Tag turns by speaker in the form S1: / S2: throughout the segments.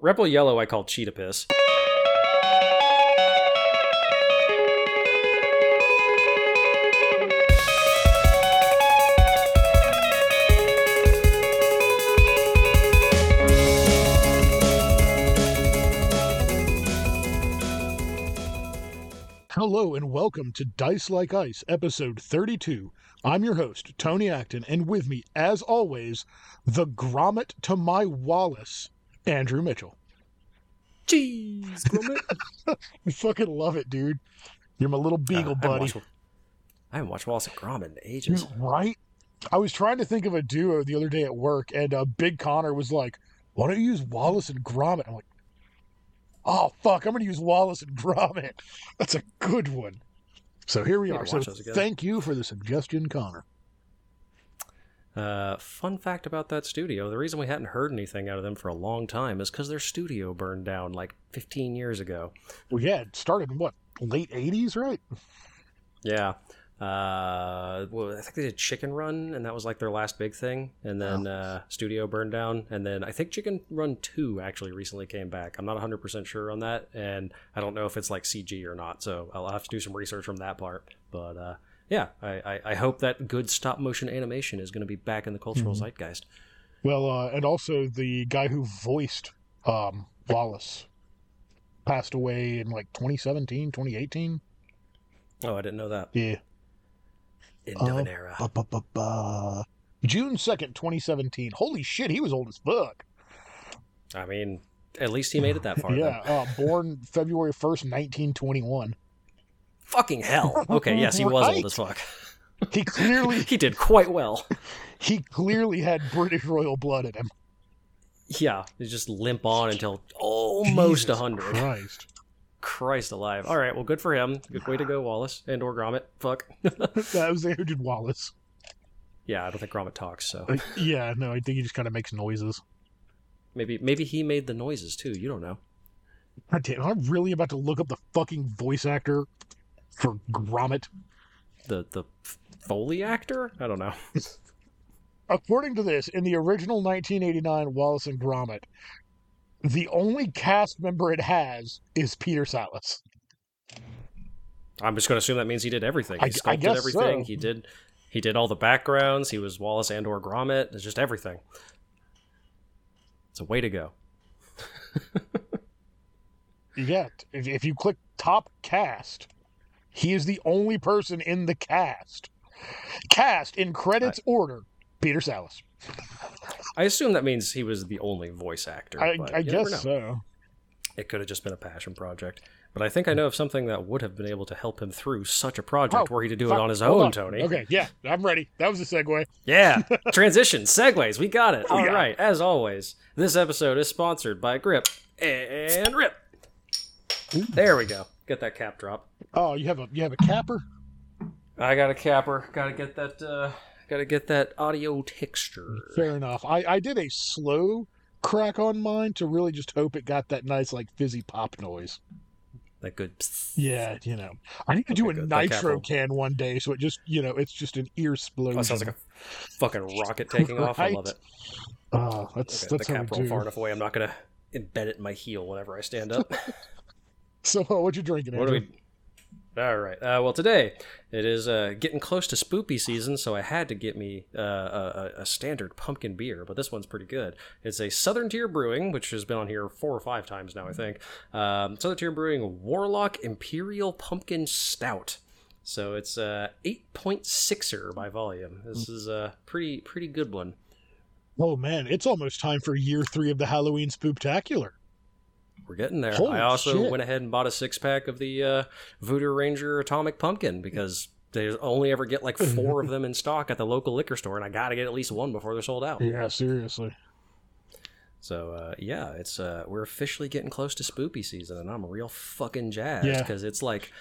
S1: Rebel Yellow I call Cheetah Piss.
S2: Hello and welcome to Dice Like Ice, episode 32. I'm your host, Tony Acton, and with me, as always, the Gromit to my Wallace, Andrew Mitchell.
S1: Jeez, Gromit.
S2: I fucking love it, dude. You're my little beagle
S1: Uh,
S2: buddy.
S1: I haven't watched Wallace and Gromit in ages.
S2: Right? I was trying to think of a duo the other day at work, and uh, Big Connor was like, Why don't you use Wallace and Gromit? I'm like, Oh, fuck, I'm going to use Wallace and Gromit. That's a good one. So here we
S1: Need
S2: are. So
S1: watch those again.
S2: thank you for the suggestion, Connor.
S1: Uh, fun fact about that studio: the reason we hadn't heard anything out of them for a long time is because their studio burned down like 15 years ago.
S2: Well, yeah, it started in what, late 80s, right?
S1: Yeah. Uh, well, I think they did Chicken Run, and that was like their last big thing. And then uh, studio burned down, and then I think Chicken Run Two actually recently came back. I'm not 100 percent sure on that, and I don't know if it's like CG or not. So I'll have to do some research from that part. But uh, yeah, I, I, I hope that good stop motion animation is going to be back in the cultural
S2: Mhm.
S1: zeitgeist.
S2: Well, uh, and also the guy who voiced um, Wallace passed away in like 2017, 2018.
S1: Oh, I didn't know that.
S2: Yeah.
S1: End
S2: Uh,
S1: era.
S2: June 2nd, 2017. Holy shit, he was old as fuck.
S1: I mean, at least he made it that far.
S2: yeah, uh, born February 1st, 1921.
S1: Fucking hell. Okay, yes, he was
S2: Right?
S1: old as fuck.
S2: He clearly
S1: he did quite well.
S2: he clearly had British royal blood in him.
S1: Yeah, he just limp on until almost a 100.
S2: Christ.
S1: Christ alive. All right, well, good for him. Good way to go, Wallace. And or Gromit. Fuck.
S2: that was who did Wallace.
S1: yeah, I don't think Gromit talks, so
S2: Uh, yeah, no, I think he just kind of makes noises.
S1: maybe maybe he made the noises too. You don't know.
S2: God damn, I'm really about to look up the fucking voice actor for Gromit.
S1: The the Foley actor? I don't know.
S2: According to this, in the original 1989 Wallace and Gromit, the only cast member it has is Peter Sallis.
S1: I'm just going to assume that means he did everything.
S2: I-
S1: He
S2: I
S1: sculpted
S2: guess
S1: everything.
S2: so.
S1: He did he did all the backgrounds. He was Wallace and or Gromit. It's just everything. It's a way to go.
S2: Yeah, if, if you click top cast, he is the only person in the cast. Cast in credits order, Peter Sallis.
S1: I assume that means he was the only voice actor.
S2: I, I guess so.
S1: It could have just been a passion project. But I think I know of something that would have been able to help him through such a project
S2: Oh,
S1: were he to do
S2: Fuck,
S1: it on his own,
S2: on.
S1: Tony.
S2: Okay, yeah, I'm ready. That was a segue.
S1: Yeah. Transition, segues, we got it.
S2: Oh,
S1: All
S2: yeah.
S1: right, as always, this episode is sponsored by Grip and Rip. There we go. Get that cap drop.
S2: Oh, you have a you have a capper?
S1: I got a capper. Got to get that. uh Got to get that audio texture.
S2: Fair enough. I, I did a slow crack on mine to really just hope it got that nice like fizzy pop noise.
S1: That good. psst.
S2: Yeah, you know. I need to do a
S1: good.
S2: Nitro can one day so it just you know, it's just an ear explosion.
S1: Oh, sounds like a fucking rocket taking off. I love it.
S2: Oh, that's
S1: Okay,
S2: that's
S1: the
S2: how
S1: cap
S2: we
S1: roll
S2: do.
S1: far enough away. I'm not gonna embed it in my heel whenever I stand up.
S2: So what you drinking,
S1: What do
S2: Andrew?
S1: we? All right. Uh, well, today it is uh, getting close to spoopy season, so I had to get me uh, a, a- standard pumpkin beer, but this one's pretty good. It's a Southern Tier Brewing, which has been on here four or five times now, I think. Um, Southern Tier Brewing Warlock Imperial Pumpkin Stout. So it's a uh, 8.6er by volume. This is a pretty pretty good one.
S2: Oh man, it's almost time for year three of the Halloween Spooktacular.
S1: We're getting there.
S2: Holy
S1: I also
S2: shit.
S1: went ahead and bought a six pack of the uh, Voodoo Ranger Atomic Pumpkin because they only ever get like four of them in stock at the local liquor store, and I got to get at least one before they're sold out.
S2: Yeah, seriously.
S1: So uh, yeah, it's uh, we're officially getting close to spoopy season, and I'm real fucking jazzed
S2: Yeah.
S1: because it's like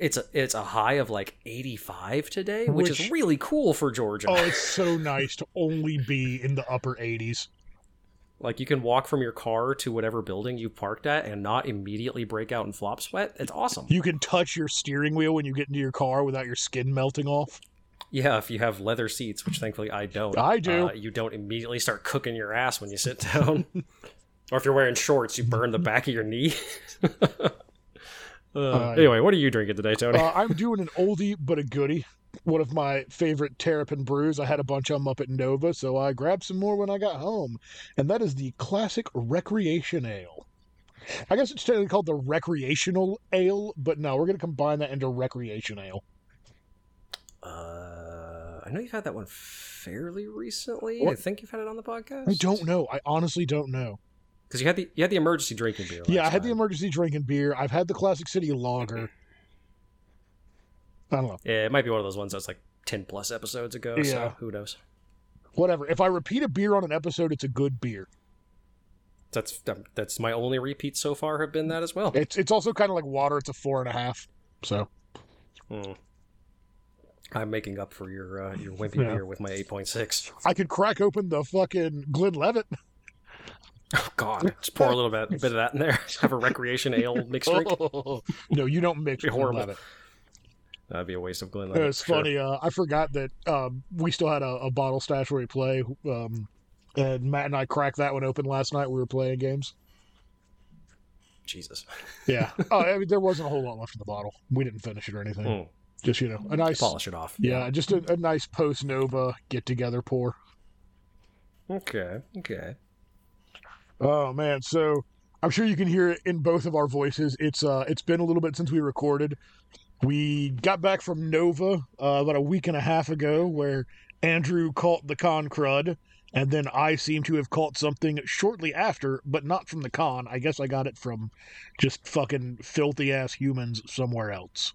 S1: it's a it's a high of like 85 today, which,
S2: Which-
S1: is really cool for Georgia.
S2: Oh, it's so nice to only be in the upper 80s.
S1: Like you can walk from your car to whatever building you parked at and not immediately break out in flop sweat. It's awesome.
S2: You can touch your steering wheel when you get into your car without your skin melting off.
S1: Yeah, if you have leather seats, which thankfully I don't.
S2: I do.
S1: Uh, you don't immediately start cooking your ass when you sit down. Or if you're wearing shorts, you burn the back of your knee. uh, anyway, what are you drinking today, Tony?
S2: Uh, I'm doing an oldie but a goodie. One of my favorite Terrapin brews. I had a bunch of them up at Nova, so I grabbed some more when I got home. And that is the classic Recreation Ale. I guess it's technically called the Recreational Ale, but no, we're going to combine that into Recreation Ale.
S1: Uh, I know you've had that one fairly recently. I think you've had it on the podcast.
S2: I don't know. I honestly don't know.
S1: because you had the you had the emergency drinking beer.
S2: Yeah, I had the emergency drinking beer. I've had the Classic City Lager. I don't know.
S1: Yeah, it might be one of those ones that's like ten plus episodes ago.
S2: Yeah.
S1: So who knows?
S2: Whatever. If I repeat a beer on an episode, it's a good beer.
S1: That's um, that's my only repeats so far have been that as well.
S2: It's it's also kind of like water. It's a four and a half. So
S1: Hmm. I'm making up for your uh, your wimpy
S2: Yeah.
S1: beer with my eight point six.
S2: I could crack open the fucking Glenlivet.
S1: Oh God! Just pour a little bit bit of that in there. Have a recreation ale mixed drink.
S2: no, you don't mix. Glenlivet.
S1: That'd be a waste of Glenlivet.
S2: It's
S1: for sure.
S2: funny. Uh, I forgot that um, we still had a, a bottle stash where we play. Um, and Matt and I cracked that one open last night. We were playing games.
S1: Jesus.
S2: Yeah. oh, I mean, there wasn't a whole lot left in the bottle. We didn't finish it or anything.
S1: Hmm.
S2: Just you know, a nice.
S1: Polish it off.
S2: Yeah, just a, a nice post Nova get together pour.
S1: Okay. Okay.
S2: Oh man, so I'm sure you can hear it in both of our voices. It's uh it's been a little bit since we recorded. We got back from Nova uh, about a week and a half ago where Andrew caught the con crud and then I seem to have caught something shortly after, but not from the con. I guess I got it from just fucking filthy ass humans somewhere else.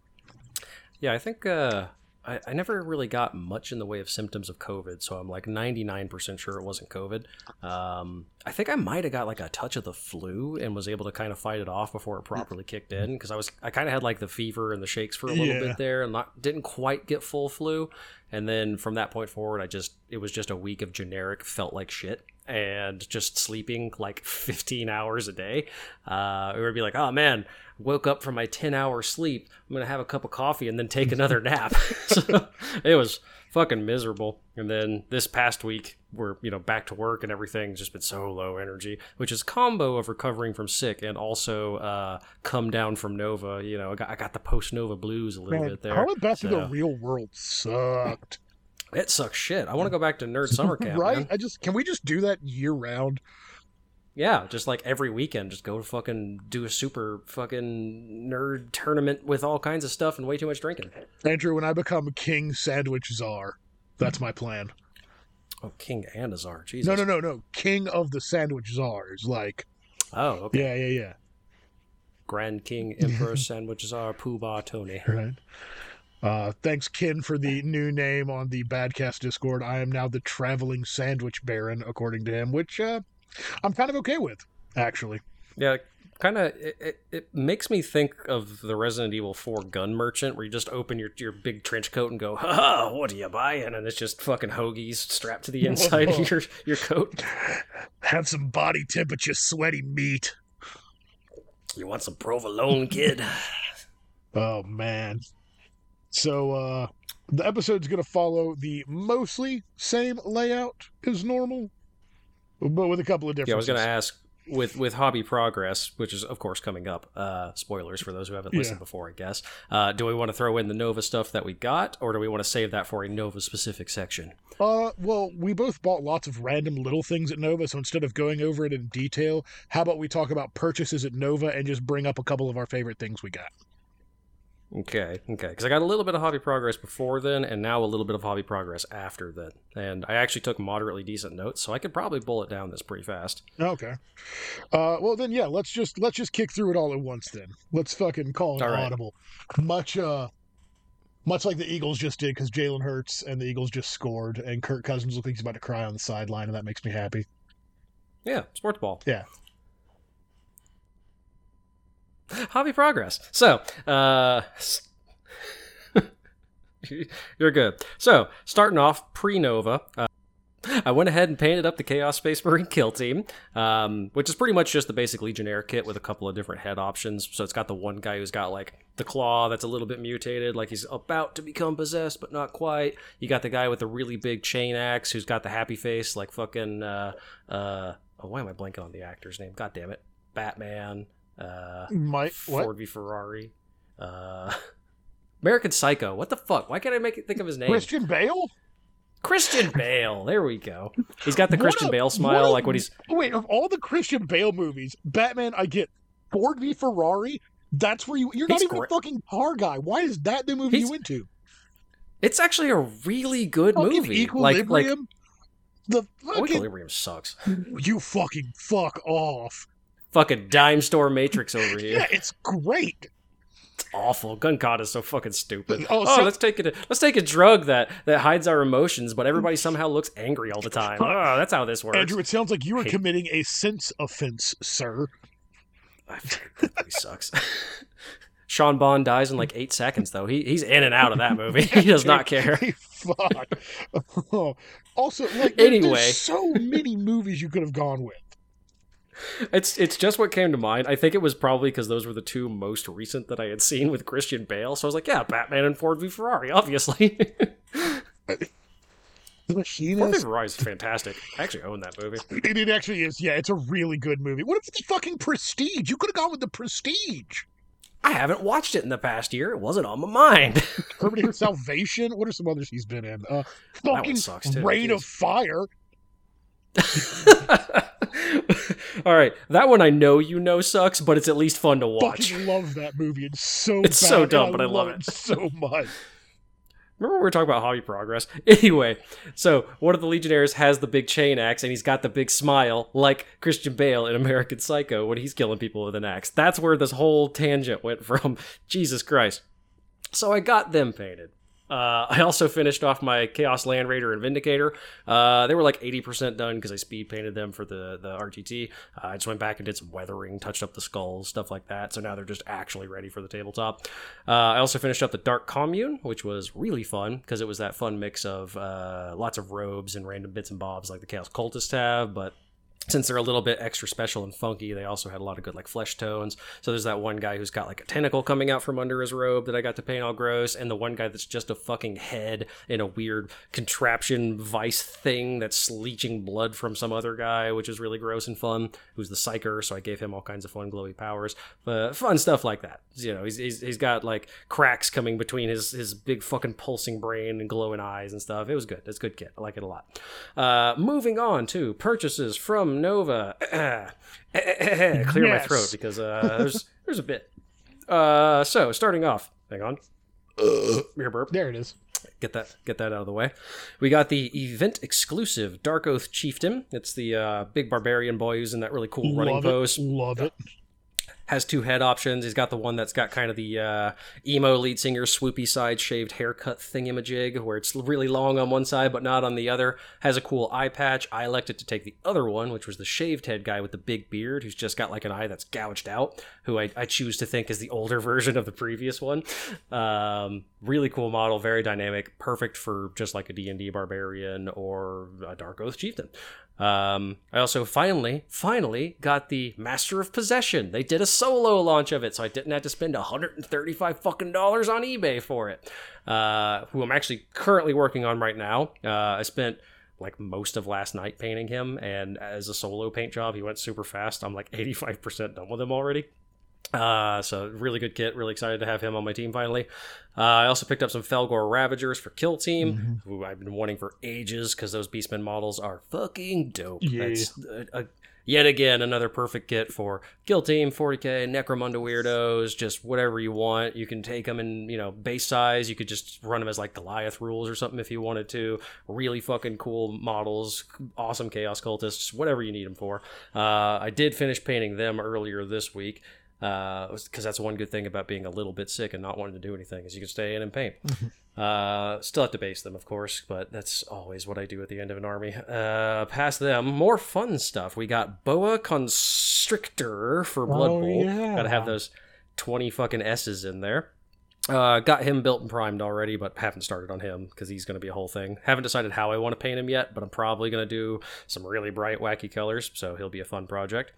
S1: Yeah, I think uh, I, I never really got much in the way of symptoms of COVID, so I'm like 99% sure it wasn't COVID. Um, I think I might have got like a touch of the flu and was able to kind of fight it off before it properly kicked in because I was I kind of had like the fever and the shakes for a little
S2: Yeah.
S1: bit there and not didn't quite get full flu. And then from that point forward, I just it was just a week of generic felt like shit and just sleeping like 15 hours a day. Uh, it would be like, oh man, woke up from my 10 hour sleep. I'm gonna have a cup of coffee and then take another nap. so it was fucking miserable. And then this past week, we're you know back to work and everything's just been so low energy, which is combo of recovering from sick and also uh, come down from Nova. You know, I got, I got the post Nova blues a little
S2: Man,
S1: bit there.
S2: calling back to the real world sucked.
S1: It sucks shit. I want to go back to nerd summer camp,
S2: right?
S1: man.
S2: I just can we just do that year round?
S1: Yeah, just like every weekend, just go fucking do a super fucking nerd tournament with all kinds of stuff and way too much drinking.
S2: Andrew, when I become King Sandwich Czar, that's my plan.
S1: Oh, King and a Czar. Jesus.
S2: No, no, no, no. King of the Sandwich Czars. Like,
S1: Oh, okay.
S2: yeah, yeah, yeah.
S1: Grand King Emperor Sandwich Czar Pooh Bah Tony.
S2: Right. Uh, thanks, Kin, for the new name on the Badcast Discord. I am now the Traveling Sandwich Baron, according to him, which uh, I'm kind of okay with, actually.
S1: Yeah, kind of. It, it, it makes me think of the Resident Evil 4 gun merchant, where you just open your your big trench coat and go, "Ha, what are you buying?" And it's just fucking hoagies strapped to the inside of your your coat.
S2: Have some body temperature, sweaty meat.
S1: You want some provolone, kid?
S2: Oh man. So uh the episode's gonna follow the mostly same layout as normal, but with a couple of differences.
S1: Yeah, I was going to ask with with hobby progress, which is of course coming up. Uh, spoilers for those who haven't listened
S2: Yeah.
S1: before, I guess. Uh, do we want to throw in the Nova stuff that we got, or do we want to save that for a Nova specific section?
S2: Uh, well, we both bought lots of random little things at Nova, so instead of going over it in detail, how about we talk about purchases at Nova and just bring up a couple of our favorite things we got?
S1: Okay, okay. Because I got a little bit of hobby progress before then, and now a little bit of hobby progress after then. And I actually took moderately decent notes, so I could probably bullet down this pretty fast.
S2: Okay. Uh, well then, yeah, let's just let's just kick through it all at once. Then let's fucking call it
S1: All right.
S2: audible. Much uh, much like the Eagles just did because Jalen Hurts and the Eagles just scored, and Kirk Cousins looks like he's about to cry on the sideline, and that makes me happy.
S1: Yeah, sports ball.
S2: Yeah.
S1: Hobby progress. So, uh, you're good. So, starting off pre Nova, uh, I went ahead and painted up the Chaos Space Marine kill team, um, which is pretty much just the basic Legionnaire kit with a couple of different head options. So, it's got the one guy who's got like the claw that's a little bit mutated, like he's about to become possessed, but not quite. You got the guy with the really big chain axe who's got the happy face, like fucking, uh, uh, oh, why am I blanking on the actor's name? God damn it, Batman, uh,
S2: My what?
S1: Ford v Ferrari, uh, American Psycho. What the fuck? Why can't I make it think of his name?
S2: Christian Bale?
S1: Christian Bale. There we go. He's got the Christian
S2: a-
S1: Bale smile,
S2: a-
S1: like when he's
S2: Wait, of all the Christian Bale movies, Batman, I get Ford v Ferrari. That's where you. You're not even
S1: great.
S2: a fucking car guy. Why is that the movie
S1: He's-
S2: you into?
S1: It's actually a really good
S2: Fucking
S1: movie. Like, like
S2: Equilibrium. the
S1: oh,
S2: fucking
S1: Equilibrium sucks.
S2: you fucking fuck off.
S1: Fucking dime store Matrix over here.
S2: Yeah, it's great.
S1: It's awful. Gun Kata is so fucking stupid.
S2: Oh,
S1: Oh,
S2: so-
S1: let's take it. Let's take a drug that that hides our emotions, but everybody somehow looks angry all the time. Oh, that's how this works.
S2: Andrew, it sounds like you
S1: are
S2: committing a sense offense, sir.
S1: That movie sucks. Sean Bean dies in like eight seconds, though. He he's in and out of that movie. He does not care.
S2: Fuck. Oh. Also, like,
S1: Anyway.
S2: there's so many movies you could have gone with.
S1: It's it's just what came to mind. I think it was probably because those were the two most recent that I had seen with Christian Bale. So I was like, yeah, Batman and Ford v Ferrari, obviously.
S2: The
S1: Ford v. Ferrari is fantastic. I actually own that movie.
S2: It, it actually is. Yeah, it's a really good movie. What if it's fucking Prestige? You could have gone with the Prestige.
S1: I haven't watched it in the past year. It wasn't on my mind.
S2: Terminator Salvation. What are some others he's been in? Uh, fucking
S1: sucks, too. Reign
S2: of Fire.
S1: All right, that one I know you know sucks, but it's at least fun to watch.
S2: Fucking love that movie. It's so
S1: It's
S2: bad,
S1: so dumb, but I love it.
S2: so much.
S1: Remember we were talking about hobby progress? Anyway, so one of the Legionnaires has the big chain axe and he's got the big smile, like Christian Bale in American Psycho when he's killing people with an axe. That's where this whole tangent went from. Jesus Christ. So I got them painted. Uh, I also finished off my Chaos Land Raider and Vindicator. Uh, they were like 80% done because I speed painted them for the, the RTT. Uh, I just went back and did some weathering, touched up the skulls, stuff like that. So now they're just actually ready for the tabletop. Uh, I also finished up the Dark Commune, which was really fun because it was that fun mix of uh, lots of robes and random bits and bobs like the Chaos Cultists have, but since they're a little bit extra special and funky, they also had a lot of good like flesh tones. So there's that one guy who's got like a tentacle coming out from under his robe that I got to paint all gross, and the one guy that's just a fucking head in a weird contraption vice thing that's leeching blood from some other guy, which is really gross and fun. Who's the psyker? So I gave him all kinds of fun glowy powers, but fun stuff like that. You know, he's, he's, he's got like cracks coming between his his big fucking pulsing brain and glowing eyes and stuff. It was good. It's a good kit. I like it a lot. Uh, moving on to purchases from Nova. Clear my throat because uh, there's there's a bit. Uh, so starting off, hang on. Your burp.
S2: There it is.
S1: Get that get that out of the way. We got the event exclusive Dark Oath Chieftain. It's the uh, big barbarian boy who's in that really cool running
S2: Love
S1: pose
S2: it. Love it.
S1: Has two head options. He's got the one that's got kind of the uh, emo lead singer swoopy side shaved haircut thingamajig, where it's really long on one side but not on the other. Has a cool eye patch. I elected to take the other one, which was the shaved head guy with the big beard, who's just got like an eye that's gouged out. Who I, I choose to think is the older version of the previous one. Um, really cool model, very dynamic, perfect for just like a D and D barbarian or a Dark Oath chieftain. Um, I also finally, finally got the Master of Possession. They did a solo launch of it, so I didn't have to spend 135 fucking dollars on eBay for it. Uh, who I'm actually currently working on right now. Uh, I spent like most of last night painting him, and as a solo paint job, he went super fast. I'm like 85% done with him already. Uh, so really good kit. Really excited to have him on my team finally. Uh, I also picked up some Fellgor Ravagers for Kill Team, who I've been wanting for ages because those Beastmen models are fucking dope.
S2: Yeah.
S1: That's uh, uh, yet again another perfect kit for Kill Team, 40k, Necromunda weirdos, just whatever you want. You can take them in you know base size. You could just run them as like Goliath rules or something if you wanted to. Really fucking cool models, awesome Chaos Cultists, whatever you need them for. Uh, I did finish painting them earlier this week because that's one good thing about being a little bit sick and not wanting to do anything is you can stay in and paint. uh, still have to base them, of course, but that's always what I do at the end of an army. Uh, past them, more fun stuff. We got Boa Constrictor for Blood
S2: Oh,
S1: Bowl.
S2: yeah.
S1: Gotta have those twenty fucking S's in there. Uh, got him built and primed already, but haven't started on him because he's going to be a whole thing. Haven't decided how I want to paint him yet, but I'm probably going to do some really bright, wacky colors, so he'll be a fun project.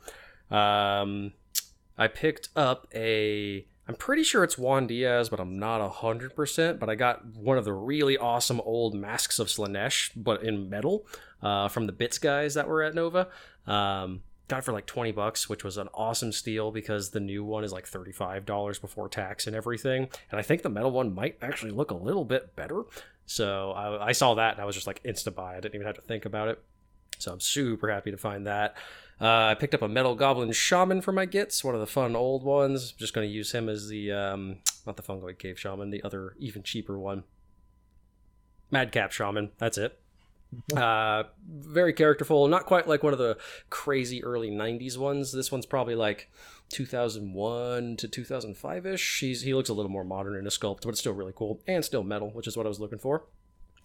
S1: Um, I picked up a I'm pretty sure it's Juan Diaz, but I'm not 100%. But I got one of the really awesome old Masks of Slaanesh, but in metal, uh, from the Bits guys that were at Nova. Um, got it for like 20 bucks, which was an awesome steal because the new one is like $35 before tax and everything. And I think the metal one might actually look a little bit better. So I, I saw that and I was just like insta buy. I didn't even have to think about it. So I'm super happy to find that. Uh, I picked up a Metal Goblin Shaman for my gits, one of the fun old ones. I'm Just going to use him as the, um, not the Fungoid Cave Shaman, the other even cheaper one. Madcap Shaman, that's it. Uh, very characterful, not quite like one of the crazy early 90s ones. This one's probably like 2001 to 2005 ish. He's He looks a little more modern in a sculpt, but it's still really cool and still metal, which is what I was looking for.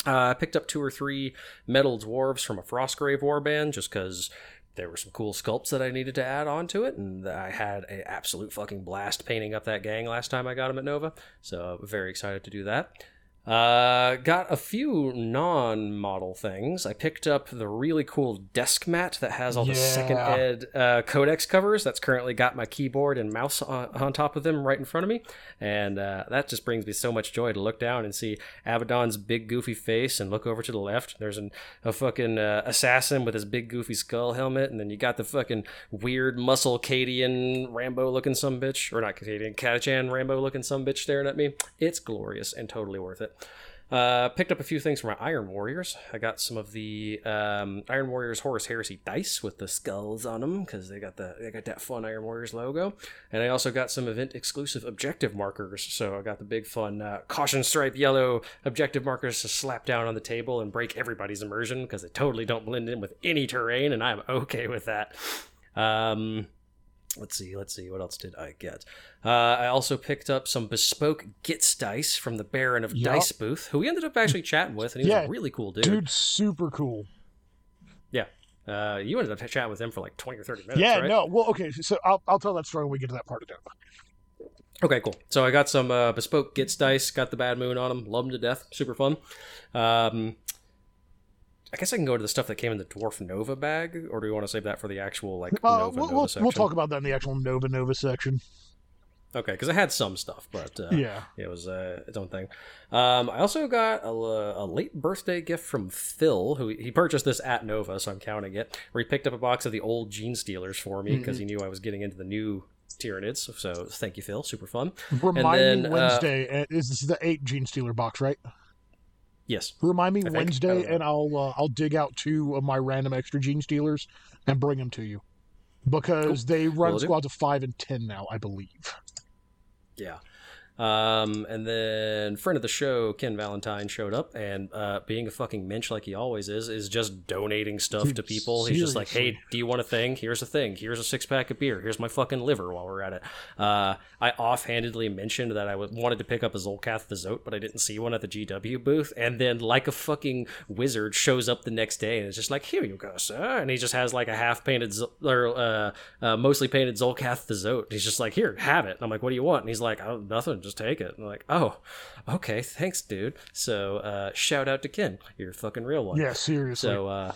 S1: Uh, I picked up two or three metal dwarves from a Frostgrave warband just because there were some cool sculpts that I needed to add on to it, and I had an absolute fucking blast painting up that gang last time I got them at Nova. So very excited to do that. Uh, got a few non-model things. I picked up the really cool desk mat that has all the second ed uh, codex covers. That's currently got my keyboard and mouse on, on top of them right in front of me, and uh, that just brings me so much joy to look down and see Abaddon's big goofy face and look over to the left. There's an, a fucking uh, assassin with his big goofy skull helmet, and then you got the fucking weird muscle Cadian Rambo looking some bitch, or not Cadian, Catachan Rambo looking some bitch staring at me. It's glorious and totally worth it. Uh, picked up a few things from my Iron Warriors. I got some of the um, Iron Warriors Horus Heresy dice with the skulls on them because they got the they got that fun Iron Warriors logo, and I also got some event exclusive objective markers. So I got the big fun uh, caution stripe yellow objective markers to slap down on the table and break everybody's immersion because they totally don't blend in with any terrain, and I'm okay with that. Um, let's see, let's see, what else did I get? Uh, I also picked up some bespoke Gits dice from the Baron of
S2: Yup.
S1: Dice booth, who we ended up actually chatting with, and he was
S2: Yeah,
S1: a really cool dude.
S2: Dude, super cool.
S1: Yeah. Uh, you ended up chatting with him for like 20 or 30 minutes,
S2: yeah,
S1: right?
S2: no. Well, okay. So I'll, I'll tell that story when we get to that part of it.
S1: Okay, cool. So I got some uh, bespoke Gits dice, got the Bad Moon on them, love them to death, super fun. Um, I guess I can go to the stuff that came in the Dwarf Nova bag, or do we want to save that for the actual like
S2: Uh,
S1: Nova
S2: we'll,
S1: Nova
S2: we'll,
S1: section?
S2: we'll talk about that in the actual Nova Nova section.
S1: Okay, because I had some stuff, but uh,
S2: Yeah.
S1: it was uh, its own thing. Um, I also got a, a late birthday gift from Phil, who he purchased this at Nova, so I'm counting it. Where he picked up a box of the old Genestealers for me because he knew I was getting into the new Tyranids. So thank you, Phil. Super fun.
S2: Remind
S1: then,
S2: me
S1: uh,
S2: Wednesday. uh, is this the eight Genestealer box, right?
S1: Yes.
S2: Remind me
S1: I
S2: Wednesday, and I'll uh, I'll dig out two of my random extra Genestealers and bring them to you because they run
S1: Will do.
S2: squads of five and ten now, I believe.
S1: Yeah. Um, and then friend of the show, Ken Valentine, showed up and uh, being a fucking mensch like he always is, is just donating stuff
S2: Dude,
S1: to people. He's just like, hey, do you want a thing? Here's a thing. Here's a six pack of beer. Here's my fucking liver while we're at it. Uh, I offhandedly mentioned that I wanted to pick up a Zolcath the Zoat, but I didn't see one at the GW booth. And then, like a fucking wizard, shows up the next day and is just like, here you go, sir. And he just has like a half painted, Zol- or uh, uh, mostly painted Zolcath the Zoat. He's just like, here, have it. And I'm like, what do you want? And he's like, oh, nothing, just take it. And like, oh, okay, thanks, dude. So uh, shout out to Ken. You're a fucking real one.
S2: Yeah, seriously.
S1: So, uh,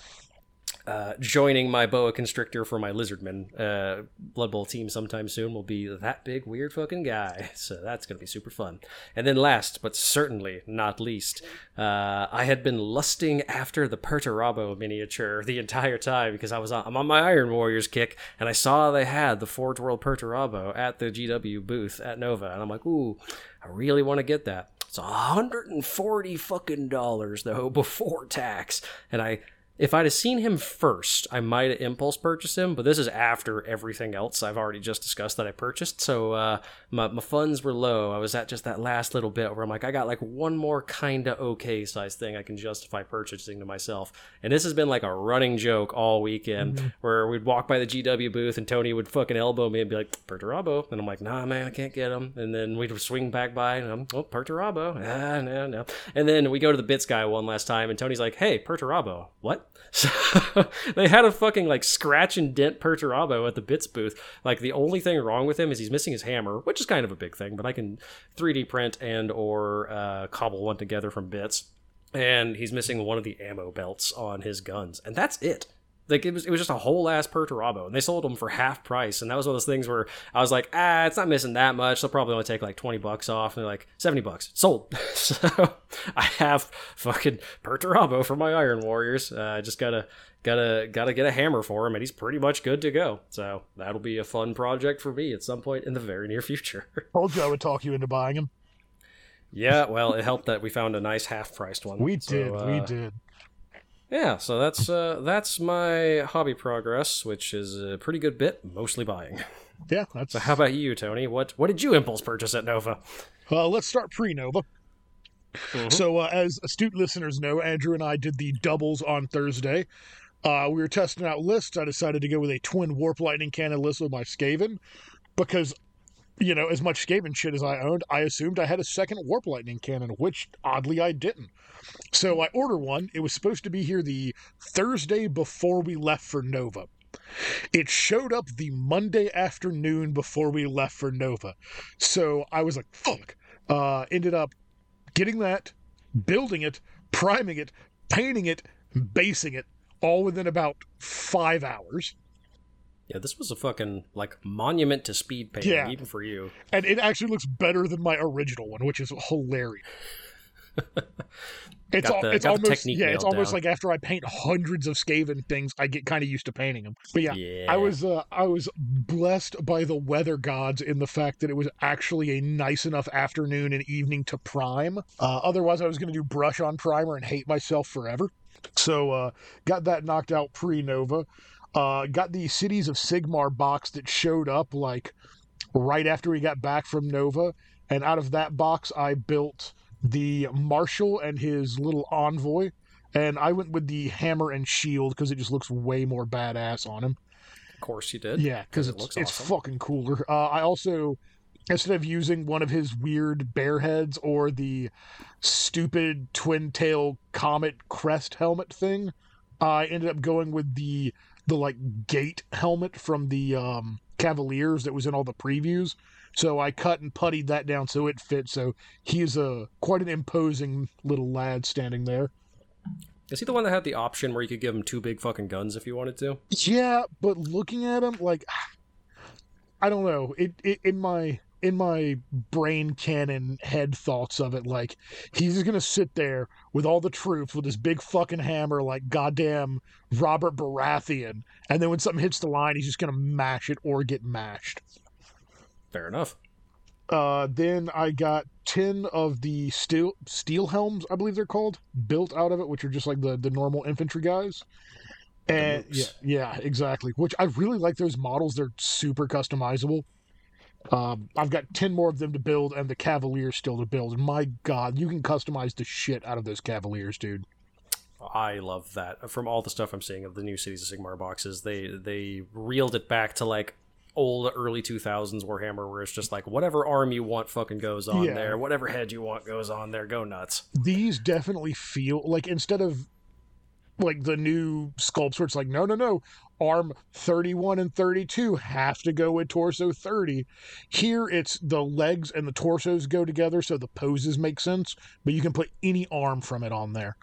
S1: uh, joining my boa constrictor for my lizardman uh, Blood Bowl team sometime soon will be that big weird fucking guy. So that's gonna be super fun. And then last but certainly not least, uh, I had been lusting after the Perturabo miniature the entire time because I was on, I'm on my Iron Warriors kick and I saw they had the Forge World Perturabo at the GW booth at Nova and I'm like, ooh, I really want to get that. It's 140 fucking dollars though before tax, and I if I'd have seen him first, I might have impulse purchased him, but this is after everything else I've already just discussed that I purchased. So uh, my, my funds were low. I was at just that last little bit where I'm like, I got like one more kind of okay size thing I can justify purchasing to myself. And this has been like a running joke all weekend where we'd walk by the GW booth and Tony would fucking elbow me and be like, Perturabo. And I'm like, nah, man, I can't get him. And then we'd swing back by and I'm, oh, Perturabo. Ah, no, no. And then we go to the Bits guy one last time and Tony's like, hey, Perturabo. What? So they had a fucking like scratch and dent Perturabo at the Bits booth. Like the only thing wrong with him is he's missing his hammer, which is kind of a big thing, but I can 3D print and or uh, cobble one together from Bits. And he's missing one of the ammo belts on his guns, and that's it. like it was it was just a whole ass Perturabo, and they sold them for half price. And that was one of those things where I was like, ah, it's not missing that much. They'll probably only take like twenty bucks off. And they're like seventy bucks sold. so I have fucking Perturabo for my Iron Warriors. Uh, I just gotta gotta gotta get a hammer for him, and he's pretty much good to go. So that'll be a fun project for me at some point in the very near future.
S2: Told you I would talk you into buying him.
S1: yeah, well, it helped that we found a nice half priced one.
S2: We
S1: So,
S2: did, we
S1: uh,
S2: did.
S1: Yeah, so that's uh, that's my hobby progress, which is a pretty good bit, mostly buying.
S2: Yeah, that's.
S1: So how about you, Tony? What what did you impulse purchase at Nova?
S2: Uh, let's start pre Nova.
S1: Mhm.
S2: So, uh, as astute listeners know, Andrew and I did the doubles on Thursday. Uh, we were testing out lists. I decided to go with a twin warp lightning cannon list with my Skaven because, you know, as much Skaven shit as I owned, I assumed I had a second warp lightning cannon, which oddly I didn't. So I ordered one. It was supposed to be here the Thursday before we left for Nova. It showed up the Monday afternoon before we left for Nova. So I was like, fuck. Uh, ended up getting that, building it, priming it, painting it, basing it, all within about five hours.
S1: Yeah, this was a fucking like monument to speed painting,
S2: Yeah.
S1: even for you.
S2: And it actually looks better than my original one, which is hilarious. It's,
S1: the-
S2: it's
S1: got the
S2: almost
S1: technique
S2: yeah, it's almost
S1: down.
S2: like after I paint hundreds of Skaven things, I get kind of used to painting them. But yeah,
S1: Yeah,
S2: I was uh, I was blessed by the weather gods in the fact that it was actually a nice enough afternoon and evening to prime. Uh, otherwise, I was going to do brush on primer and hate myself forever. So uh, got that knocked out pre Nova. Uh, got the Cities of Sigmar box that showed up like right after we got back from Nova, and out of that box, I built the Marshal and his little envoy. And I went with the hammer and shield because it just looks way more badass on him.
S1: of course you did.
S2: Yeah, because
S1: it
S2: it's,
S1: looks
S2: it's fucking cooler. Uh, I also, instead of using one of his weird bear heads or the stupid twin tail comet crest helmet thing, I ended up going with the the like gate helmet from the um, Cavaliers that was in all the previews. So I cut and puttied that down so it fits. So he is a quite an imposing little lad standing there.
S1: Is he the one that had the option where you could give him two big fucking guns if you wanted to?
S2: Yeah, but looking at him, like, I don't know. It, it in my in my brain canon head thoughts of it, like he's just gonna sit there with all the troops with his big fucking hammer, like goddamn Robert Baratheon, and then when something hits the line, he's just gonna mash it or get mashed.
S1: Fair enough.
S2: Uh, then I got ten of the steel steel helms, I believe they're called, built out of it, which are just like the the normal infantry guys. And yeah, yeah, exactly. Which I really like those models. They're super customizable. Um, I've got ten more of them to build, and the Cavaliers still to build. And my God, you can customize the shit out of those Cavaliers, dude.
S1: I love that. From all the stuff I'm seeing of the new Cities of Sigmar boxes, they they reeled it back to like old early 2000s Warhammer, where it's just like whatever arm you want fucking goes on
S2: Yeah.
S1: there, whatever head you want goes on there, go nuts.
S2: These definitely feel like instead of like the new sculpts where it's like no no no arm 31 and 32 have to go with torso 30 here it's the legs and the torsos go together so the poses make sense but you can put any arm from it on there.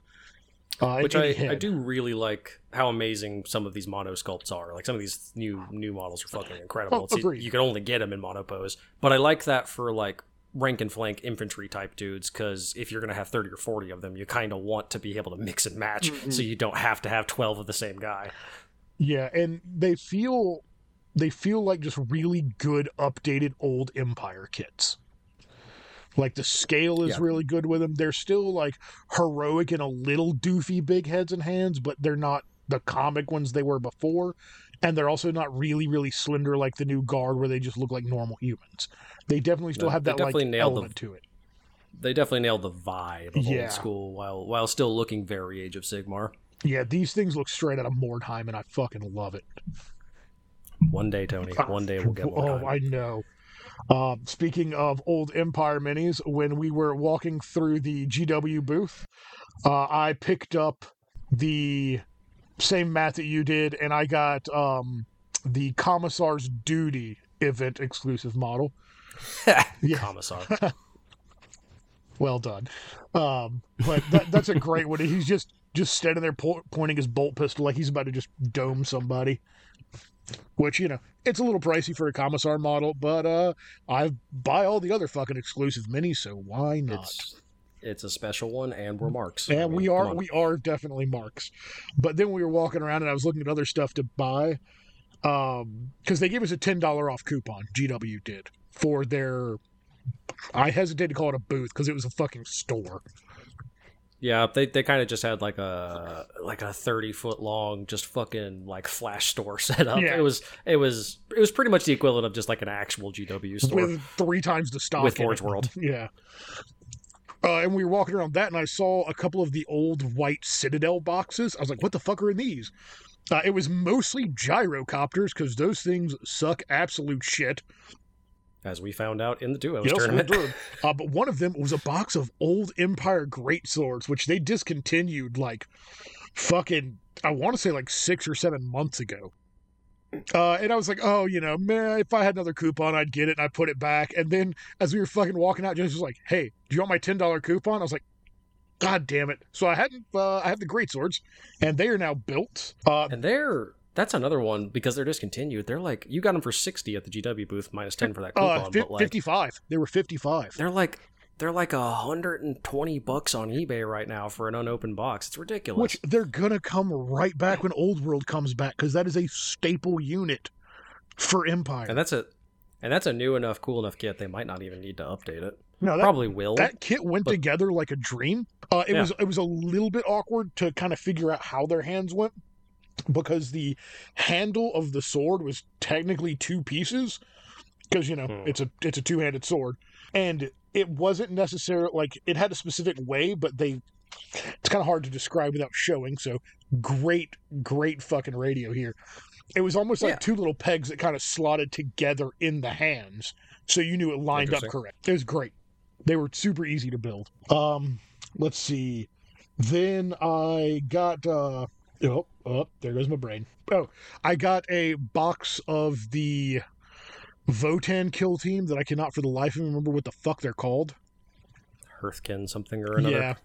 S2: Uh,
S1: Which I, I do really like how amazing some of these mono sculpts are. Like some of these new new models are fucking incredible.
S2: Oh,
S1: you can only get them in mono pose, but I like that for like rank and flank infantry type dudes because if you're gonna have 30 or 40 of them, you kind of want to be able to mix and match,
S2: Mm-hmm.
S1: so you don't have to have 12 of the same guy.
S2: Yeah, and they feel they feel like just really good updated old Empire kits. Like the scale is
S1: Yeah.
S2: really good with them. They're still like heroic and a little doofy big heads and hands, but they're not the comic ones they were before. And they're also not really, really slender like the new guard where they just look like normal humans. They definitely still
S1: No,
S2: have that like
S1: nailed the-
S2: element to it.
S1: They definitely nailed the vibe of
S2: Yeah.
S1: old school while while still looking very Age of Sigmar.
S2: Yeah, these things look straight out of Mordheim and I fucking love it.
S1: One day, Tony. One day we'll get one.
S2: Oh, I know. Um, speaking of old Empire minis, when we were walking through the GW booth, uh, I picked up the same mat that you did, and I got um, the Commissar's Duty event exclusive model. Yeah.
S1: Commissar.
S2: Well done. Um, but that, that's a great one. He's just just standing there po- pointing his bolt pistol like he's about to just dome somebody. Which you know, it's a little pricey for a commissar model, but uh, I buy all the other fucking exclusive minis, so why not?
S1: It's it's a special one, and we're marks.
S2: And
S1: I mean,
S2: we are we are definitely marks. But then we were walking around and I was looking at other stuff to buy. Um because they gave us a ten dollar off coupon, GW did, for their I hesitate to call it a booth because it was a fucking store.
S1: Yeah, they, they kind of just had like a like a thirty foot long just fucking like flash store set up.
S2: Yeah.
S1: It was it was it was pretty much the equivalent of just like an actual GW store.
S2: with three times the stock
S1: With Forge. World.
S2: Yeah. Uh, and we were walking around that, and I saw a couple of the old white Citadel boxes. I was like, "What the fuck are in these?" Uh, it was mostly gyrocopters because those things suck absolute shit.
S1: as we found out in the duos
S2: Yes,
S1: tournament.
S2: did. Uh, but one of them was a box of old Empire great swords, which they discontinued like fucking, I want to say like six or seven months ago. Uh, and I was like, oh, you know, man, if I had another coupon, I'd get it, and I put it back. And then as we were fucking walking out, James was like, "Hey, do you want my ten dollar coupon?" I was like, "God damn it!" So I hadn't, uh, I have the great swords, and they are now built. Uh,
S1: and they're that's another one because they're discontinued. They're like you got them for sixty at the GW booth minus ten for that coupon,
S2: uh, fi-
S1: but like
S2: fifty-five. They were fifty-five.
S1: they're like they're like a hundred and twenty bucks on eBay right now for an unopened box. It's ridiculous.
S2: Which they're gonna come right back when Old World comes back because that is a staple unit for Empire.
S1: and that's a and that's a new enough, cool enough kit. They might not even need to update it.
S2: no, that,
S1: Probably will.
S2: that kit went
S1: but-
S2: together like a dream. Uh, it
S1: Yeah.
S2: was it was a little bit awkward to kind of figure out how their hands went because the handle of the sword was technically two pieces because you know
S1: Hmm.
S2: it's a it's a two handed sword and it wasn't necessarily like it had a specific way, but they it's kind of hard to describe without showing. So great, great fucking radio here. It was almost like
S1: Yeah.
S2: two little pegs that kind of slotted together in the hands, so you knew it lined up correct. It was great. They were super easy to build. Um, let's see. Then I got uh oh, oh there goes my brain. Oh, I got a box of the Votan kill team that I cannot for the life of me remember what the fuck they're called.
S1: Hearthkin something or another.
S2: Yeah.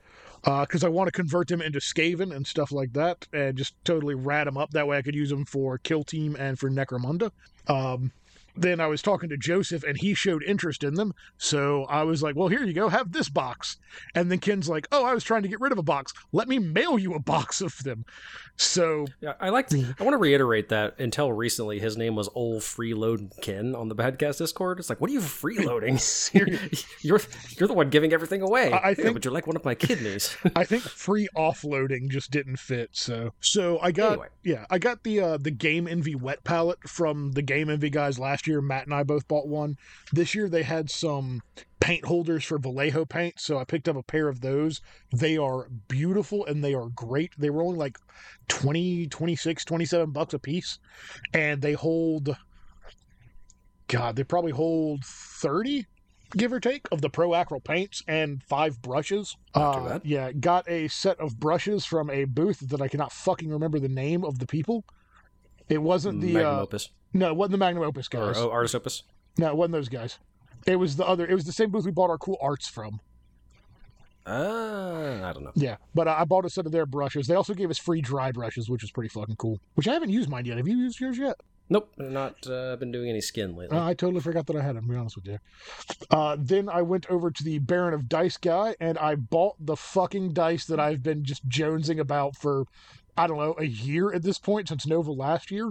S2: Because I want to convert them into Skaven and stuff like that, and just totally rat them up. That way, I could use them for Kill Team and for Necromunda. Um, then I was talking to Joseph, and he showed interest in them. So I was like, "Well, here you go, have this box." And then Ken's like, "Oh, I was trying to get rid of a box. Let me mail you a box of them." So
S1: Yeah, I like. To, I want to reiterate that until recently, his name was Ol Freeload Ken on the Badcast Discord. It's like, what are you freeloading? you're you're the one giving everything away.
S2: I- I
S1: Yeah,
S2: think-
S1: but you're like one of my kidneys.
S2: I think free offloading just didn't fit. So so I got
S1: Anyway.
S2: yeah I got the uh, the Game Envy wet palette from the Game Envy guys last year. Matt and I both bought one. This year they had some paint holders for Vallejo paint, so I picked up a pair of those. They are beautiful and they are great. They were only like 20, 26, 27 bucks a piece, and they hold. God, they probably hold thirty give or take, of the Pro Acryl paints and five brushes. Uh, yeah, got a set of brushes from a booth that I cannot fucking remember the name of the people. It wasn't the uh, no, it wasn't the Magnum Opus
S1: or
S2: guys.
S1: oh, Artis Opus.
S2: No, it wasn't those guys. It was the other. It was the same booth we bought our cool arts from.
S1: Uh, I don't know.
S2: Yeah, but I I bought a set of their brushes. They also gave us free dry brushes, which was pretty fucking cool. Which I haven't used mine yet. Have you used yours yet?
S1: Nope, not uh, been doing any skin lately.
S2: Uh, I totally forgot that I had them, to be honest with you. Uh, then I went over to the Baron of Dice guy and I bought the fucking dice that I've been just jonesing about for, I don't know, a year at this point since Nova last year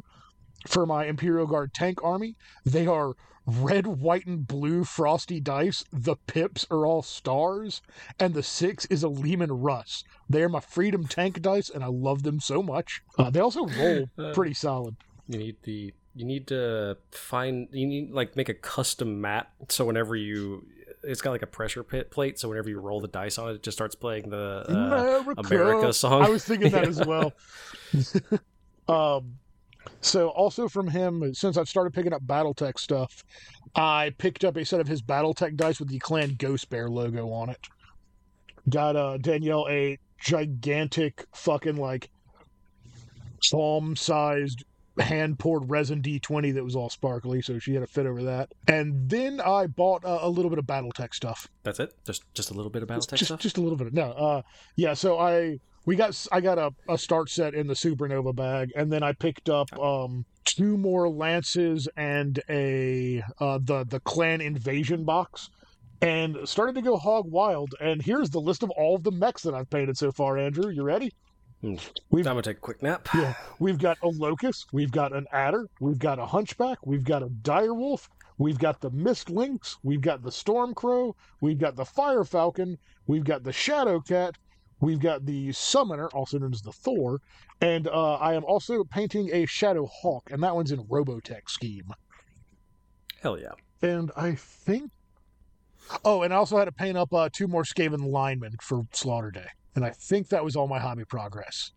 S2: for my Imperial Guard tank army. They are red, white, and blue frosty dice. The pips are all stars, and the six is a Leman Russ. They are my Freedom tank dice, and I love them so much. Uh, they also roll pretty solid.
S1: You need the you need to find you need like make a custom mat so whenever you it's got like a pressure pit plate so whenever you roll the dice on it it just starts playing the uh,
S2: America.
S1: America song.
S2: I was thinking that as well. um, so also from him, since I've started picking up BattleTech stuff, I picked up a set of his BattleTech dice with the Clan Ghost Bear logo on it. Got uh, Danielle a gigantic fucking like palm-sized hand poured resin D20 that was all sparkly, so she had a fit over that. And then I bought uh, a little bit of BattleTech stuff
S1: That's it. Just just a little bit of BattleTech
S2: just,
S1: stuff.
S2: just a little bit. No, uh, yeah. So I we got I got a, a start set in the Supernova bag, and then I picked up um two more lances and a uh, the the clan invasion box, and started to go hog wild. And here's the list of all of the mechs that I've painted so far. Andrew, you ready?
S1: Hmm.
S2: We've
S1: I'm gonna take a quick nap.
S2: yeah, we've got a locust, we've got an adder, we've got a hunchback, we've got a direwolf, we've got the mist lynx, we've got the storm crow, we've got the fire falcon, we've got the shadow cat, we've got the summoner, also known as the Thor, and uh, I am also painting a shadow hawk, and that one's in Robotech scheme.
S1: Hell yeah.
S2: And I think, oh, and I also had to paint up uh, two more Skaven linemen for Slaughter Day, and I think that was all my hobby progress.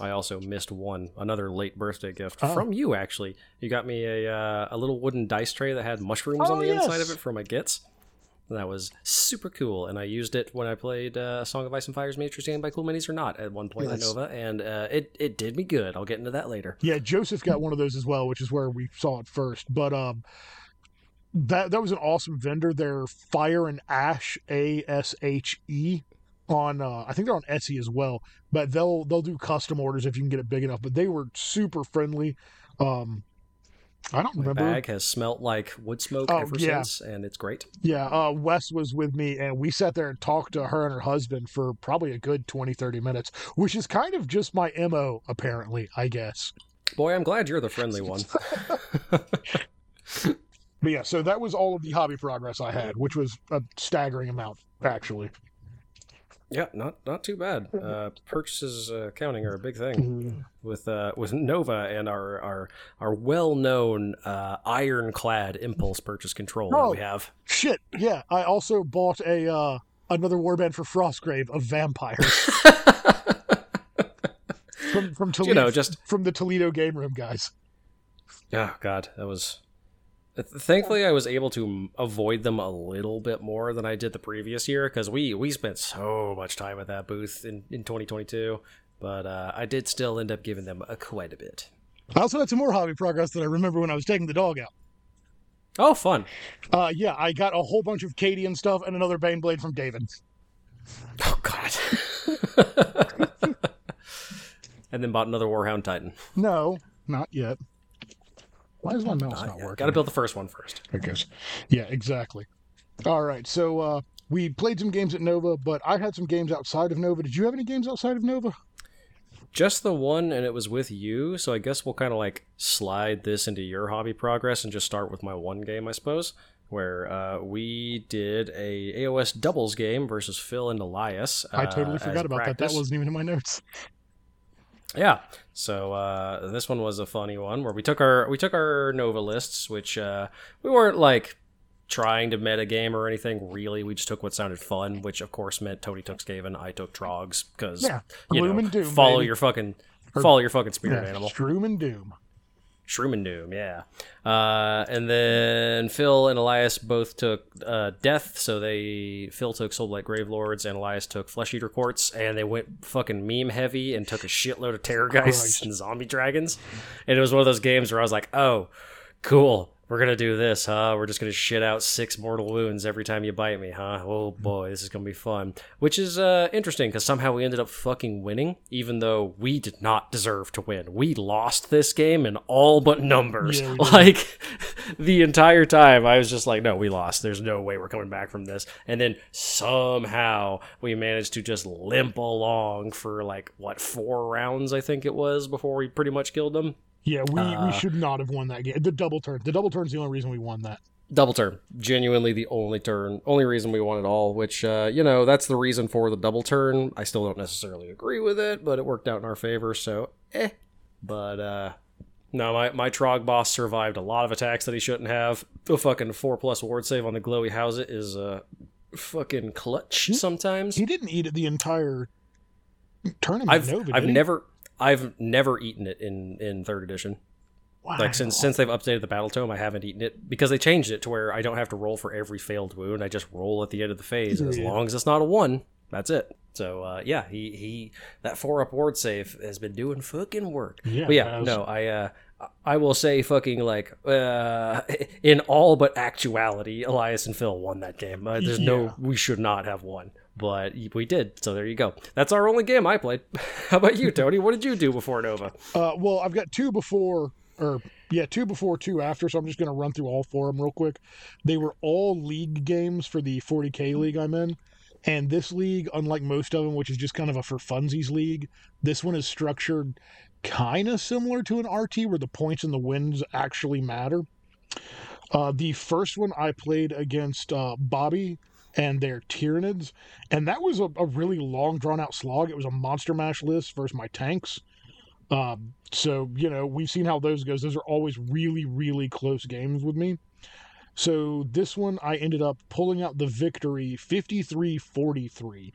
S1: I also missed one, another late birthday gift
S2: Oh.
S1: from you. Actually, you got me a uh, a little wooden dice tray that had mushrooms
S2: Oh,
S1: on the inside of it for my gits. That was super cool, and I used it when I played uh, Song of Ice and Fire's Miniature Stand by Cool Minis or not at one point
S2: Yes.
S1: at Nova, and uh, it it did me good. I'll get into that later.
S2: Yeah, Joseph got one of those as well, which is where we saw it first. But um, that that was an awesome vendor. They're Fire and Ash A S H E on uh, I think they're on Etsy as well. But they'll they'll do custom orders if you can get it big enough. But they were super friendly. Um, I don't
S1: My
S2: remember.
S1: bag has smelt like wood smoke
S2: Oh,
S1: ever
S2: yeah.
S1: since, and it's great.
S2: Yeah, uh, Wes was with me, and we sat there and talked to her and her husband for probably a good 20, 30 minutes, which is kind of just my MO, apparently, I guess.
S1: Boy, I'm glad you're the friendly one.
S2: But yeah, so that was all of the hobby progress I had, which was a staggering amount, actually.
S1: Yeah, not not too bad. Uh, purchases uh, counting are a big thing. with uh, with Nova and our our our well known uh, ironclad impulse purchase control that
S2: Oh.
S1: we have.
S2: Shit, yeah. I also bought a uh, another warband for Frostgrave of vampires from from Toledo,
S1: you know, just
S2: from the Toledo game room guys.
S1: oh god, that was. Thankfully, I was able to avoid them a little bit more than I did the previous year because we we spent so much time at that booth in in 2022. But uh, I did still end up giving them a quite a bit.
S2: I also had some more hobby progress that I remember when I was taking the dog out.
S1: Oh, fun!
S2: Uh, yeah, I got a whole bunch of Katie and stuff, and another Baneblade from David.
S1: Oh god. and then bought another Warhound Titan.
S2: No, not yet. Why is my mouse
S1: Not
S2: not working?
S1: Got to build the first one first.
S2: I guess. Yeah, exactly. All right, so uh, we played some games at Nova, but I had some games outside of Nova. Did you have any games outside of Nova?
S1: Just the one, and it was with you. So I guess we'll kind of like slide this into your hobby progress and just start with my one game, I suppose, where uh, we did a AOS doubles game versus Phil and Elias.
S2: I
S1: uh,
S2: totally forgot about that. That wasn't even in my notes.
S1: Yeah. So uh, this one was a funny one where we took our we took our Nova lists, which uh, we weren't like trying to meta game or anything really. We just took what sounded fun, which of course meant Tony took Skaven, I took Trogs, because
S2: Yeah,
S1: you know,
S2: Doom,
S1: follow
S2: baby.
S1: your fucking follow your fucking spirit
S2: Yeah,
S1: animal.
S2: Shroom and Doom.
S1: Shroom and Doom, yeah. Uh, and then Phil and Elias both took uh, Death, so they Phil took Soulblight Gravelords and Elias took Flesh Eater Courts, and they went fucking meme heavy and took a shitload of
S2: Terrorgheists
S1: and Zombie Dragons. And it was one of those games where I was like, oh, cool. We're gonna do this, huh? We're just gonna shit out six mortal wounds every time you bite me, huh? Oh boy, this is gonna be fun. Which is uh, interesting because somehow we ended up fucking winning, even though we did not deserve to win. We lost this game in all but numbers.
S2: Yeah,
S1: like the entire time, I was just like, no, we lost. There's no way we're coming back from this. And then somehow we managed to just limp along for like what four rounds, I think it was, before we pretty much killed them.
S2: Yeah, we,
S1: Uh,
S2: we should not have won that game. The double turn. The double turn's the only reason we won that.
S1: Double turn. Genuinely the only turn, only reason we won it all, which, uh, you know, that's the reason for the double turn. I still don't necessarily agree with it, but it worked out in our favor, so eh. But, uh, no, my, my Trog boss survived a lot of attacks that he shouldn't have. The fucking 4 plus ward save on the glowy house it is, uh, fucking clutch sometimes.
S2: He didn't eat it the entire tournament.
S1: I've, I've never, I've never eaten it in, in third edition. Wow. Like since since they've updated the battle tome, I haven't eaten it because they changed it to where I don't have to roll for every failed wound. I just roll at the end of the phase, and as long as it's not a one, that's it. So uh, yeah, he he that four up ward save has been doing fucking work.
S2: Yeah,
S1: but yeah,
S2: has.
S1: no, I uh, I will say fucking like uh, in all but actuality, Elias and Phil won that game. Uh, there's
S2: Yeah.
S1: no we should not have won, but we did. So there you go. That's our only game I played. How about you, Tony? What did you do before Nova?
S2: Uh, well, I've got two before, or yeah, two before, two after. So I'm just going to run through all four of them real quick. They were all league games for the 40k league I'm in. And this league, unlike most of them, which is just kind of a for funsies league, this one is structured kind of similar to an RT where the points and the wins actually matter. Uh, the first one I played against uh, Bobby and their Tyranids, and that was a, a really long, drawn out slog. It was a monster mash list versus my tanks. Um, so, you know, we've seen how those goes. Those are always really, really close games with me. So this one, I ended up pulling out the victory 53 43,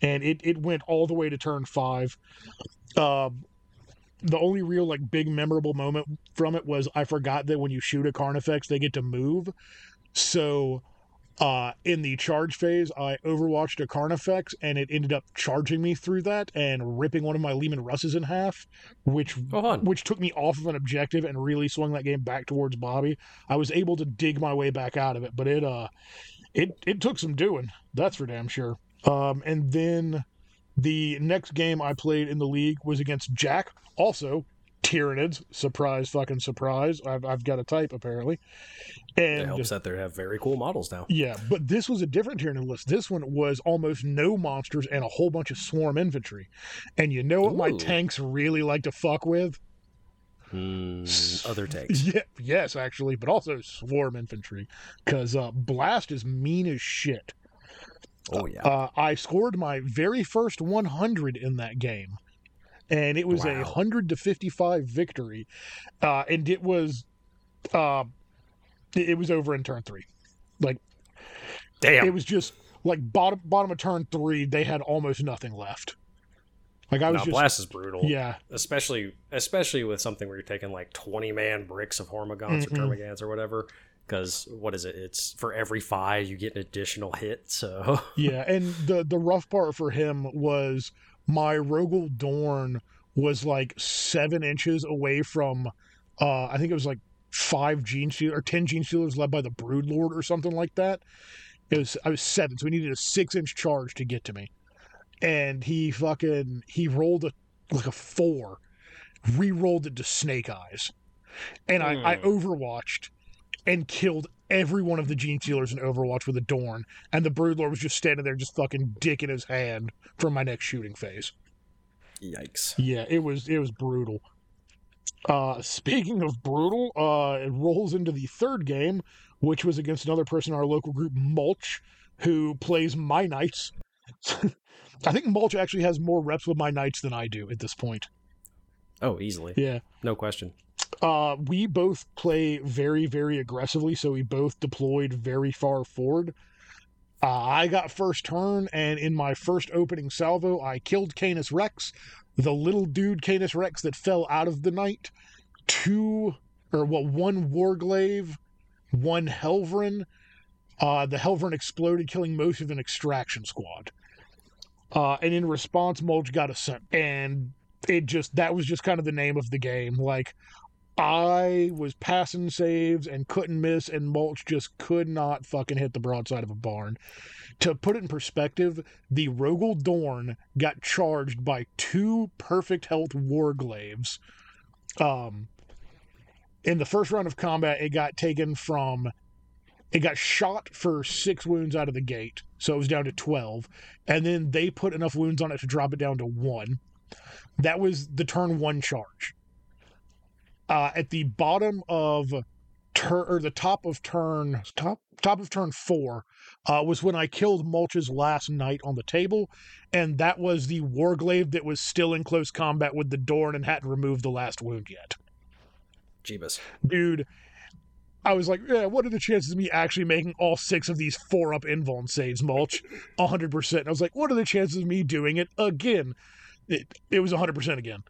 S2: and it, it went all the way to turn five. Uh, the only real like big memorable moment from it was I forgot that when you shoot a Carnifex, they get to move. So uh, in the charge phase, I overwatched a Carnifex and it ended up charging me through that and ripping one of my Leman Russes in half, which
S1: Oh,
S2: which took me off of an objective and really swung that game back towards Bobby. I was able to dig my way back out of it, but it uh it it took some doing. That's for damn sure. Um and then the next game I played in the league was against Jack, also Tyranids. Surprise, fucking surprise. I've, I've got a type apparently.
S1: It
S2: And
S1: helps that they have very cool models now.
S2: yeah, but this was a different Tyranid list. This one was almost no monsters and a whole bunch of swarm infantry. And you know what my tanks really like to fuck with?
S1: Hmm, other tanks.
S2: Yeah, yes, actually, but also swarm infantry. Because uh, Blast is mean as shit.
S1: Oh yeah.
S2: Uh, I scored my very first 100 in that game, and it was a
S1: Wow.
S2: 100 to 55 victory, uh, and it was, uh, it was over in turn three. Like
S1: Damn.
S2: it was just like bottom bottom of turn three, they had almost nothing left. Like I was
S1: now,
S2: just
S1: Blast is brutal.
S2: yeah,
S1: especially especially with something where you're taking like 20 man bricks of hormagaunts
S2: Mhm.
S1: or termagants or whatever because what is it it's for every five you get an additional hit so
S2: yeah, and the the rough part for him was my Rogal Dorn was like seven inches away from, uh, I think it was like five Genestealers or ten Genestealers led by the Brood Lord or something like that. It was I was seven, so he needed a six inch charge to get to me, and he fucking he rolled a like a four, re-rolled it to Snake Eyes, and I, I
S1: Hmm.
S2: overwatched and killed every one of the Genestealers in Overwatch with a Dorn, and the Broodlord was just standing there, just fucking dick in his hand for my next shooting phase.
S1: yikes
S2: Yeah, it was it was brutal. Uh, speaking of brutal, uh, it rolls into the third game, which was against another person in our local group, Mulch, who plays my knights. I think Mulch actually has more reps with my knights than I do at this point.
S1: oh easily
S2: Yeah.
S1: no question
S2: Uh, we both play very, very aggressively, so we both deployed very far forward. Uh, I got first turn, and in my first opening salvo, I killed Canis Rex, the little dude Canis Rex that fell out of the night. Two, or what, one Warglaive, one Helverin. Uh, the Helverin exploded, killing most of an extraction squad. Uh, and in response, Mulch got a scent. And it just, that was just kind of the name of the game. Like, I was passing saves and couldn't miss, and Mulch just could not fucking hit the broadside of a barn. To put it in perspective, the Rogal Dorn got charged by two perfect health Warglaives. Um, in the first round of combat, it got taken from. It got shot for six wounds out of the gate, so it was down to 12. And then they put enough wounds on it to drop it down to one. That was the turn one charge uh, at the bottom of turn or the top of turn top top of turn four uh, was when I killed Mulch's last knight on the table, and that was the Warglaive that was still in close combat with the Dorn and hadn't removed the last wound yet.
S1: jeebus
S2: Dude, I was like, yeah, what are the chances of me actually making all six of these four up invuln saves, Mulch? 100%. And I was like, what are the chances of me doing it again? It, it was 100% again.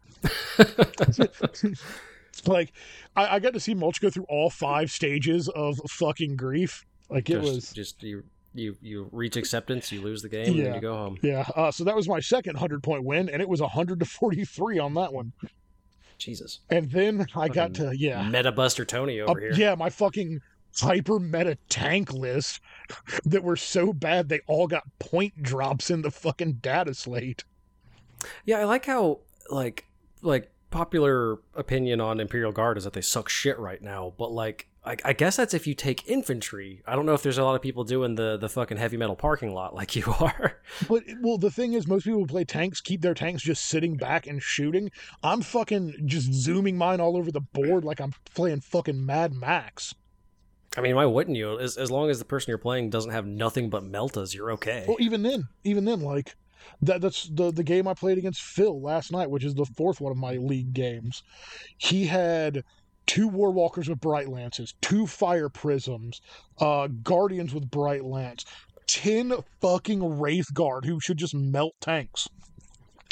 S2: like I, I got to see Mulch go through all five stages of fucking grief. Like it
S1: just,
S2: was
S1: just you you you reach acceptance you lose the game and
S2: Yeah.
S1: then you go home
S2: yeah. Uh, so that was my second hundred point win, and it was hundred to forty three on that one.
S1: jesus
S2: And then I got to yeah,
S1: meta buster tony
S2: Uh,
S1: over here
S2: yeah, my fucking hyper meta tank list that were so bad they all got point drops in the fucking data slate.
S1: Yeah, I like how like like popular opinion on Imperial Guard is that they suck shit right now, but like I, I guess that's if you take infantry. I don't know if there's a lot of people doing the the fucking heavy metal parking lot like you are.
S2: But well, the thing is, most people who play tanks keep their tanks just sitting back and shooting. I'm fucking just zooming mine all over the board like I'm playing fucking Mad Max.
S1: I mean, why wouldn't you? As as long as the person you're playing doesn't have nothing but meltas, you're okay.
S2: Well, even then, even then, like that that's the the game I played against Phil last night, which is the fourth one of my league games. He had two Warwalkers with Bright Lances, two Fire Prisms, uh, Guardians with Bright Lance, ten fucking Wraith Guard who should just melt tanks.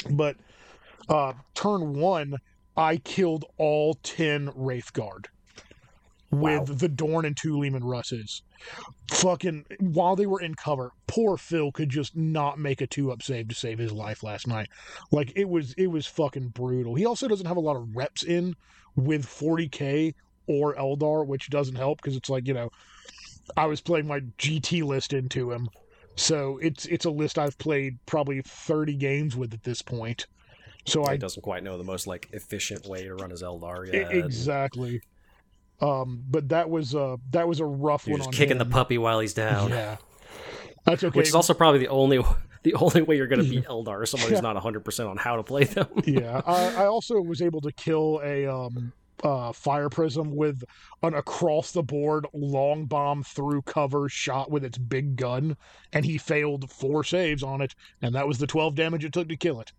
S2: But uh, turn one, I killed all ten Wraith Guard with
S1: Wow.
S2: the Dorn and two Leman Russes. Fucking while they were in cover, poor Phil could just not make a two up save to save his life last night. Like it was it was fucking brutal. He also doesn't have a lot of reps in with 40k or Eldar, which doesn't help because it's like, you know, I was playing my GT list into him. So it's it's a list I've played probably 30 games with at this point. So I
S1: he doesn't quite know the most like efficient way to run his Eldar yet.
S2: exactly. Um, but that was uh that was a rough
S1: You're
S2: one
S1: just kicking the puppy while he's down.
S2: Yeah, that's okay.
S1: Which is also probably the only the only way you're going to beat Eldar is someone who's not 100% on how to play them.
S2: yeah, I, I also was able to kill a um uh fire prism with an across the board long bomb through cover shot with its big gun, and he failed four saves on it, and that was the twelve damage it took to kill it.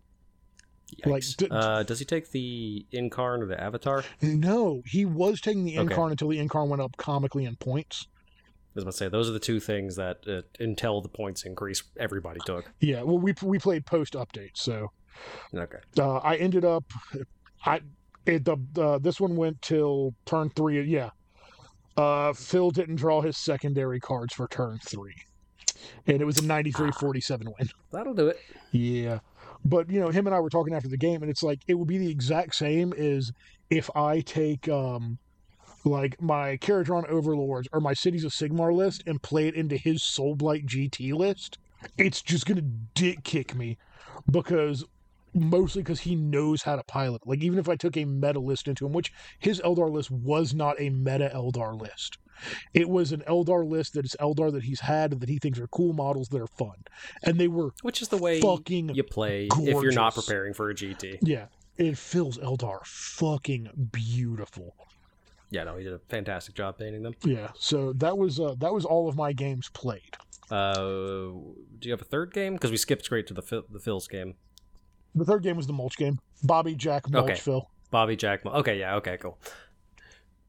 S2: Like, d-
S1: uh, does he take the Incarn or the Avatar?
S2: No, he was taking the
S1: Okay.
S2: incarn until the incarn went up comically in points.
S1: I was about to say those are the two things that uh, until the points increase, everybody took.
S2: Yeah, well, we we played post update, so
S1: Okay.
S2: uh, I ended up, I it the uh, this one went till turn three. Yeah, uh, Phil didn't draw his secondary cards for turn three, and it was a 93-47 win.
S1: That'll do it.
S2: Yeah, but you know, him and I were talking after the game, and it's like it would be the exact same as if I take um. Like my Kharadron Overlords or my Cities of Sigmar list and play it into his Soulblight GT list, it's just gonna dick kick me because mostly because he knows how to pilot. Like even if I took a meta list into him, which his Eldar list was not a meta Eldar list. It was an Eldar list that is Eldar that he's had that he thinks are cool models that are fun. And they were
S1: Which is the way
S2: fucking
S1: you play if you're not preparing for a GT.
S2: yeah. It fills Eldar fucking beautiful.
S1: Yeah, no, he did a fantastic job painting them.
S2: Yeah. So that was uh that was all of my games played.
S1: Uh, do you have a third game? Because we skipped straight to the Phil, the Phil's game.
S2: The third game was the mulch game. Bobby Jack mulch
S1: Okay.
S2: Phil.
S1: Bobby Jack. Okay, yeah, okay, cool.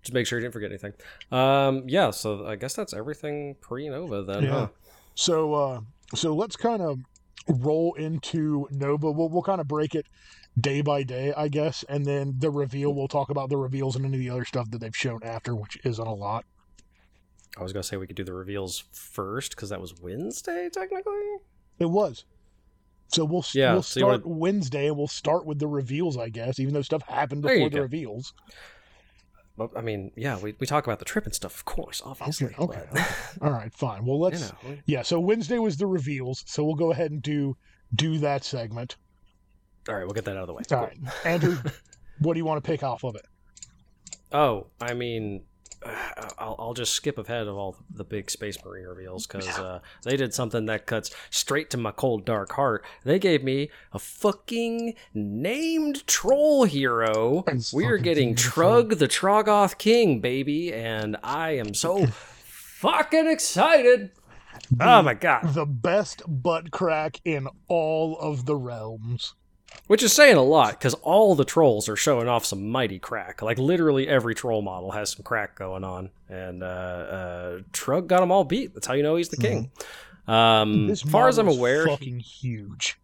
S1: Just make sure you didn't forget anything. Um, yeah, so I guess that's everything pre Nova then.
S2: Yeah.
S1: Huh?
S2: So uh so let's kind of roll into Nova. We'll we'll kind of break it day by day, I guess, and then the reveal we'll talk about the reveals and any of the other stuff that they've shown after, which isn't a lot.
S1: I was gonna say we could do the reveals first because that was Wednesday technically.
S2: It was. So we'll
S1: Yeah,
S2: we'll
S1: so
S2: start Wednesday and we'll start with the reveals, I guess, even though stuff happened before the
S1: go.
S2: reveals.
S1: Well, I mean, yeah, we, we talk about the trip and stuff, of course, obviously.
S2: Okay, okay.
S1: but,
S2: All right, fine. Well, let's
S1: you know,
S2: Yeah, so Wednesday was the reveals, so we'll go ahead and do do that segment.
S1: all right, we'll get that out of the way.
S2: All
S1: Cool.
S2: right. Andrew, what do you want to pick off of it?
S1: Oh, I mean, I'll, I'll just skip ahead of all the big Space Marine reveals because uh, they did something that cuts straight to my cold, dark heart. They gave me a fucking named troll hero.
S2: That's
S1: We are getting
S2: beautiful.
S1: Trugg the Troggoth King, baby, and I am so fucking excited. Oh my god.
S2: The best butt crack in all of the realms.
S1: Which is saying a lot because all the trolls are showing off some mighty crack. Like literally every troll model has some crack going on, and uh, uh, Trugg got them all beat. That's how you know he's the king. Um, as far as I'm aware,
S2: fucking huge.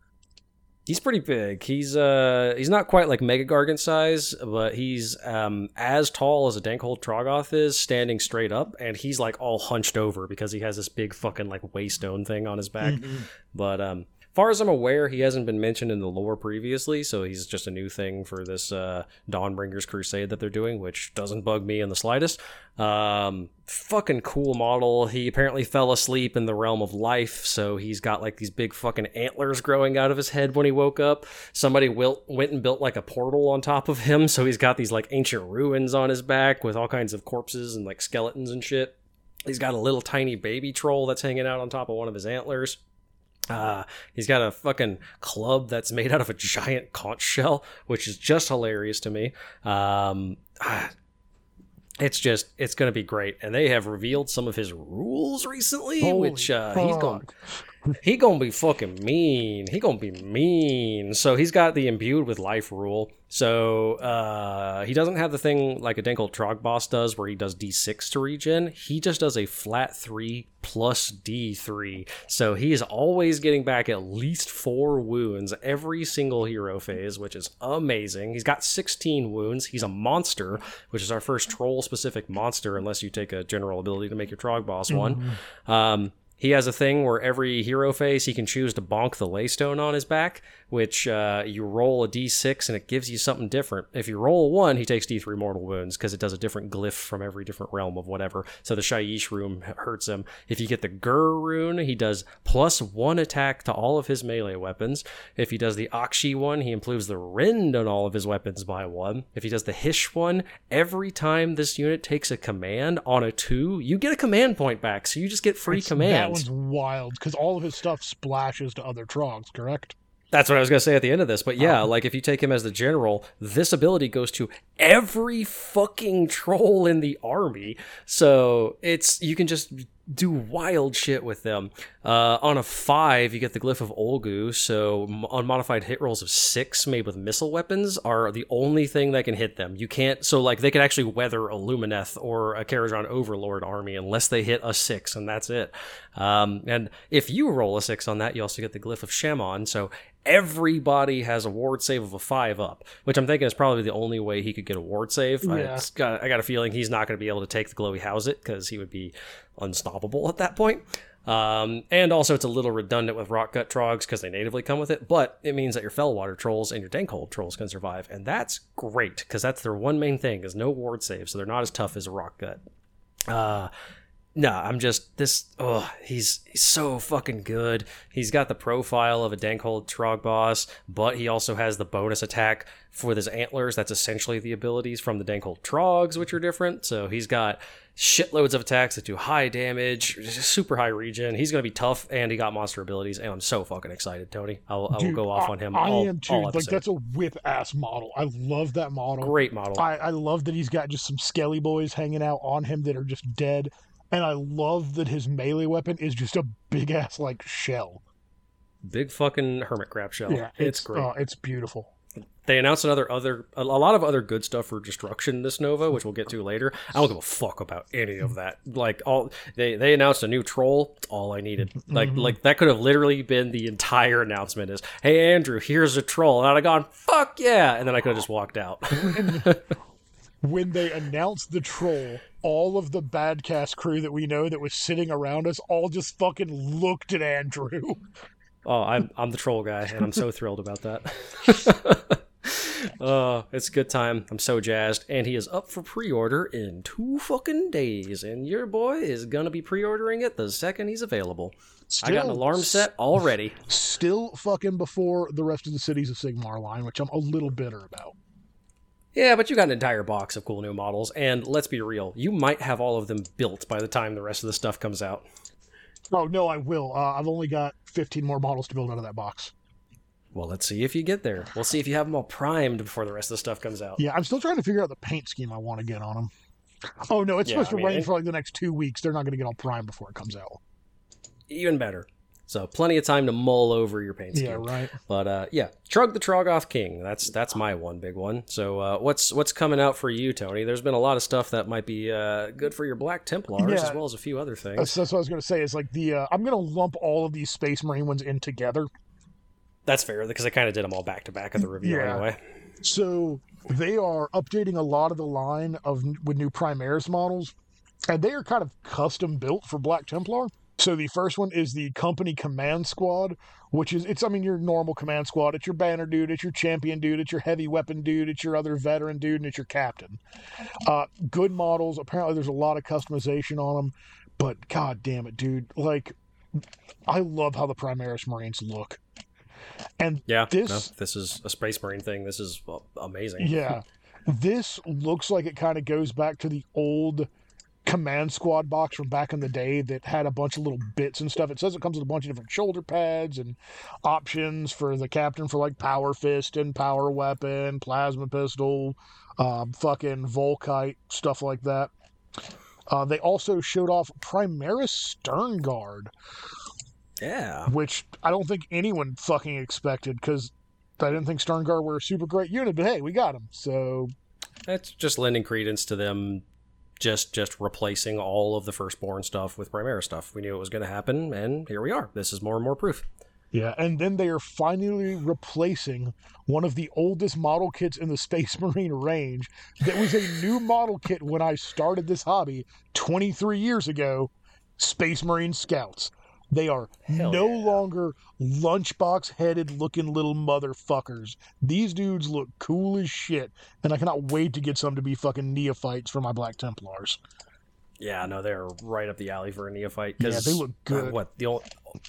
S1: he's pretty big. He's uh, he's not quite like Mega Gargant size, but he's um, as tall as a Dankhold Troggoth is, standing straight up, and he's like all hunched over because he has this big fucking like waystone thing on his back.
S2: Mm-hmm.
S1: But um, far as I'm aware, he hasn't been mentioned in the lore previously, so he's just a new thing for this uh, Dawnbringers Crusade that they're doing, which doesn't bug me in the slightest. Um, fucking cool model. He apparently fell asleep in the realm of life, so he's got like these big fucking antlers growing out of his head when he woke up. Somebody wilt, went and built like a portal on top of him, so he's got these like ancient ruins on his back with all kinds of corpses and like skeletons and shit. He's got a little tiny baby troll that's hanging out on top of one of his antlers. Uh, he's got a fucking club that's made out of a giant conch shell, which is just hilarious to me. Um, it's just it's going to be great, and they have revealed some of his rules recently,
S2: Holy
S1: which uh, he's going
S2: fuck.
S1: he gonna be fucking mean. He gonna be mean. So he's got the imbued with life rule. So uh, he doesn't have the thing like a Dankhold Trog boss does, where he does D6 to regen. He just does a flat three plus D3. So he is always getting back at least four wounds every single hero phase, which is amazing. He's got 16 wounds. He's a monster, which is our first troll specific monster, unless you take a general ability to make your Trog boss one. Um, he has a thing where every hero phase he can choose to bonk the laystone on his back, which uh, you roll a d6 and it gives you something different. If you roll a 1, he takes d3 mortal wounds because it does a different glyph from every different realm of whatever. So the Shyish rune hurts him. If you get the Ghur rune, he does plus 1 attack to all of his melee weapons. If he does the Aqshy one, he improves the rend on all of his weapons by 1. If he does the Hysh one, every time this unit takes a command on a 2, you get a command point back. So you just get free commands.
S2: That one's wild because all of his stuff splashes to other trogs, correct?
S1: That's what I was going to say at the end of this. But yeah, oh. like if you take him as the general, this ability goes to every fucking troll in the army. So it's, you can just do wild shit with them. Uh, on a five, you get the glyph of Ulgu. So unmodified hit rolls of six made with missile weapons are the only thing that can hit them. You can't, so like they can actually weather a Lumineth or a Kharadron Overlord army unless they hit a six, and that's it. Um, and if you roll a six on that, you also get the glyph of Shaman. So everybody has a ward save of a five up, which I'm thinking is probably the only way he could get a ward save.
S2: Yeah.
S1: it's got, I got a feeling he's not going to be able to take the glowy house it because he would be unstoppable at that point. Um, and also, it's a little redundant with rock gut trogs because they natively come with it, but it means that your fellwater trolls and your dankhold trolls can survive, and that's great because that's their one main thing is no ward save, so they're not as tough as a rock gut. Uh, no, I'm just this. Oh, he's he's so fucking good. He's got the profile of a Dankhold Trog boss, but he also has the bonus attack for his antlers. That's essentially the abilities from the Dankhold Trogs, which are different. So he's got shitloads of attacks that do high damage, super high regen. He's gonna be tough, and he got monster abilities. And I'm so fucking excited, Tony. I will, I will
S2: Dude,
S1: go off
S2: I-
S1: on him.
S2: I
S1: all,
S2: am too. Like that's a whip ass model. I love that model.
S1: great model.
S2: I, I love that he's got just some skelly boys hanging out on him that are just dead. And I love that his melee weapon is just a big ass like shell.
S1: Big fucking hermit crab shell. Yeah, it's, great.
S2: uh, it's beautiful.
S1: They announced another other a a lot of other good stuff for destruction this Nova, which we'll get to later. I don't give a fuck about any of that. Like all they they announced a new troll. All I needed, like
S2: Mm-hmm.
S1: like that could have literally been the entire announcement. Is hey Andrew, here's a troll, and I'd have gone fuck yeah, and then I could have just walked out.
S2: When they announced the troll, all of the bad cast crew that we know that was sitting around us all just fucking looked at Andrew.
S1: oh, I'm I'm the troll guy, and I'm so thrilled about that. Oh, it's a good time. I'm so jazzed. And he is up for pre order in two fucking days. And your boy is going to be pre ordering it the second he's available. I got an alarm set already.
S2: Still fucking before the rest of the cities of Sigmar line, which I'm a little bitter about.
S1: Yeah, but you got an entire box of cool new models. And let's be real, you might have all of them built by the time the rest of the stuff comes out.
S2: Oh no, I will. Uh, I've only got 15 more models to build out of that box.
S1: Well, let's see if you get there. We'll see if you have them all primed before the rest of the stuff comes out.
S2: Yeah, I'm still trying to figure out the paint scheme I want to get on them. Oh no, it's
S1: Yeah,
S2: supposed
S1: I
S2: to
S1: mean,
S2: rain
S1: it-
S2: for like the next two weeks. They're not going to get all primed before it comes out.
S1: Even better. So plenty of time to mull over your paint scheme.
S2: Yeah, right.
S1: But uh, yeah, Trugg the Troggoth King. That's that's my one big one. So uh, what's what's coming out for you, Tony? There's been a lot of stuff that might be uh, good for your Black Templars
S2: Yeah.
S1: as well as a few other things.
S2: That's, that's what I was going to say. Is like the uh, I'm going to lump all of these Space Marine ones in together.
S1: That's fair because I kind of did them all back to back at the review
S2: Yeah.
S1: anyway.
S2: So they are updating a lot of the line of with new Primaris models, and they are kind of custom built for Black Templar. So the first one is the company command squad, which is it's I mean your normal command squad. It's your banner dude, it's your champion dude, it's your heavy weapon dude, it's your other veteran dude, and it's your captain. Uh, good models. Apparently, there's a lot of customization on them, but god damn it, dude! Like, I love how the Primaris Marines look. And
S1: Yeah,
S2: This-
S1: no, this is a Space Marine thing. This is uh, amazing.
S2: Yeah. This looks like it kind of goes back to the old command squad box from back in the day that had a bunch of little bits and stuff. It says it comes with a bunch of different shoulder pads and options for the captain for like power fist and power weapon, plasma pistol, um, fucking Volkite, stuff like that. Uh, they also showed off Primaris Stern Guard,
S1: Yeah.
S2: which I don't think anyone fucking expected because I didn't think Stern Guard were a super great unit, but hey, we got them. So
S1: That's just lending credence to them just just replacing all of the firstborn stuff with Primaris stuff. We knew it was going to happen, and here we are. This is more and more proof.
S2: Yeah, and then they are finally replacing one of the oldest model kits in the Space Marine range that was a new model kit when I started this hobby 23 years ago Space Marine Scouts. They are
S1: Hell
S2: no
S1: yeah.
S2: longer lunchbox headed looking little motherfuckers. These dudes look cool as shit, and I cannot wait to get some to be fucking neophytes for my Black Templars.
S1: Yeah, no, they're right up the alley for a neophyte.
S2: Yeah, they look
S1: uh,
S2: good.
S1: what the o-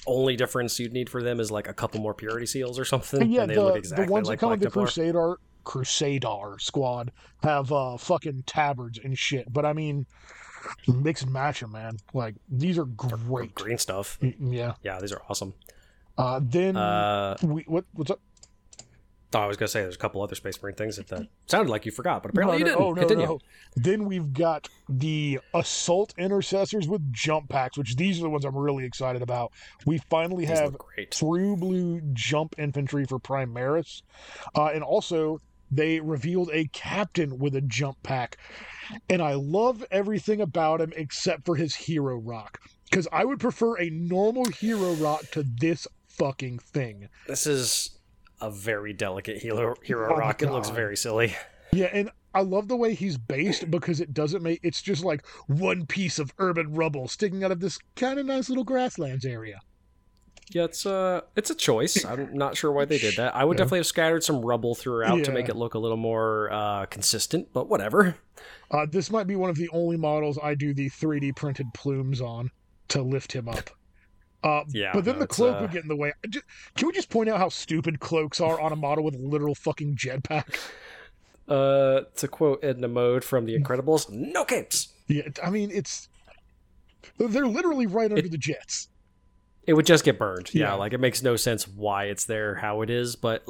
S1: only difference you'd need for them is like a couple more purity seals or something.
S2: And yeah,
S1: and they
S2: the,
S1: look exactly
S2: the ones
S1: like
S2: that come with the Crusader Crusader squad have uh fucking tabards and shit. But I mean, mix and match them, man. Like these are great.
S1: green stuff.
S2: Yeah.
S1: Yeah, these are awesome.
S2: Uh, then
S1: Uh,
S2: we what what's up?
S1: oh, I was gonna say there's a couple other Space Marine things that, that sounded like you forgot, but apparently
S2: No,
S1: you didn't.
S2: oh, no,
S1: Continue.
S2: no. Then we've got the assault intercessors with jump packs, which these are the ones I'm really excited about. We finally
S1: These
S2: have true blue jump infantry for Primaris. Uh, and also, they revealed a captain with a jump pack. And I love everything about him except for his hero rock. Because I would prefer a normal hero rock to this fucking thing.
S1: This is a very delicate hero hero
S2: Oh
S1: rock. It looks very silly.
S2: Yeah, and I love the way he's based because it doesn't make it's just like one piece of urban rubble sticking out of this kind of nice little grasslands area.
S1: Yeah, it's a it's a choice. I'm not sure why they did that. I would
S2: Yeah.
S1: definitely have scattered some rubble throughout to make it look a little more uh consistent, but whatever.
S2: Uh, this might be one of the only models I do the 3D printed plumes on to lift him up. Uh,
S1: Yeah,
S2: but then
S1: no,
S2: the cloak
S1: uh,
S2: would get in the way. I ju- Can we just point out how stupid cloaks are on a model with a literal fucking jetpack?
S1: Uh to quote Edna Mode from The Incredibles, no capes.
S2: Yeah, I mean it's they're literally right under the jets.
S1: It would just get burned. Yeah,
S2: Yeah.
S1: like it makes no sense why it's there, how it is, but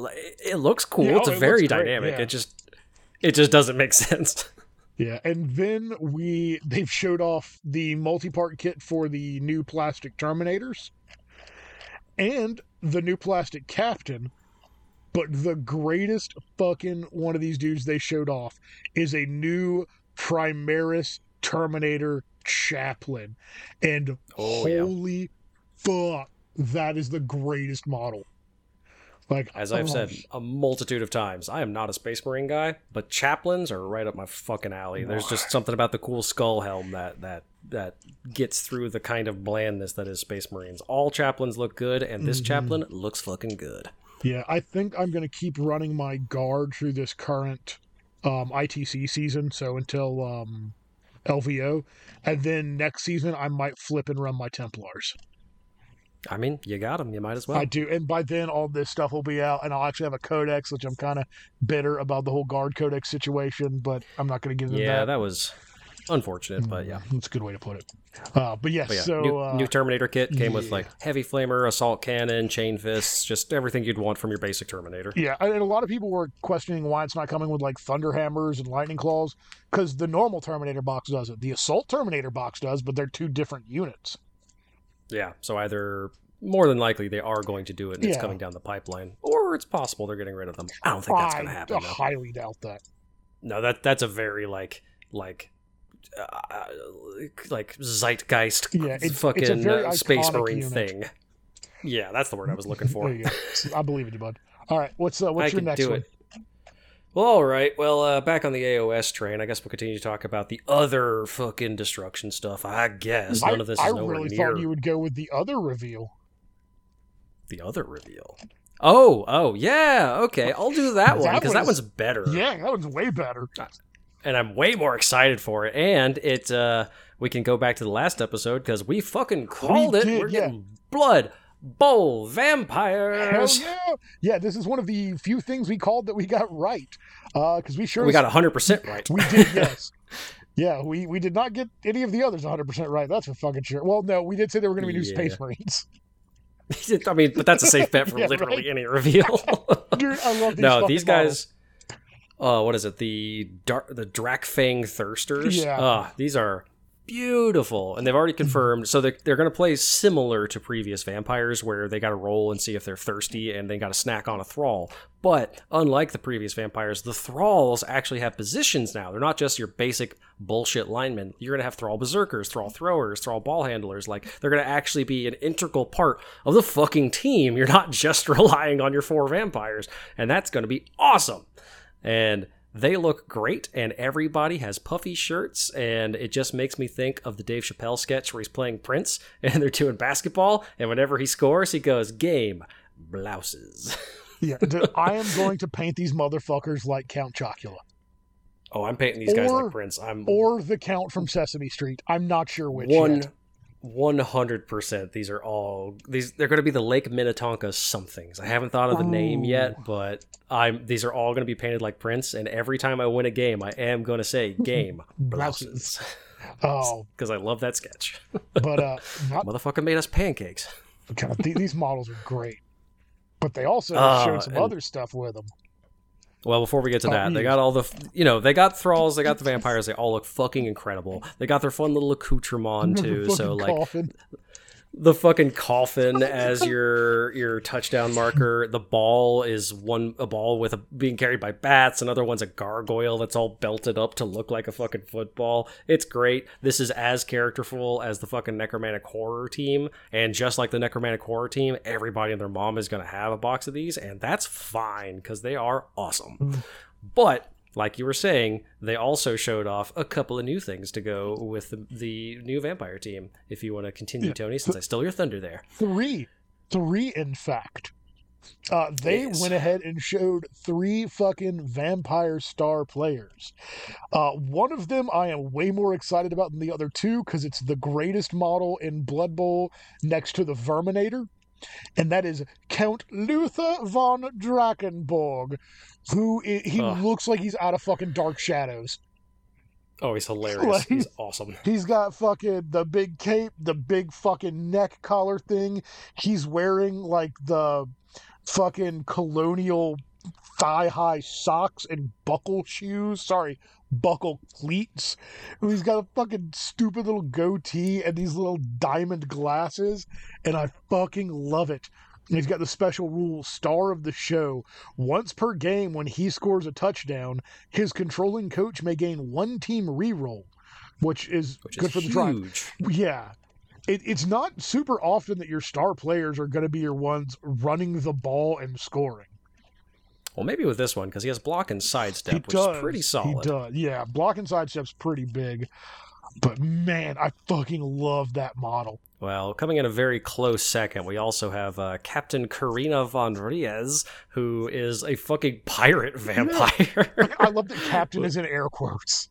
S1: it looks cool.
S2: Yeah,
S1: it's
S2: oh,
S1: very dynamic.
S2: yeah.
S1: It just it just doesn't make sense.
S2: Yeah, and then we they've showed off the multi-part kit for the new plastic Terminators and the new plastic Captain. But the greatest fucking one of these dudes they showed off is a new Primaris Terminator Chaplain. And
S1: Oh, yeah.
S2: Fuck, that is the greatest model. Like
S1: As I've
S2: oh,
S1: said a multitude of times, I am not a Space Marine guy, but chaplains are right up my fucking alley. There's just something about the cool skull helm that that that gets through the kind of blandness that is Space Marines. All chaplains look good, and this
S2: Mhm.
S1: chaplain looks fucking good.
S2: Yeah, I think I'm going to keep running my guard through this current um, ITC season, so until um, LVO, and then next season I might flip and run my Templars.
S1: I mean, you got them. You might as well.
S2: I do, and by then all this stuff will be out, and I'll actually have a codex, which I'm kind of bitter about the whole guard codex situation, but I'm not going to get into
S1: yeah,
S2: that.
S1: that was unfortunate, but yeah.
S2: that's a good way to put it. Uh, but yes,
S1: But yeah,
S2: so
S1: new,
S2: uh,
S1: new Terminator kit came with like heavy flamer, assault cannon, chain fists, just everything you'd want from your basic Terminator.
S2: Yeah, and a lot of people were questioning why it's not coming with like thunder hammers and lightning claws because the normal Terminator box does it. The assault Terminator box does, but they're two different units.
S1: Yeah, so either more than likely they are going to do it and it's coming down the pipeline, or it's possible they're getting rid of them. I don't think that's going to
S2: I
S1: happen. though.
S2: highly doubt that.
S1: No, that that's a very like like uh, like zeitgeist
S2: Yeah, it's-
S1: fucking
S2: it's
S1: uh, space marine
S2: unit.
S1: thing. Yeah, that's the word I was looking for.
S2: There you go. I believe in you, bud. All right, what's uh,
S1: I
S2: what's your
S1: could
S2: next
S1: do
S2: one?
S1: it. Well, all right. Well, uh, back on the AOS train, I guess we'll continue to talk about the other fucking destruction stuff. I guess none of this
S2: I
S1: is nowhere near.
S2: I really
S1: near
S2: thought you would go with the other reveal.
S1: the other reveal. Oh, oh, yeah. Okay, I'll do that one because that
S2: one's-
S1: better.
S2: Yeah, that one's way better.
S1: and I'm way more excited for it. And it, uh, we can go back to the last episode because we fucking called it.
S2: did,
S1: We're
S2: yeah.
S1: getting blood bowl
S2: Hell
S1: vampires.
S2: yeah! Yeah, this is one of the few things we called that we got right. Uh because we sure
S1: We got hundred percent right.
S2: We did, yes. Yeah, we, we did not get any of the others 100% right. That's for fucking sure. Well, no, we did say they were going to be new
S1: Yeah.
S2: Space Marines.
S1: I mean, but that's a safe bet for
S2: Yeah,
S1: literally
S2: right.
S1: any reveal.
S2: Dude, I love these
S1: no, these
S2: models.
S1: guys. Uh, what is it? The dark, the Drakfang Thirsters.
S2: Yeah.
S1: Ah, these are beautiful, and they've already mm-hmm. confirmed. So they're they're going to play similar to previous vampires, where they got to roll and see if they're thirsty, and they got to snack on a thrall. But unlike the previous vampires, the thralls actually have positions now. They're not just your basic bullshit linemen. You're going to have thrall berserkers, thrall throwers, thrall ball handlers. Like they're going to actually be an integral part of the fucking team. You're not just relying on your four vampires, and that's going to be awesome. And they look great, and everybody has puffy shirts, and it just makes me think of the Dave Chappelle sketch where he's playing Prince, and they're doing basketball, and whenever he scores, he goes, "Game blouses."
S2: Yeah, dude, I am going to paint these motherfuckers like Count Chocula.
S1: Oh, I'm painting these guys like Prince. I'm
S2: Or the Count from Sesame Street. I'm not sure which.
S1: one.
S2: Yet.
S1: One hundred percent. These are all these. They're going to be the Lake Minnetonka somethings. I haven't thought of the name yet, but I'm. These are all going to be painted like Prince. And every time I win a game, I am going to say "Game blouses"
S2: Oh,
S1: because I love that sketch.
S2: but uh, not,
S1: Motherfucker made us pancakes.
S2: God, these models are great. But they also
S1: Ah,
S2: showed some
S1: and-
S2: other stuff with them.
S1: Well, before we get to
S2: Oh,
S1: that, they
S2: hmm.
S1: got all the, you know, they got thralls, they got the vampires. They all look fucking incredible. They got their fun little accoutrement too. So like
S2: coffin.
S1: The fucking coffin as your your touchdown marker. The ball is one a ball with a being carried by bats. Another one's a gargoyle that's all belted up to look like a fucking football. It's great. This is as characterful as the fucking necromantic horror team, and just like the necromantic horror team, everybody and their mom is gonna have a box of these, and that's fine because they are awesome. Hmm. But like you were saying, they also showed off a couple of new things to go with the, the new vampire team. If you want to continue, Tony, since I stole your thunder there.
S2: Three. Three, in fact. Uh, they
S1: Yes.
S2: went ahead and showed three fucking vampire star players. Uh, one of them I am way more excited about than the other two because it's the greatest model in Blood Bowl next to the Verminator, and that is Count Luther von Drakenborg, who he
S1: Ugh.
S2: looks like he's out of fucking Dark Shadows.
S1: Oh, he's hilarious.
S2: Like-
S1: He's awesome.
S2: He's got fucking the big cape, the big fucking neck collar thing. He's wearing like the fucking colonial thigh high socks and buckle shoes. Sorry, buckle cleats. He's got a fucking stupid little goatee and these little diamond glasses, and I fucking love it. And He's got the special rule star of the show. Once per game, when he scores a touchdown, his controlling coach may gain one team reroll, which is
S1: Which
S2: good
S1: is
S2: for the tribe.
S1: huge.
S2: Yeah. It, it's not super often that your star players are going to be your ones running the ball and scoring.
S1: Well, maybe with this one because he has block and sidestep,
S2: he
S1: which
S2: does.
S1: is pretty solid.
S2: He does. Yeah, block and sidestep's pretty big. But man, I fucking love that model.
S1: Well, coming in a very close second, we also have uh, Captain Karina von Ries, who is a fucking pirate vampire.
S2: I love that Captain is in air quotes.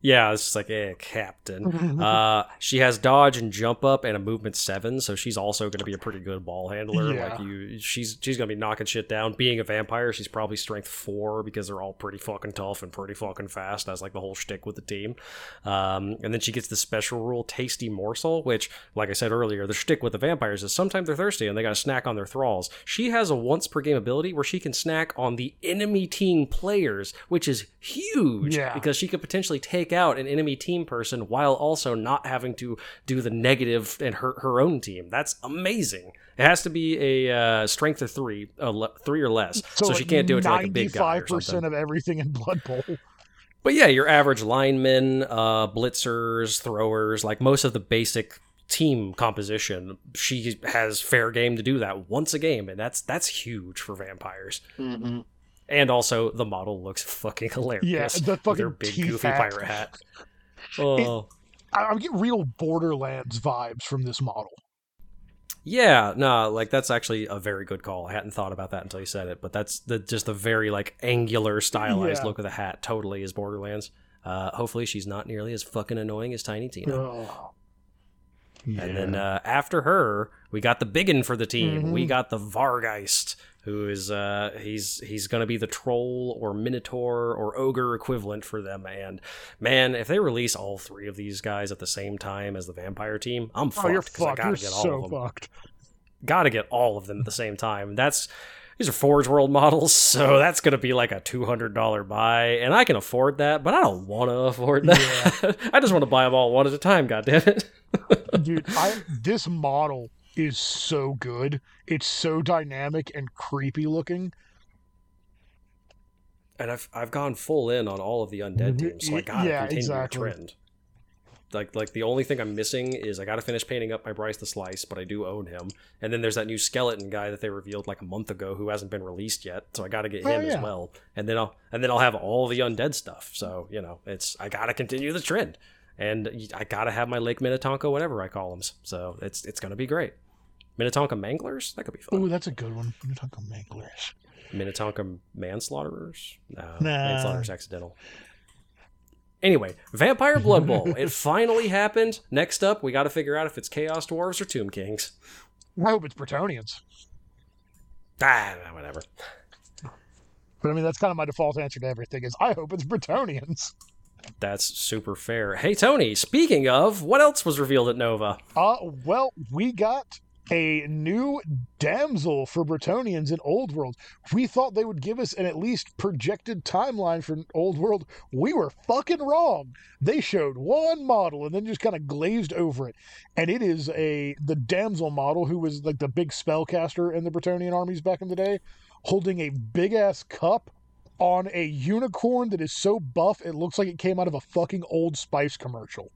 S1: Yeah, it's just like, eh, Captain. Uh, she has dodge and jump up and a movement seven, so she's also going to be a pretty good ball handler.
S2: Yeah.
S1: Like you, she's she's going to be knocking shit down. Being a vampire, she's probably strength four because they're all pretty fucking tough and pretty fucking fast. That's like the whole shtick with the team. Um, and then she gets the special rule, tasty morsel, which, like I said earlier, the shtick with the vampires is sometimes they're thirsty and they got to snack on their thralls. She has a once per game ability where she can snack on the enemy team players, which is huge
S2: Yeah.
S1: because she could potentially take out an enemy team person while also not having to do the negative and hurt her own team. That's amazing. It has to be a uh, strength of three, uh, le- three or less, so, she
S2: like
S1: can't do it to like a big guy or
S2: 95% of everything in Blood Bowl.
S1: But yeah, your average linemen, uh, blitzers, throwers, like most of the basic team composition, she has fair game to do that once a game, and that's that's huge for vampires. And also, the model looks fucking hilarious.
S2: Yeah, the fucking
S1: their big goofy
S2: hat.
S1: pirate hat. Oh.
S2: I- I'm getting real Borderlands vibes from this model.
S1: Yeah, no, like that's actually a very good call. I hadn't thought about that until you said it, but that's the just the very like angular, stylized
S2: Yeah.
S1: look of the hat. Totally is Borderlands. Uh, hopefully, she's not nearly as fucking annoying as Tiny Tina.
S2: Oh.
S1: And then uh, after her, we got the biggin for the team.
S2: Mhm.
S1: We got the Vargeist, who is uh, he's he's going to be the troll or minotaur or ogre equivalent for them. And man, if they release all three of these guys at the same time as the vampire team, I'm
S2: Oh, you're
S1: fucked because I gotta
S2: You're
S1: get all
S2: so
S1: of them.
S2: fucked.
S1: Gotta get all of them at the same time. That's these are Forge World models, so that's gonna be like a two hundred dollar buy, and I can afford that, but I don't want to afford that. I just want to buy them all one at a time. God damn it!
S2: Dude, I this model is so good. It's so dynamic and creepy looking.
S1: and I've I've gone full in on all of the undead
S2: Mhm.
S1: teams, so I gotta
S2: Yeah,
S1: continue
S2: exactly.
S1: the trend. Like like the only thing I'm missing is I gotta finish painting up my Bryce the Slice, but I do own him. And then there's that new skeleton guy that they revealed like a month ago who hasn't been released yet, so I gotta get
S2: Oh,
S1: him as well. And then I'll and then I'll have all the undead stuff. So you know it's I gotta continue the trend, and I gotta have my Lake Minnetonka, whatever I call them. So it's it's gonna be great. Minnetonka Manglers that could be fun.
S2: Ooh, that's a good one. I'm Manglers.
S1: Minnetonka manslaughterers? No,
S2: Nah.
S1: manslaughter's accidental. Anyway, Vampire Blood Bowl. it finally happened. Next up, we got to figure out if it's Chaos Dwarves or Tomb Kings.
S2: I hope it's Bretonnians.
S1: Ah, whatever.
S2: But I mean, that's kind of my default answer to everything is I hope it's Bretonnians.
S1: That's super fair. Hey, Tony, speaking of, what else was revealed at Nova?
S2: Uh, well, we got a new damsel for Bretonnians in Old World. We thought they would give us an at least projected timeline for Old World. We were fucking wrong. They showed one model and then just kind of glazed over it. And it is a the damsel model who was like the big spellcaster in the Bretonnian armies back in the day, holding a big ass cup on a unicorn that is so buff it looks like it came out of a fucking old spice commercial.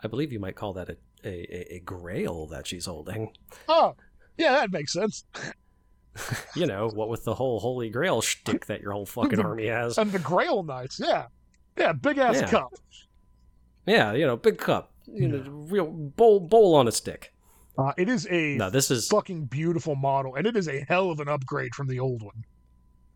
S1: I believe you might call that a, a, a, a grail that she's holding.
S2: Oh, yeah, that makes sense.
S1: You know, what with the whole Holy Grail shtick that your whole fucking
S2: The-
S1: army has.
S2: And the Grail Knights, yeah. Yeah, big ass
S1: Yeah.
S2: cup.
S1: Yeah, you know, big cup. You know, real bowl bowl on a stick.
S2: Uh, it is a
S1: No, this is
S2: fucking beautiful model, and it is a hell of an upgrade from the old one.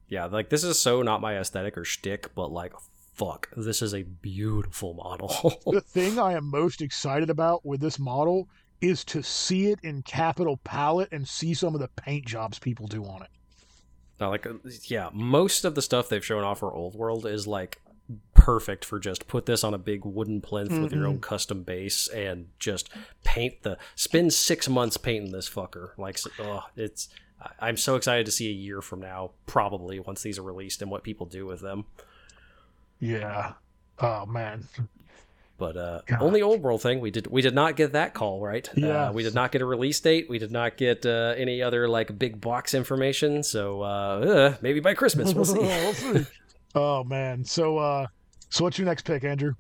S1: Yeah, like this is so not my aesthetic or shtick, but like, fuck, this is a beautiful model.
S2: The thing I am most excited about with this model is to see it in capital palette and see some of the paint jobs people do on it.
S1: Now, like, uh, yeah, most of the stuff they've shown off for Old World is like perfect for just put this on a big wooden plinth with your own custom base and just paint the spend six months painting this fucker. Like, oh, it's. I'm so excited to see a year from now, probably once these are released and what people do with them.
S2: Yeah. Oh man.
S1: But uh,
S2: God.
S1: only old world thing we did we did not get that call right.
S2: Yeah.
S1: Uh, we did not get a release date. We did not get uh, any other like big box information. So uh, uh, maybe by Christmas we'll see.
S2: We'll see. Oh man. So uh so what's your next pick, Andrew?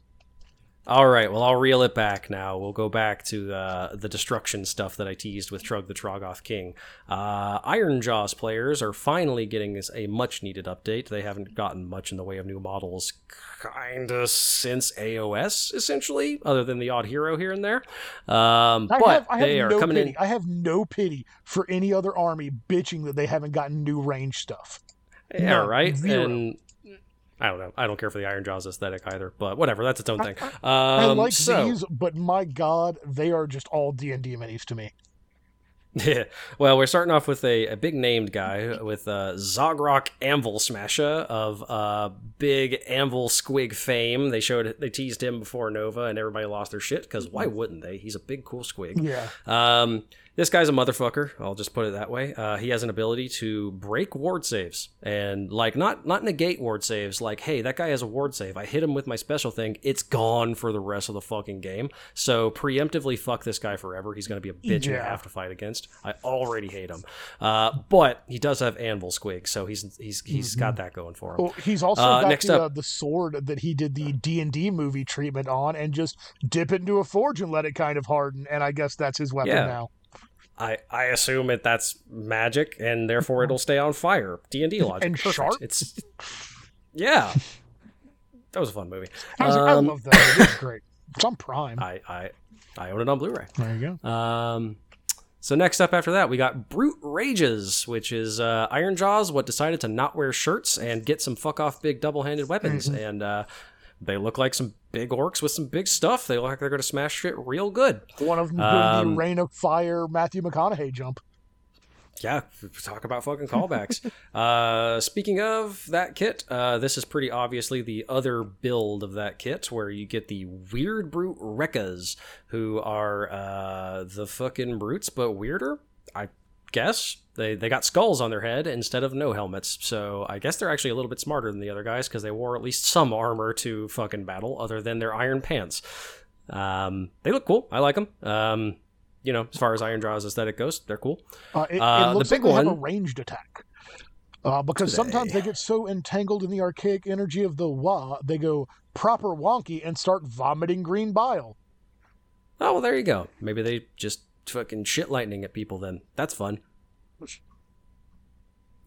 S1: All right, well I'll reel it back now. We'll go back to uh, the destruction stuff that I teased with Trugg the Troggoth King. Uh, Iron Jaws players are finally getting a much needed update. They haven't gotten much in the way of new models kinda since AOS essentially, other than the odd hero here and there. Um,
S2: I
S1: but
S2: have I have
S1: they are
S2: no
S1: coming
S2: pity.
S1: in.
S2: I have no pity for any other army bitching that they haven't gotten new range stuff.
S1: Yeah,
S2: No,
S1: right.
S2: zero.
S1: And I don't know. I don't care for the Iron Jaws aesthetic either, but whatever. That's its own thing. Um,
S2: I like
S1: so,
S2: these, but my god, they are just all D and D minis to me.
S1: Yeah. Well, we're starting off with a, a big named guy with uh, Zogrok Anvilsmasha of uh, big Anvil Squig fame. They showed they teased him before Nova, and everybody lost their shit because why wouldn't they? He's a big cool squig.
S2: Yeah.
S1: Um, this guy's a motherfucker. I'll just put it that way. Uh, he has an ability to break ward saves and like not not negate ward saves. Like, hey, that guy has a ward save. I hit him with my special thing. It's gone for the rest of the fucking game. So preemptively fuck this guy forever. He's gonna be a bitch
S2: Yeah.
S1: half to fight against. I already hate him. Uh, but he does have anvil squig, so he's he's he's got that going for him.
S2: Well, he's also
S1: Uh,
S2: got
S1: next
S2: the,
S1: up-
S2: uh, the sword that he did the D and D movie treatment on, and just dip it into a forge and let it kind of harden. And I guess that's his weapon
S1: Yeah.
S2: now.
S1: I I assume it that's magic, and therefore it'll stay on fire. D and D logic.
S2: And sharp?
S1: It's yeah. That was a fun movie.
S2: I, was like, I
S1: Um,
S2: love that. It is great. It's on Prime.
S1: I I I own it on Blu-ray.
S2: There you go.
S1: Um, so next up after that, we got Brute Ragerz, which is uh, Iron Jaws, what decided to not wear shirts and get some fuck off big double handed weapons, and uh, they look like some big orcs with some big stuff. They look like they're going to smash shit real good.
S2: One of them doing
S1: Um,
S2: the Reign of Fire Matthew McConaughey jump.
S1: Yeah, talk about fucking callbacks. uh, speaking of that kit, uh, this is pretty obviously the other build of that kit, where you get the weird brute Rekkas, who are uh, the fucking brutes, but weirder. I guess they they got skulls on their head instead of no helmets, so I guess they're actually a little bit smarter than the other guys because they wore at least some armor to fucking battle, other than their iron pants. Um, they look cool. I like them. Um, you know, as far as Iron Jaws aesthetic goes, they're cool.
S2: Uh, it,
S1: Uh,
S2: it looks
S1: the
S2: like
S1: big
S2: one, have a ranged attack. Uh, because
S1: Do
S2: sometimes
S1: they?
S2: they get so entangled in the archaic energy of the Waaagh, they go proper wonky and start vomiting green bile.
S1: Oh well, there you go. Maybe they just fucking shit lightning at people. Then that's fun.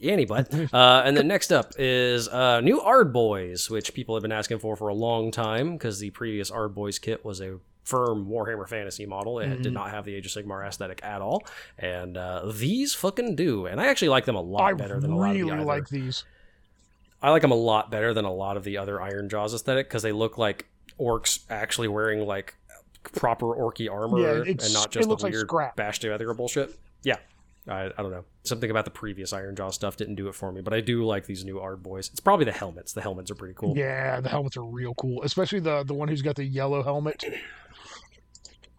S1: Yanny butt. Uh, and then next up is uh, new Ard Boys, which people have been asking for for a long time because the previous Ard Boys kit was a firm Warhammer Fantasy model. It did not have the Age of Sigmar aesthetic at all, and uh, these fucking do. And I actually like them a lot
S2: I
S1: better than a lot of the
S2: really
S1: other.
S2: like these.
S1: I like them a lot better than a lot of the other Iron Jaws aesthetic because they look like orcs actually wearing like proper orky armor
S2: Yeah,
S1: and not
S2: it
S1: just the
S2: looks like
S1: weird
S2: scrap.
S1: bash together bullshit. Yeah. I, I don't know. Something about the previous Iron Jaw stuff didn't do it for me, but I do like these new Ard boys. It's probably the helmets. The helmets are pretty cool.
S2: Yeah, the helmets are real cool, especially the the one who's got the yellow helmet,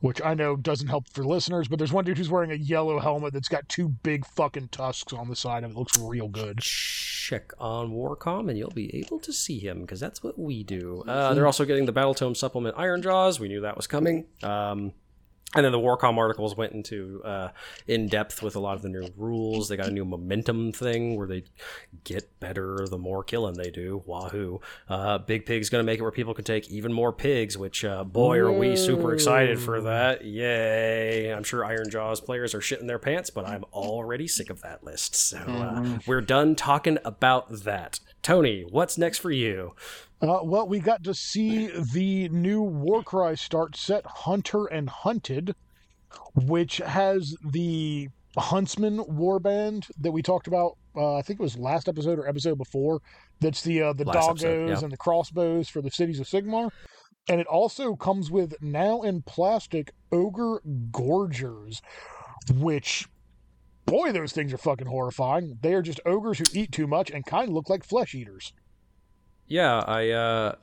S2: which I know doesn't help for listeners. But there's one dude who's wearing a yellow helmet that's got two big fucking tusks on the side of it. Looks real good.
S1: Check on Warcom and you'll be able to see him because that's what we do. Uh, they're also getting the Battle Tome supplement Iron Jaws. We knew that was coming. Um, and then the Warcom articles went into uh, in depth with a lot of the new rules. They got a new momentum thing where they get better the more killing they do. Wahoo! Uh, Big Pig's going to make it where people can take even more pigs, which uh, boy are we super excited for that! Yay! I'm sure Iron Jaws players are shitting their pants, but I'm already sick of that list. So uh, we're done talking about that. Tony, what's next for you?
S2: Uh, well, we got to see the new Warcry start set, Hunter and Hunted, which has the Huntsman warband that we talked about. Uh, I think it was last episode or episode before. That's the uh, the
S1: Last
S2: doggos
S1: episode, yeah.
S2: and the crossbows for the cities of Sigmar, and it also comes with now in plastic ogre gorgers, which. Boy, those things are fucking horrifying. They are just ogres who eat too much and kind of look like flesh eaters.
S1: Yeah, I uh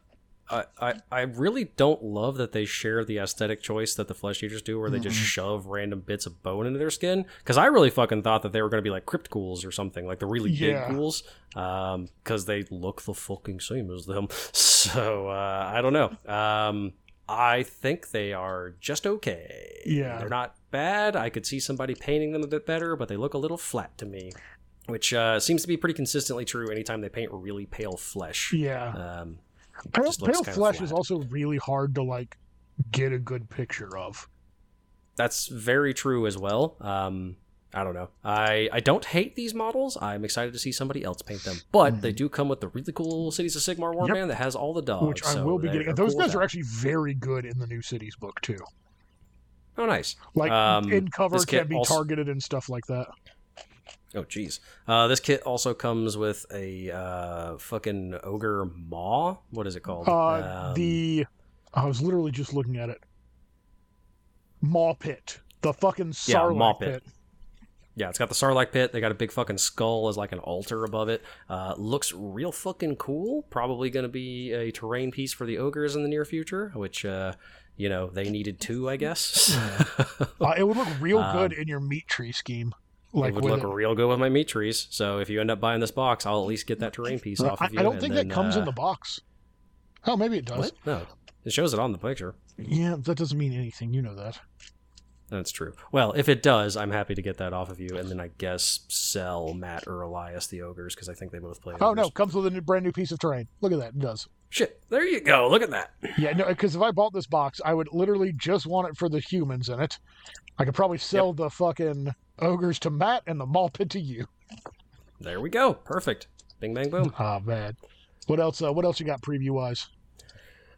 S1: I, I, I really don't love that they share the aesthetic choice that the flesh eaters do, where they just shove random bits of bone into their skin. Because I really fucking thought that they were going to be like crypt ghouls or something, like the really
S2: Yeah.
S1: big ghouls, because they look the fucking same as them. So uh, I don't know. Um, I think they are just okay.
S2: Yeah.
S1: they're not bad. I could see somebody painting them a bit better, but they look a little flat to me. Which uh, seems to be pretty consistently true anytime they paint really pale flesh.
S2: Yeah.
S1: Um,
S2: Pale, pale flesh is also really hard to like get a good picture of.
S1: that's very true as well. Um, I don't know. I, I don't hate these models. I'm excited to see somebody else paint them. But they do come with the really cool Cities of Sigmar warband that has all the dogs.
S2: which I
S1: so
S2: will be getting. Those
S1: cool
S2: guys are actually very good in the new cities book too.
S1: Oh, nice.
S2: Like
S1: Um,
S2: in cover can be
S1: also-
S2: targeted and stuff like that.
S1: Oh, jeez. Uh, this kit also comes with a uh, fucking ogre maw. What is it called?
S2: Uh,
S1: Um,
S2: the I was literally just looking at it. Maw pit, the fucking
S1: Yeah,
S2: Sarlacc
S1: Maw
S2: pit.
S1: pit. Yeah, it's got the Sarlacc pit. They got a big fucking skull as like an altar above it. Uh, looks real fucking cool. Probably going to be a terrain piece for the ogres in the near future, which uh, you know they needed two, I guess.
S2: Uh, it would look real
S1: Um,
S2: good in your meat tree scheme.
S1: It would look
S2: it.
S1: real good with my meat trees. So if you end up buying this box, I'll at least get that terrain piece off
S2: I,
S1: of you.
S2: I don't think
S1: then,
S2: that comes
S1: uh,
S2: in the box. Oh, maybe it does.
S1: What? No, it shows it on the picture.
S2: Yeah, that doesn't mean anything. You know that.
S1: That's true. Well, if it does, I'm happy to get that off of you, and then I guess sell Matt or Elias the ogres because I think they both play.
S2: Oh
S1: ogres.
S2: no, comes with a new, brand new piece of terrain. Look at that, it does.
S1: Shit! There you go. Look at that.
S2: Yeah, no, because if I bought this box, I would literally just want it for the humans in it, I could probably sell the fucking ogres to Matt and the mall pit to you.
S1: There we go. Perfect. Bing bang boom.
S2: Oh man. What else? Uh, what else you got preview wise?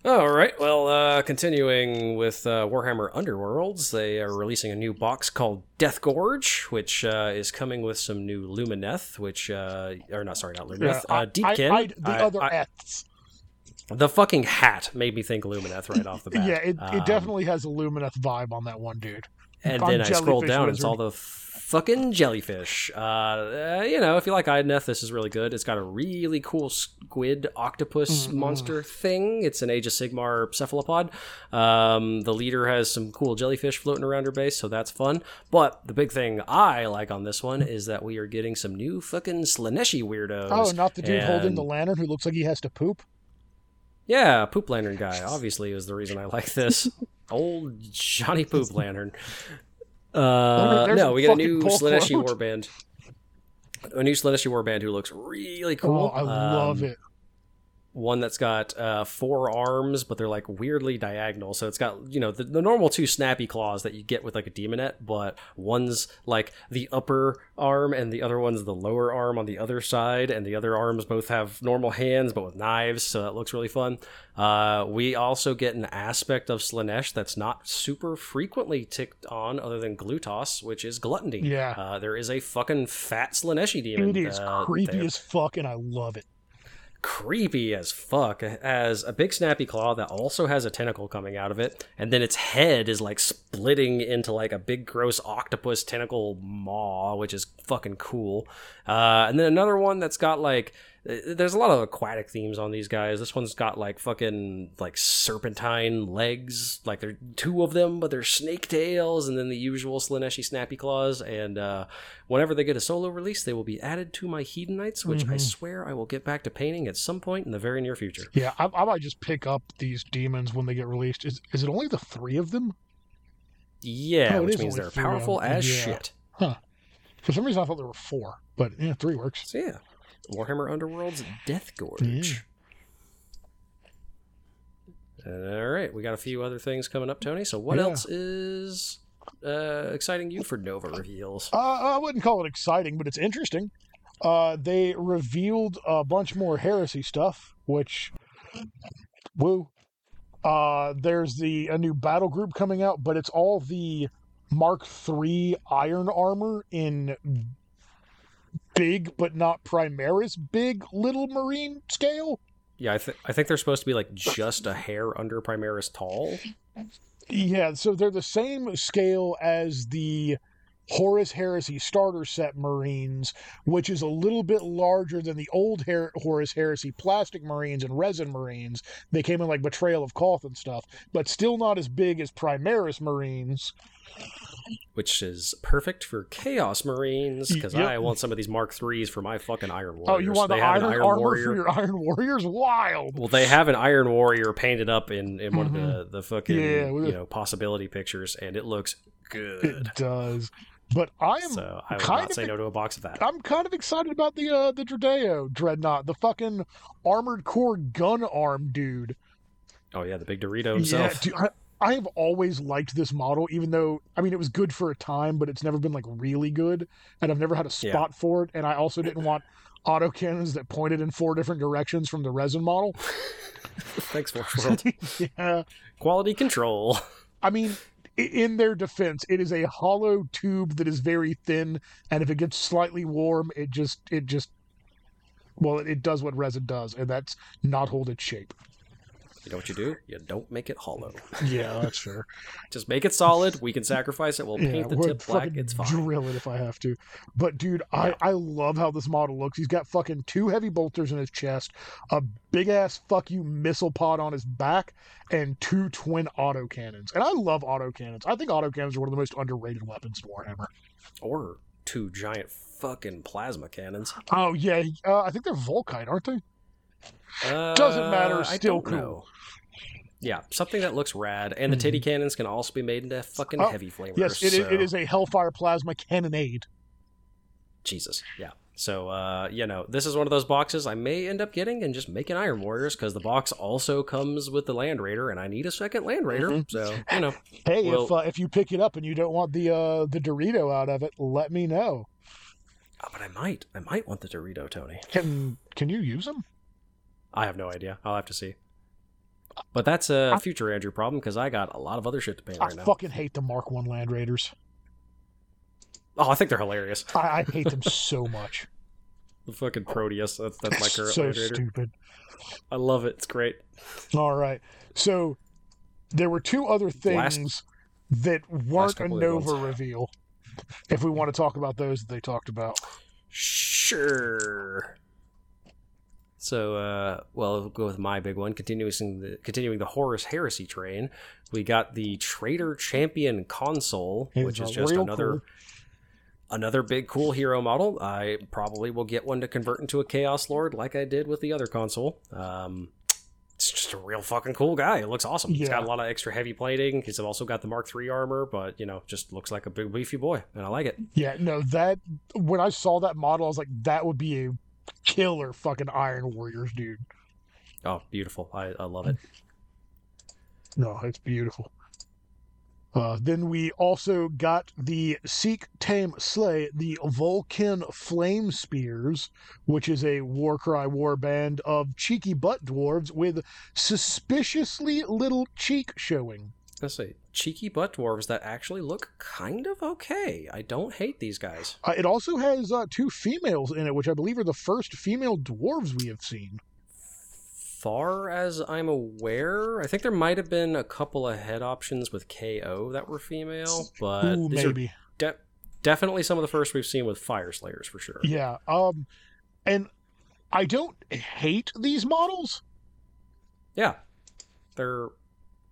S1: All right. Well, uh, continuing with uh, Warhammer Underworlds, they are releasing a new box called Death Gorge, which uh, is coming with some new Lumineth, which uh, or not sorry, not Lumineth, uh, Deepkin.
S2: I, I, the
S1: I-
S2: other Eths.
S1: the fucking hat made me think Lumineth right off the bat.
S2: Yeah, it,
S1: Um,
S2: definitely has a Lumineth vibe on that one, dude.
S1: And
S2: I'm
S1: then I
S2: Jellyfish
S1: down, and it's all the fucking jellyfish. Uh, uh, you know, if you like Idoneth, this is really good. It's got a really cool squid octopus
S2: Mm-mm.
S1: monster thing. It's an Age of Sigmar cephalopod. Um, the leader has some cool jellyfish floating around her base, so that's fun. But the big thing I like on this one is that we are getting some new fucking Slaaneshi weirdos.
S2: Oh, not the dude holding the lantern who looks like he has to poop.
S1: Yeah, Poop Lantern guy, obviously, is the reason I like this. Old Johnny Poop Lantern. Uh,
S2: There's
S1: no, we got a new
S2: pull
S1: Slaaneshi
S2: quote.
S1: warband. A new Slaaneshi warband who looks really cool.
S2: Oh, I love
S1: Um,
S2: it.
S1: One that's got uh, four arms, but they're like weirdly diagonal. So it's got, you know, the, the normal two snappy claws that you get with like a demonette, but one's like the upper arm and the other one's the lower arm on the other side. And the other arms both have normal hands, but with knives. So that looks really fun. Uh, we also get an aspect of Slaanesh that's not super frequently ticked on other than Glutos, which is gluttony.
S2: Yeah.
S1: Uh, there is a fucking fat Slaaneshi demon.
S2: It is
S1: uh,
S2: creepy as fuck, and I love it.
S1: Creepy as fuck. As a big snappy claw that also has a tentacle coming out of it and then its head is like splitting into like a big gross octopus tentacle maw which is fucking cool. Uh, and then another one that's got like there's a lot of aquatic themes on these guys this one's got like fucking like serpentine legs like there are two of them but they're snake tails and then the usual slaaneshi snappy claws and uh, whenever they get a solo release they will be added to my hedonites which i
S2: Mhm.
S1: swear i will get back to painting at some point in the very near future
S2: Yeah, I, I might just pick up these demons when they get released. Is is it only the three of them?
S1: yeah
S2: Oh, it
S1: which means they're powerful as
S2: Yeah.
S1: shit Huh.
S2: For some reason, I thought there were four, but yeah, three works.
S1: so yeah warhammer underworld's death gorge all right we got a few other things coming up tony so what
S2: Yeah.
S1: else is uh, exciting you for nova reveals
S2: Uh, I wouldn't call it exciting, but it's interesting. Uh, they revealed a bunch more heresy stuff, which, woo. Uh, there's the a new battle group coming out, but it's all the Mark III iron armor in big, but not Primaris big little marine scale.
S1: yeah I, th- I think they're supposed to be like just a hair under primaris tall
S2: Yeah, so they're the same scale as the Horus Heresy starter set Marines, which is a little bit larger than the old Her- Horus Heresy plastic Marines and resin Marines. They came in like Betrayal of Calth and stuff, but still not as big as Primaris Marines.
S1: Which is perfect for chaos marines because
S2: Yep.
S1: i want some of these mark threes for my fucking iron warriors
S2: Oh, you want
S1: they
S2: the iron,
S1: an
S2: armor
S1: warrior
S2: for your Iron Warriors? Wild!
S1: Well, they have an Iron Warrior painted up in, in one of the, the fucking
S2: Mm-hmm. Yeah,
S1: you know possibility pictures, and it looks good.
S2: It does. But I am
S1: So I would
S2: kind
S1: not
S2: of
S1: say no to a box of that.
S2: I'm kind of excited about the uh the Deredeo dreadnought, the fucking armored core gun arm dude.
S1: Oh yeah, the big Dorito himself.
S2: Yeah, dude, I, I have always liked this model, even though I mean it was good for a time, but it's never been like really good, and I've never had a
S1: Yeah.
S2: spot for it. And I also didn't want autocannons that pointed in four different directions from the resin model.
S1: Thanks, World.
S2: yeah,
S1: Quality control.
S2: I mean. In their defense, it is a hollow tube that is very thin, and if it gets slightly warm, it just it just well, it does what resin does, and that's not hold its shape.
S1: You know what you do? You don't make it hollow.
S2: Yeah, that's fair.
S1: Just make it solid. We can sacrifice it. We'll paint the tip black. It's fine.
S2: Drill it if I have to. But dude, I I love how this model looks. He's got fucking two heavy bolters in his chest, a big ass fuck you missile pod on his back, and two twin autocannons. And I love autocannons. I think autocannons are one of the most underrated weapons in Warhammer.
S1: Or two giant fucking plasma cannons.
S2: Oh yeah, uh, I think they're Volkite, aren't they?
S1: Uh,
S2: Doesn't matter, still cool.
S1: know. Yeah, something that looks rad, and the titty cannons can also be made into fucking
S2: Mm-hmm. Oh,
S1: heavy flamers.
S2: Yes, it, is
S1: so-
S2: it is a Hellfire plasma cannonade.
S1: Jesus, yeah. So, uh, you know, this is one of those boxes I may end up getting and just making Iron Warriors because the box also comes with the Land Raider, and I need a second Land Raider.
S2: Mhm.
S1: So, you know,
S2: Hey,
S1: Well-
S2: if uh, if you pick it up and you don't want the uh, the Dorito out of it, let me know.
S1: oh, but I might, I might want the Dorito, Tony.
S2: Can can you use them?
S1: I have no idea. I'll have to see. But that's a future Andrew problem because I got a lot of other shit to paint
S2: I
S1: right now.
S2: fucking hate the Mark One Land Raiders.
S1: Oh, I think they're hilarious.
S2: I, I hate them so much.
S1: The fucking Proteus. That's that's my current
S2: so
S1: Land Raider.
S2: stupid.
S1: I love it. It's great.
S2: All right. So there were two other
S1: Last-
S2: things that weren't a Nova reveal. If we want to talk about those that they talked about.
S1: Sure. So, uh, well, we'll go with my big one. Continuing the continuing the Horus Heresy train, we got the Trader Champion Consul,
S2: It's
S1: which is just another
S2: cool-
S1: another big cool hero model. I probably will get one to convert into a Chaos Lord, like I did with the other Consul. Um, it's just a real fucking cool guy. It looks awesome. He's got a lot of extra heavy plating. He's also got the Mark III armor, but you know, just looks like a big beefy boy, and I like it.
S2: Yeah, no, that when I saw that model, I was like, that would be a killer fucking Iron Warriors, dude.
S1: Oh, beautiful! I, I love it.
S2: No, it's beautiful. Uh, then we also got the Seek, Tame, Slay, the Vulkyn Flame Spears, which is a Warcry warband of cheeky butt dwarves with suspiciously little cheek showing.
S1: Let's say cheeky butt dwarves that actually look kind of okay. I don't hate these guys.
S2: Uh, it also has uh, two females in it, which I believe are the first female dwarves we have seen.
S1: Far as I'm aware, I think there might have been a couple of head options with KO that were female, but
S2: Ooh, maybe.
S1: de- definitely some of the first we've seen with Fyreslayers for sure.
S2: Yeah. Um, and I don't hate these models.
S1: Yeah, they're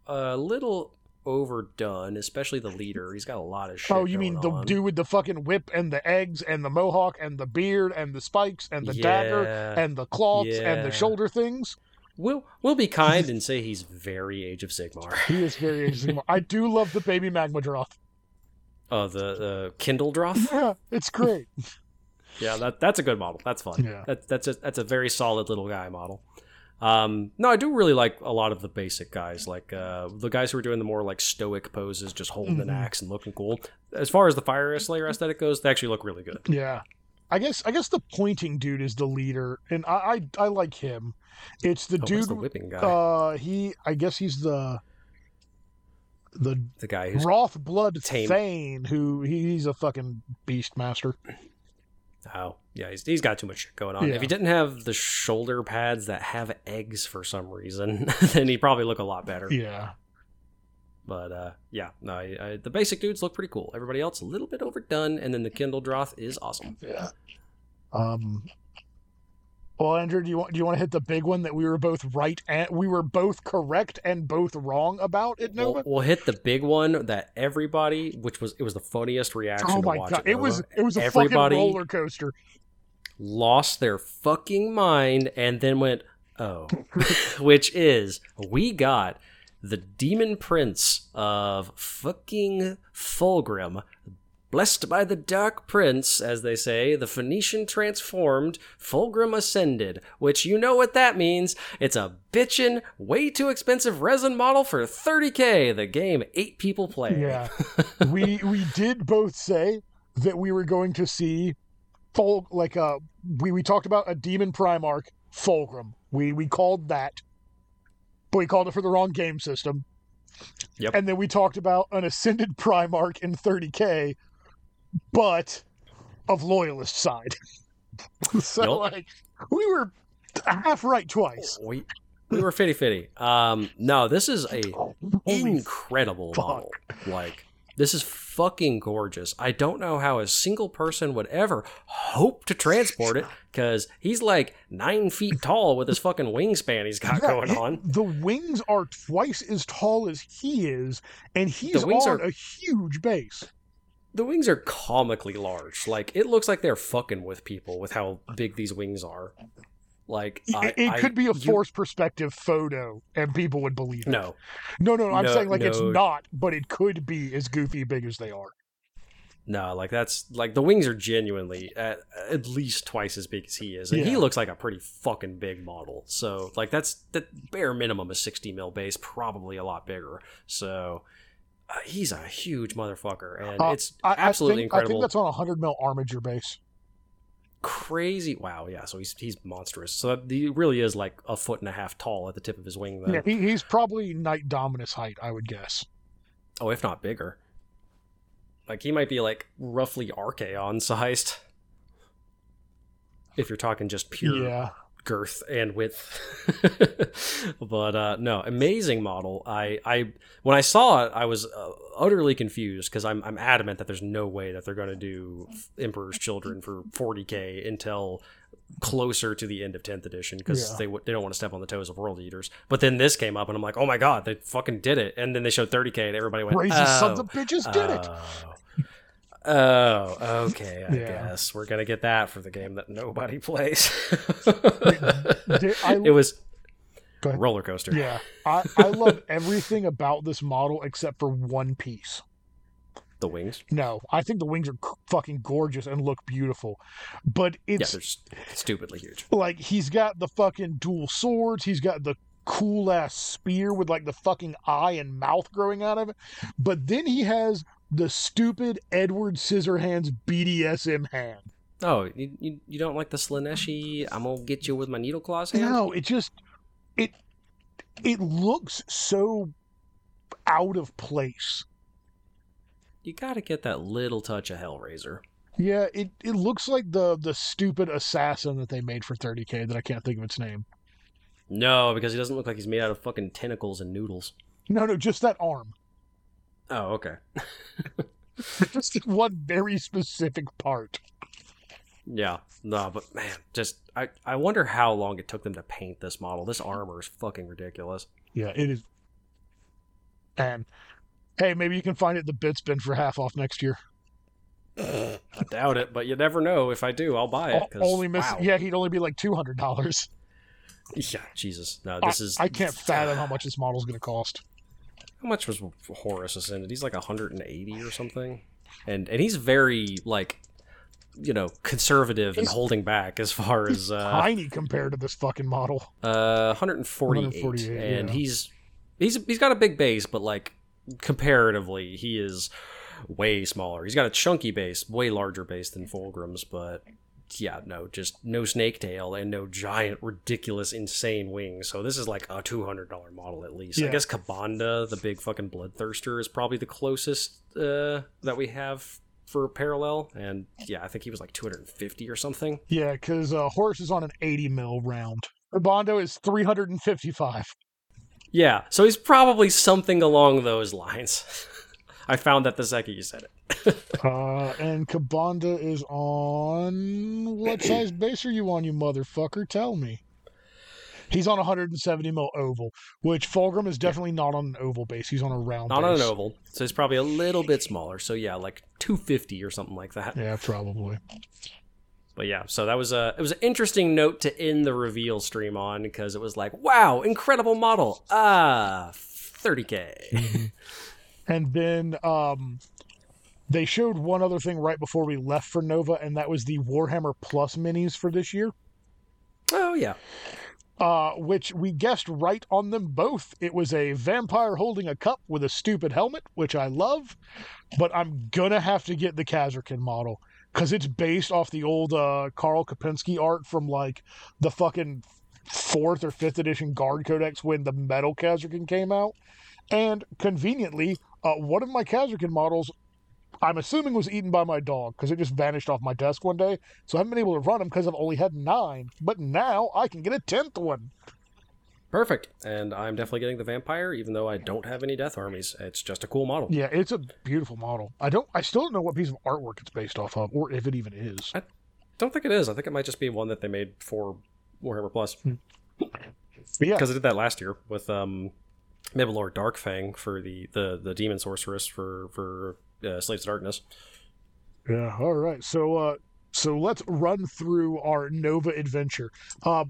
S1: a little overdone, especially the leader. He's got a lot of oh, shit.
S2: Oh, you mean the
S1: on.
S2: dude with the fucking whip and the eggs and the mohawk and the beard and the spikes and the dagger and the cloths and the shoulder things?
S1: We'll we'll be kind and say he's very Age of Sigmar.
S2: He is very Age of Sigmar. I do love the baby magma droth.
S1: Oh, the the Kindle Droth.
S2: Yeah, it's great.
S1: Yeah, that that's a good model. That's fun.
S2: Yeah.
S1: That, that's a that's a very solid little guy model. Um, no, I do really like a lot of the basic guys, like uh, the guys who are doing the more like stoic poses, just holding an
S2: Mhm.
S1: axe and looking cool. As far as the Fyreslayer aesthetic goes, they actually look really good.
S2: yeah. I guess I guess the pointing dude is the leader, and I I, I like him. It's the
S1: Oh,
S2: dude.
S1: the whipping guy?
S2: uh, he I guess he's the the
S1: the guy who's
S2: Roth Blood
S1: tame.
S2: Thane, who he's a fucking beast master.
S1: Oh yeah, he's, he's got too much shit going on.
S2: Yeah.
S1: If he didn't have the shoulder pads that have eggs for some reason, then he'd probably look a lot better.
S2: Yeah.
S1: But uh, yeah, no, I, I, the basic dudes look pretty cool. Everybody else a little bit overdone, and then the Kindle Droth is awesome.
S2: Yeah. Um. Well, Andrew, do you want do you want to hit the big one that we were both right and we were both correct and both wrong about it,
S1: We'll, we'll hit the big one that everybody, which was it was the funniest reaction
S2: oh my god,
S1: it.
S2: it was it was a
S1: Everybody-
S2: fucking roller coaster.
S1: lost their fucking mind and then went, oh, which is we got the demon prince of fucking Fulgrim. Blessed by the Dark Prince, as they say, the Phoenician transformed, Fulgrim ascended, which you know what that means. It's a bitchin', way too expensive resin model for 30k, the game eight people play.
S2: Yeah. we we did both say that we were going to see Fol like uh we we talked about a demon Primarch Fulgrim. We we called that, but we called it for the wrong game system.
S1: Yep.
S2: And then we talked about an ascended Primarch in 30k, but of loyalist side. so
S1: Yup.
S2: like we were half right twice.
S1: We, we were fitty fitty. Um, no, this is a
S2: Holy
S1: incredible
S2: fuck.
S1: model. Like this is fucking gorgeous. I don't know how a single person would ever hope to transport it because he's like nine feet tall with his fucking wingspan he's got
S2: Yeah,
S1: going
S2: it-
S1: on.
S2: The wings are twice as tall as he is, and he's on
S1: are-
S2: a huge base.
S1: The wings are comically large. Like it looks like they're fucking with people with how big these wings are. Like I,
S2: it it
S1: I-
S2: could be a forced perspective photo, and people would believe it.
S1: No,
S2: no, no. I'm
S1: No,
S2: saying like it's not, but it could be as goofy big as they are.
S1: No, like that's like the wings are genuinely at, at least twice as big as he is, and he looks like a pretty fucking big model. So like that's the bare minimum is sixty mil base, probably a lot bigger. So uh, he's a huge motherfucker, and
S2: Uh,
S1: it's
S2: I,
S1: absolutely
S2: I think, I think that's on a hundred mil armature base.
S1: Crazy! Wow, yeah. So he's he's monstrous. So he really is like a foot and a half tall at the tip of his wing. Then.
S2: Yeah, he, he's probably Knight Dominus height, I would guess.
S1: Oh, if not bigger. Like he might be like roughly Archaon sized. If you're talking just pure
S2: Yeah,
S1: girth and width. but uh no, amazing model. I I when I saw it, I was uh, utterly confused because I'm I'm adamant that there's no way that they're going to do Emperor's Children for 40k until closer to the end of 10th edition because
S2: Yeah.
S1: they w- they don't want to step on the toes of World Eaters. But then this came up and I'm like, "Oh my god, they fucking did it." And then they showed 30k and everybody went,
S2: crazy
S1: oh,
S2: sons of bitches did it.
S1: Oh. Okay. I
S2: Yeah.
S1: guess we're gonna get that for the game that nobody plays.
S2: I-
S1: it was roller coaster.
S2: Yeah, I, I love everything about this model except for one piece.
S1: The wings.
S2: No, I think the wings are fucking gorgeous and look beautiful, but
S1: Yeah,
S2: it's
S1: they're just stupidly huge.
S2: like he's got the fucking dual swords. He's got the cool ass spear with like the fucking eye and mouth growing out of it. But then he has the stupid Edward Scissorhands BDSM hand.
S1: Oh, you, you, you don't like the Slaaneshi? I'm gonna get you with my needle claws hand.
S2: No, it just it it looks so out of place.
S1: You gotta get that little touch of Hellraiser.
S2: Yeah, it, it looks like the the stupid assassin that they made for 30k that I can't think of its name.
S1: No, because he doesn't look like he's made out of fucking tentacles and noodles.
S2: No, no, just that arm.
S1: Oh, okay.
S2: just one very specific part.
S1: Yeah, no, but man, just I, I wonder how long it took them to paint this model. This armor is fucking ridiculous.
S2: Yeah, it is. And hey, maybe you can find it at the bits bin for half off next year.
S1: I doubt it, but you never know. If I do, I'll buy it.
S2: Only miss.
S1: wow.
S2: Yeah, he'd only be like two hundred dollars.
S1: Yeah, Jesus. No,
S2: I,
S1: this is.
S2: I can't fathom how much this model's going to cost.
S1: How much was Horus Ascended? He's like 180 or something, and and he's very like, you know, conservative and holding back as far as uh,
S2: Tiny compared to this fucking model.
S1: uh 148,
S2: 148,
S1: and
S2: yeah.
S1: he's he's he's got a big base, but like comparatively, he is way smaller. He's got a chunky base, way larger base than Fulgrim's, but yeah, no, just no snake tail and no giant, ridiculous, insane wings. So this is like a two hundred dollar model at least. I guess Ka'Bandha, the big fucking bloodthirster, is probably the closest uh, that we have for parallel. And yeah, I think he was like two hundred and fifty or something.
S2: Yeah, because uh, Horse is on an eighty mil round. Bondo is three hundred and fifty-five.
S1: Yeah, so he's probably something along those lines. I found that the second you said it.
S2: Uh, and Ka'Bandha is on what size base are you on, you motherfucker? Tell me. He's on 170 mil oval, which Fulgrim is definitely not on an oval base. He's on a round
S1: Not on an oval, so he's probably a little bit smaller. So yeah, like 250 or something like that.
S2: Yeah, probably.
S1: But yeah, so that was a it was an interesting note to end the reveal stream on because it was like, wow, incredible model. Ah, 30k.
S2: And then um, they showed one other thing right before we left for Nova, and that was the Warhammer Plus minis for this year.
S1: oh yeah,
S2: uh, which we guessed right on them both. It was a vampire holding a cup with a stupid helmet, which I love, but I'm gonna have to get the Kasrkin model because it's based off the old uh, Karl Kopinski art from like the fucking fourth or fifth edition Guard Codex when the metal Kasrkin came out. And conveniently, uh, one of my Kasrkin models, I'm assuming was eaten by my dog because it just vanished off my desk one day. So I haven't been able to run them because I've only had nine. But now I can get a tenth one.
S1: perfect. And I'm definitely getting the vampire, even though I don't have any death armies. It's just a cool model.
S2: Yeah, it's a beautiful model. I don't. I still don't know what piece of artwork it's based off of, or if it even is.
S1: I don't think it is. I think it might just be one that they made for Warhammer Plus.
S2: But yeah,
S1: because I did that last year with um, Mabelor Darkfang for the, the, the demon sorceress for for uh, Slaves of Darkness.
S2: yeah. All right. So, uh, so let's run through our Nova adventure. Uh,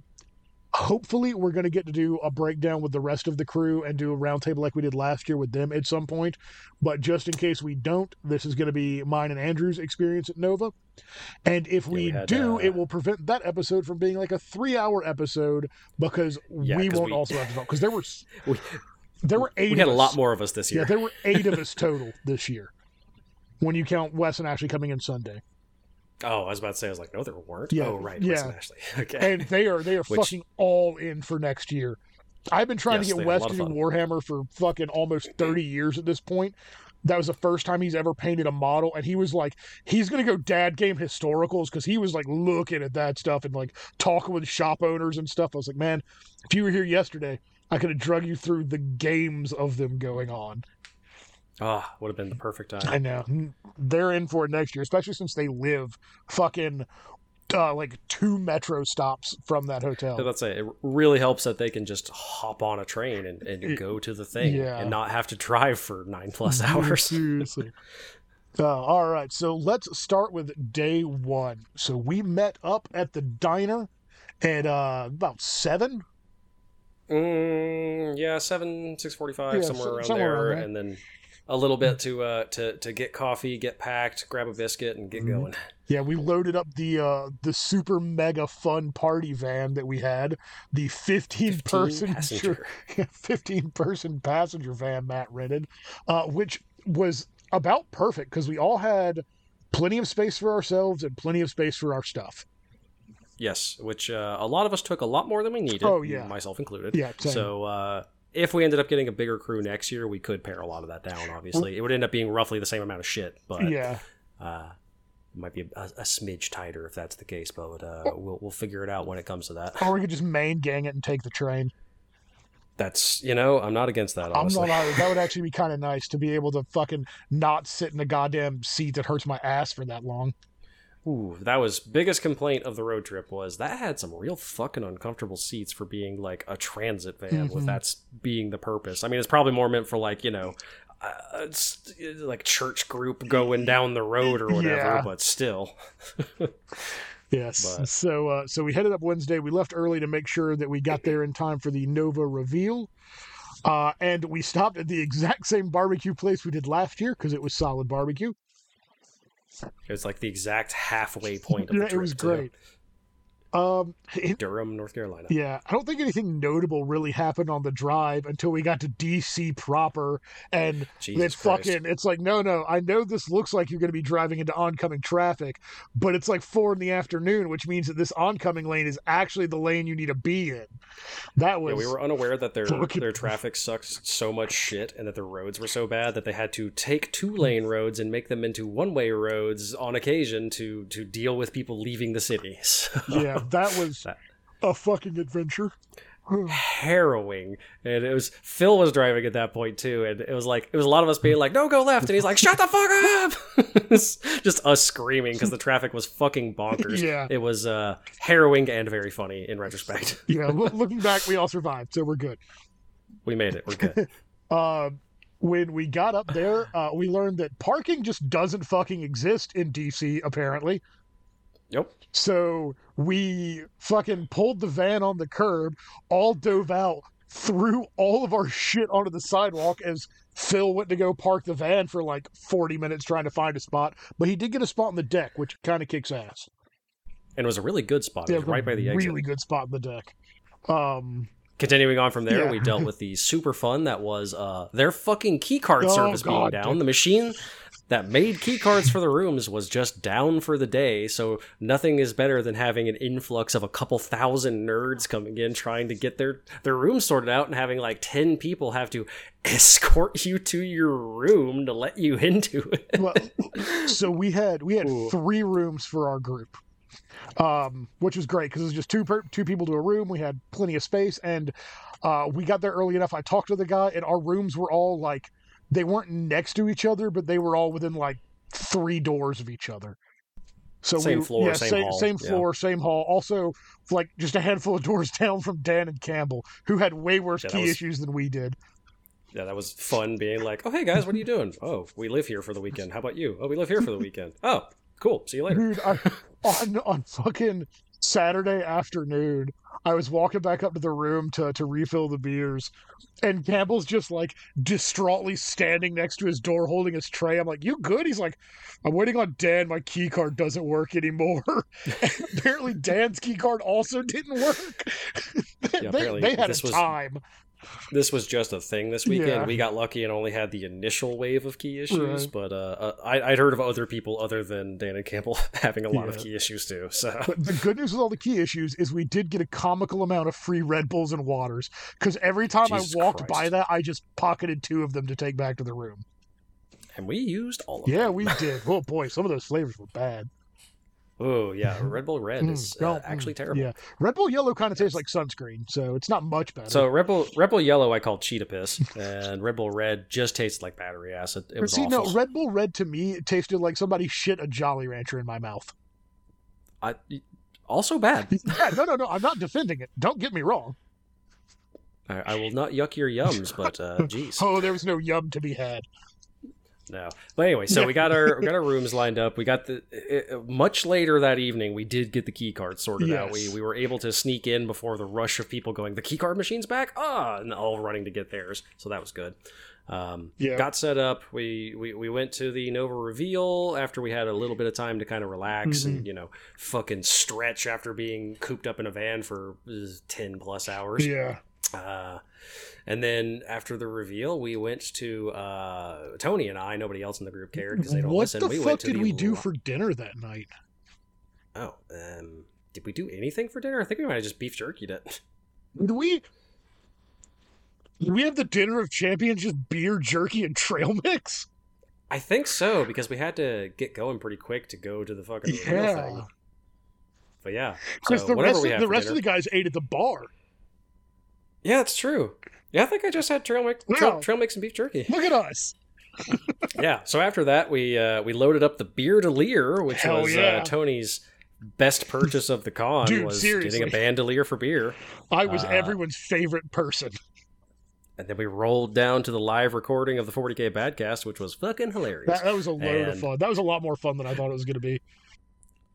S2: hopefully we're going to get to do a breakdown with the rest of the crew and do a roundtable like we did last year with them at some point. But just in case we don't, this is going to be mine and Andrew's experience at Nova. And if we,
S1: we had,
S2: do,
S1: uh,
S2: it will prevent that episode from being like a three-hour episode because
S1: Yeah,
S2: we won't
S1: we-
S2: also have to talk because there were
S1: We,
S2: there were eight.
S1: we had a lot more of us this year.
S2: Yeah, there were eight of us total this year. When you count Wes and Ashley coming in Sunday,
S1: oh, I was about to say, I was like, no, there weren't.
S2: Yeah,
S1: oh, right.
S2: yeah.
S1: Wes and Ashley. Okay.
S2: and they are they are
S1: Which-
S2: fucking all in for next year. I've been trying
S1: Yes,
S2: to get Wes to do. Warhammer for fucking almost thirty years at this point. That was the first time he's ever painted a model, and he was like, he's gonna go dad game historicals because he was like looking at that stuff and like talking with shop owners and stuff. I was like, man, if you were here yesterday, I could have drug you through the games of them going on.
S1: Ah, would have been the perfect time.
S2: I know they're in for it next year, especially since they live fucking uh, like two metro stops from that hotel.
S1: That's Let's it really helps that they can just hop on a train and, and go to the thing
S2: Yeah.
S1: and not have to drive for nine plus hours.
S2: Seriously. Uh, all right, so let's start with day one. So we met up at the diner at uh, about seven.
S1: Mm, yeah, seven six forty five
S2: Yeah,
S1: somewhere
S2: so-
S1: around
S2: somewhere
S1: there,
S2: around there.
S1: and then a little bit to uh to to get coffee, get packed, grab a biscuit, and get
S2: Mhm.
S1: going.
S2: Yeah, we loaded up the uh, the super mega fun party van that we had, the fifteen, person
S1: passenger.
S2: 15 person passenger van Matt rented, uh, which was about perfect because we all had plenty of space for ourselves and plenty of space for our stuff.
S1: Yes, which uh, a lot of us took a lot more than we needed.
S2: Oh, yeah.
S1: myself included.
S2: Yeah, same.
S1: So uh, if we ended up getting a bigger crew next year, we could pare a lot of that down. Obviously, it would end up being roughly the same amount of shit, but
S2: yeah,
S1: uh, it might be a, a smidge tighter if that's the case. But uh, we'll we'll figure it out when it comes to that.
S2: or we could just main gang it and take the train.
S1: That's you know I'm not against that.
S2: I'm not either. That would actually be kind of nice to be able to fucking not sit in a goddamn seat that hurts my ass for that long.
S1: Ooh, that was biggest complaint of the road trip was that had some real fucking uncomfortable seats for being like a transit van.
S2: Mhm.
S1: With that's being the purpose. I mean, it's probably more meant for like you know, uh, it's like church group going down the road or whatever.
S2: Yeah.
S1: But still,
S2: Yes.
S1: But-
S2: So uh, so we headed up Wednesday. We left early to make sure that we got there in time for the Nova reveal. Uh, and we stopped at the exact same barbecue place we did last year because it was solid barbecue.
S1: It was like the exact halfway point of the
S2: Yeah,
S1: trip.
S2: it was
S1: too.
S2: Um, it-
S1: Durham, North Carolina.
S2: yeah, I don't think anything notable really happened on the drive until we got to DC proper, and
S1: Jesus
S2: it's
S1: Christ.
S2: fucking. It's like no, no. I know this looks like you're going to be driving into oncoming traffic, but it's like four in the afternoon, which means that this oncoming lane is actually the lane you need to be in. That was
S1: Yeah, we were unaware that their
S2: Fucking-
S1: their traffic sucks so much shit, and that the roads were so bad that they had to take two lane roads and make them into one way roads on occasion to to deal with people leaving the city. So,
S2: yeah, that was a fucking adventure.
S1: harrowing. And it was Phil was driving at that point too, and it was like it was a lot of us being like, "No, go left," and he's like, "Shut the fuck up!" Just us screaming because the traffic was fucking bonkers.
S2: Yeah.
S1: it was uh, harrowing and very funny in retrospect.
S2: Yeah, loo- looking back, we all survived, so we're good.
S1: we made it. We're good.
S2: Uh, when we got up there, uh, we learned that parking just doesn't fucking exist in DC, apparently.
S1: Yep.
S2: So we fucking pulled the van on the curb, all dove out, threw all of our shit onto the sidewalk as Phil went to go park the van for like 40 minutes trying to find a spot. But he did get a spot on the deck, which kind of kicks ass.
S1: And it was a really good spot. It was
S2: Yeah,
S1: right by the exit.
S2: Really good spot on the deck. Um,
S1: Continuing on from there,
S2: Yeah.
S1: we dealt with the super fun that was uh, their fucking keycard
S2: Oh,
S1: service being
S2: God.
S1: down. The machine that made keycards for the rooms was just down for the day, so nothing is better than having an influx of a couple thousand nerds coming in trying to get their, their room sorted out and having like 10 people have to escort you to your room to let you into it.
S2: well, so we had we had
S1: Ooh.
S2: three rooms for our group, um, which was great because it was just two per, two people to a room. We had plenty of space, and uh, we got there early enough. I talked to the guy, and our rooms were all like they weren't next to each other, but they were all within like three doors of each other. So
S1: Same
S2: we,
S1: floor,
S2: yeah,
S1: same
S2: same,
S1: hall,
S2: same
S1: yeah.
S2: floor, same hall. Also, like just a handful of doors down from Dan and Campbell, who had way worse
S1: Yeah,
S2: key
S1: was-
S2: issues than we did.
S1: Yeah, that was fun being like, oh, hey guys, what are you doing? Oh, we live here for the weekend. How about you? Oh, we live here for the weekend. Oh, cool. See you later.
S2: dude I, on on fucking Saturday afternoon, I was walking back up to the room to to refill the beers, and Campbell's just like distraughtly standing next to his door holding his tray. I'm like, "You good?" He's like, "I'm waiting on Dan. My key card doesn't work anymore." apparently, Dan's key card also didn't work. they,
S1: Yeah,
S2: they, they had a
S1: was-
S2: time.
S1: This was just a thing this weekend.
S2: Yeah.
S1: We got lucky and only had the initial wave of key issues,
S2: Right.
S1: but uh, uh, I, I'd heard of other people other than Dan and Campbell having a lot of key issues too. So
S2: But the good news with all the key issues is we did get a comical amount of free Red Bulls and waters because every time
S1: Jesus
S2: I walked by that, I just pocketed two of them to take back to the room.
S1: and we used all of
S2: Yeah,
S1: them.
S2: Yeah, we did. Oh boy, some of those flavors were bad.
S1: Oh yeah, Red Bull Red
S2: Mm,
S1: is uh, actually
S2: mm,
S1: terrible.
S2: Yeah, Red Bull Yellow kind of tastes like sunscreen, so it's not much better.
S1: So Red Bull, Red Bull Yellow I call cheetah piss, and Red Bull Red just tastes like battery acid. It was
S2: see,
S1: awful.
S2: no, Red Bull Red to me it tasted like somebody shit a Jolly Rancher in my mouth.
S1: I, also bad.
S2: Yeah, no, no, no. I'm not defending it. Don't get me wrong.
S1: I, I will not yuck your yums, but uh, jeez.
S2: Oh, there was no yum to be had.
S1: No, but anyway, so we got our we got our rooms lined up. We got the uh, much later that evening. We did get the key card sorted out. We we were able to sneak in before the rush of people going. The key card machine's back. Ah, and all running to get theirs. So that was good. Um,
S2: Yeah.
S1: got set up. We, we we went to the Nova reveal after we had a little bit of time to kind of relax
S2: Mm-hmm.
S1: and you know fucking stretch after being cooped up in a van for uh, ten plus hours.
S2: Yeah.
S1: Uh, and then after the reveal, we went to uh, Tony and I. Nobody else in the group cared because they don't
S2: what
S1: listen.
S2: the
S1: we
S2: fuck
S1: went to
S2: did
S1: the fuck did
S2: we do for dinner that night?
S1: Oh, um, did we do anything for dinner? I think we might have just beef jerkied it.
S2: Did we? Did we have the dinner of champions just beer jerky and trail mix?
S1: I think so because we had to get going pretty quick to go to the fucking
S2: Yeah.
S1: thing. But yeah,
S2: Because
S1: so
S2: the rest of the rest of the guys ate at the bar.
S1: Yeah, it's true. Yeah, I think I just had trail mix, trail,
S2: Wow.
S1: trail mix and beef jerky.
S2: Look at us.
S1: yeah. So after that, we uh, we loaded up the beer de Leer, which
S2: Hell
S1: was
S2: yeah.
S1: uh, Tony's best purchase of the con.
S2: Dude,
S1: was
S2: seriously.
S1: getting a bandolier for beer.
S2: I was
S1: Uh,
S2: everyone's favorite person.
S1: And then we rolled down to the live recording of the 40k Badcast, which was fucking hilarious.
S2: That, that was a load of fun. That was a lot more fun than I thought it was going to be.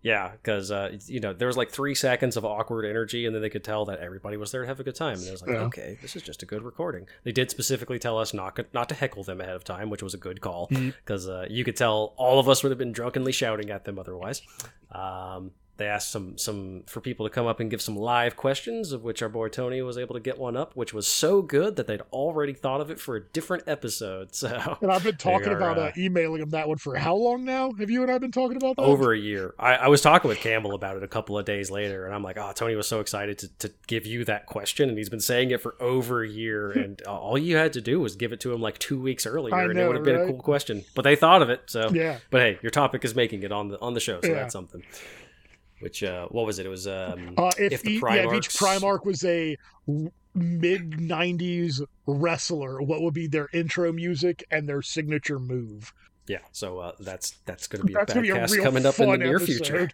S1: Yeah, because uh, you know there was like three seconds of awkward energy, and then they could tell that everybody was there to have a good time. And it was like,
S2: Yeah.
S1: okay, this is just a good recording. They did specifically tell us not not to heckle them ahead of time, which was a good call because uh, you could tell all of us would have been drunkenly shouting at them otherwise. Um, they asked some some for people to come up and give some live questions, of which our boy Tony was able to get one up, which was so good that they'd already thought of it for a different episode. So
S2: And I've been talking
S1: are,
S2: about uh,
S1: uh,
S2: emailing him that one for how long now? Have you and I been talking about that?
S1: over a year. I, I was talking with Campbell about it a couple of days later, and I'm like, oh, Tony was so excited to, to give you that question, and he's been saying it for over a year, and all you had to do was give it to him like two weeks earlier,
S2: I
S1: and it would have been
S2: right?
S1: a cool question. But they thought of it, so.
S2: Yeah.
S1: But hey, your topic is making it on the on the show, so
S2: Yeah.
S1: that's something. Which uh, what was it? It was um,
S2: Uh, if,
S1: If the
S2: e- yeah, if each
S1: Primarchs-
S2: Primarch was a mid 90s wrestler, what would be their intro music and their signature move?
S1: yeah. So uh, that's that's going to be a
S2: That's going to be a
S1: podcast coming up in the near
S2: episode.
S1: future.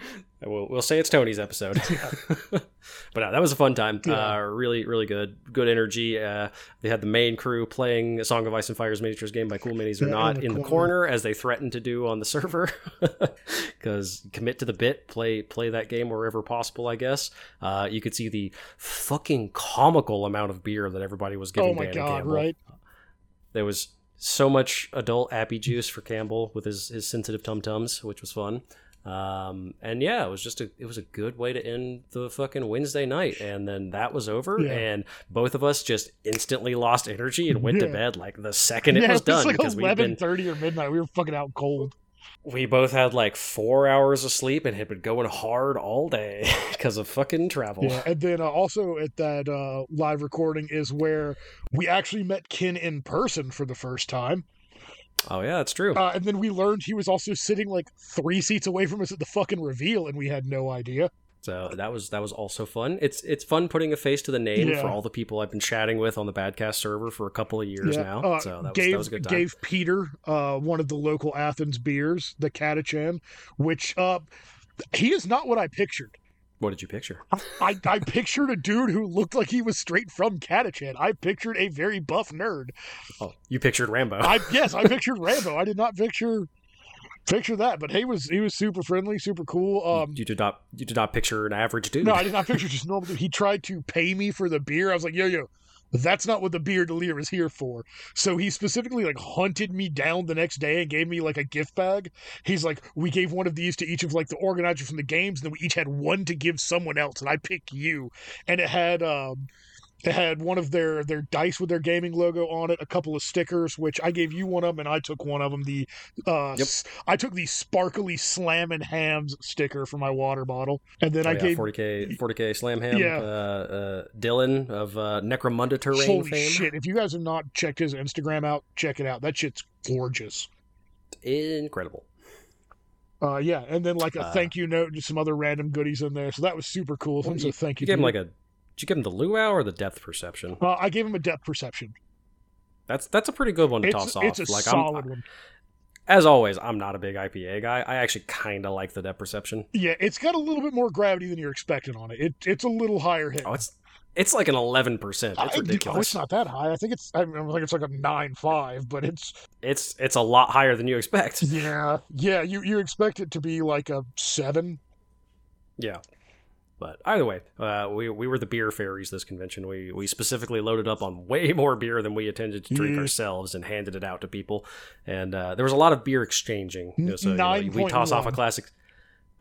S1: We'll, we'll say it's Tony's episode. but uh, that was a fun time.
S2: Yeah.
S1: Uh, really, really good. Good energy. Uh, they had the main crew playing a Song of Ice and Fire's miniatures game by Cool Minis or Not
S2: in the
S1: in the
S2: corner.
S1: corner as they threatened to do on the server. Because commit to the bit, play play that game wherever possible, I guess. Uh, you could see the fucking comical amount of beer that everybody was giving
S2: Oh my
S1: Dan
S2: god,
S1: Campbell.
S2: right?
S1: There was so much adult appy juice for Campbell with his, his sensitive tum tums, which was fun. Um, and yeah, it was just a it was a good way to end the fucking Wednesday night. And then that was over,
S2: Yeah.
S1: and both of us just instantly lost energy and went to bed like the second it
S2: yeah,
S1: was
S2: it
S1: done
S2: was like
S1: because we've
S2: eleven
S1: been
S2: thirty or midnight. We were fucking out cold.
S1: we both had like four hours of sleep and had been going hard all day because of fucking travel.
S2: Yeah, and then uh, also at that uh, live recording is where we actually met Kin in person for the first time.
S1: Oh yeah, that's true.
S2: Uh, and then we learned he was also sitting like three seats away from us at the fucking reveal, and we had no idea.
S1: So that was that was also fun. It's it's fun putting a face to the name
S2: Yeah.
S1: for all the people I've been chatting with on the Badcast server for a couple of years
S2: Yeah,
S1: now.
S2: uh,
S1: so that was,
S2: gave
S1: that was a good time.
S2: gave Peter uh, one of the local Athens beers, the Catachan, which uh, he is not what I pictured.
S1: What did you picture?
S2: I, I pictured a dude who looked like he was straight from Catachan. I pictured a very buff nerd.
S1: Oh, you pictured Rambo.
S2: I yes, I pictured Rambo. I did not picture Picture that, but he was he was super friendly, super cool. Um,
S1: you did not you did not picture an average dude.
S2: no, I did not picture just normal. dude. He tried to pay me for the beer. I was like, yo, yo, that's not what the beer dealer is here for. So he specifically like hunted me down the next day and gave me like a gift bag. He's like, we gave one of these to each of like the organizers from the games, and then we each had one to give someone else, and I picked you. And it had um it had one of their their dice with their gaming logo on it, a couple of stickers, which I gave you one of them, and I took one of them. The uh,
S1: Yep.
S2: I took the sparkly slamming hams sticker for my water bottle, and then
S1: Oh,
S2: I
S1: yeah,
S2: gave
S1: 40k 40k slam ham.
S2: Yeah.
S1: Uh, uh, Dylan of uh, Necromunda Terrain
S2: holy
S1: fame.
S2: shit. If you guys have not checked his Instagram out, check it out. That shit's gorgeous.
S1: Incredible.
S2: Uh, yeah, and then like a
S1: Uh,
S2: thank you note and just some other random goodies in there. So that was super cool.
S1: Well,
S2: so thank
S1: You
S2: you.
S1: gave him like a. Did you give him the luau or the depth perception?
S2: Uh, I gave him a depth perception.
S1: That's that's a pretty good one to
S2: It's,
S1: toss off.
S2: it's a
S1: like
S2: solid
S1: I'm,
S2: one.
S1: as always, I'm not a big IPA guy. I actually kind of like the depth perception.
S2: Yeah, it's got a little bit more gravity than you're expecting on it. it it's a little higher hit.
S1: Oh, it's it's like an 11 percent. It's
S2: I-
S1: ridiculous.
S2: Oh, it's not that high. I think it's. I, mean, I think it's like a nine five, but it's
S1: It's it's a lot higher than you expect.
S2: yeah, yeah. You you expect it to be like a seven.
S1: Yeah. But either way, uh, we we were the beer fairies this convention. We we specifically loaded up on way more beer than we intended to drink
S2: Yeah.
S1: ourselves and handed it out to people. And uh, there was a lot of beer exchanging.
S2: N-
S1: So, you know, we toss off a classic.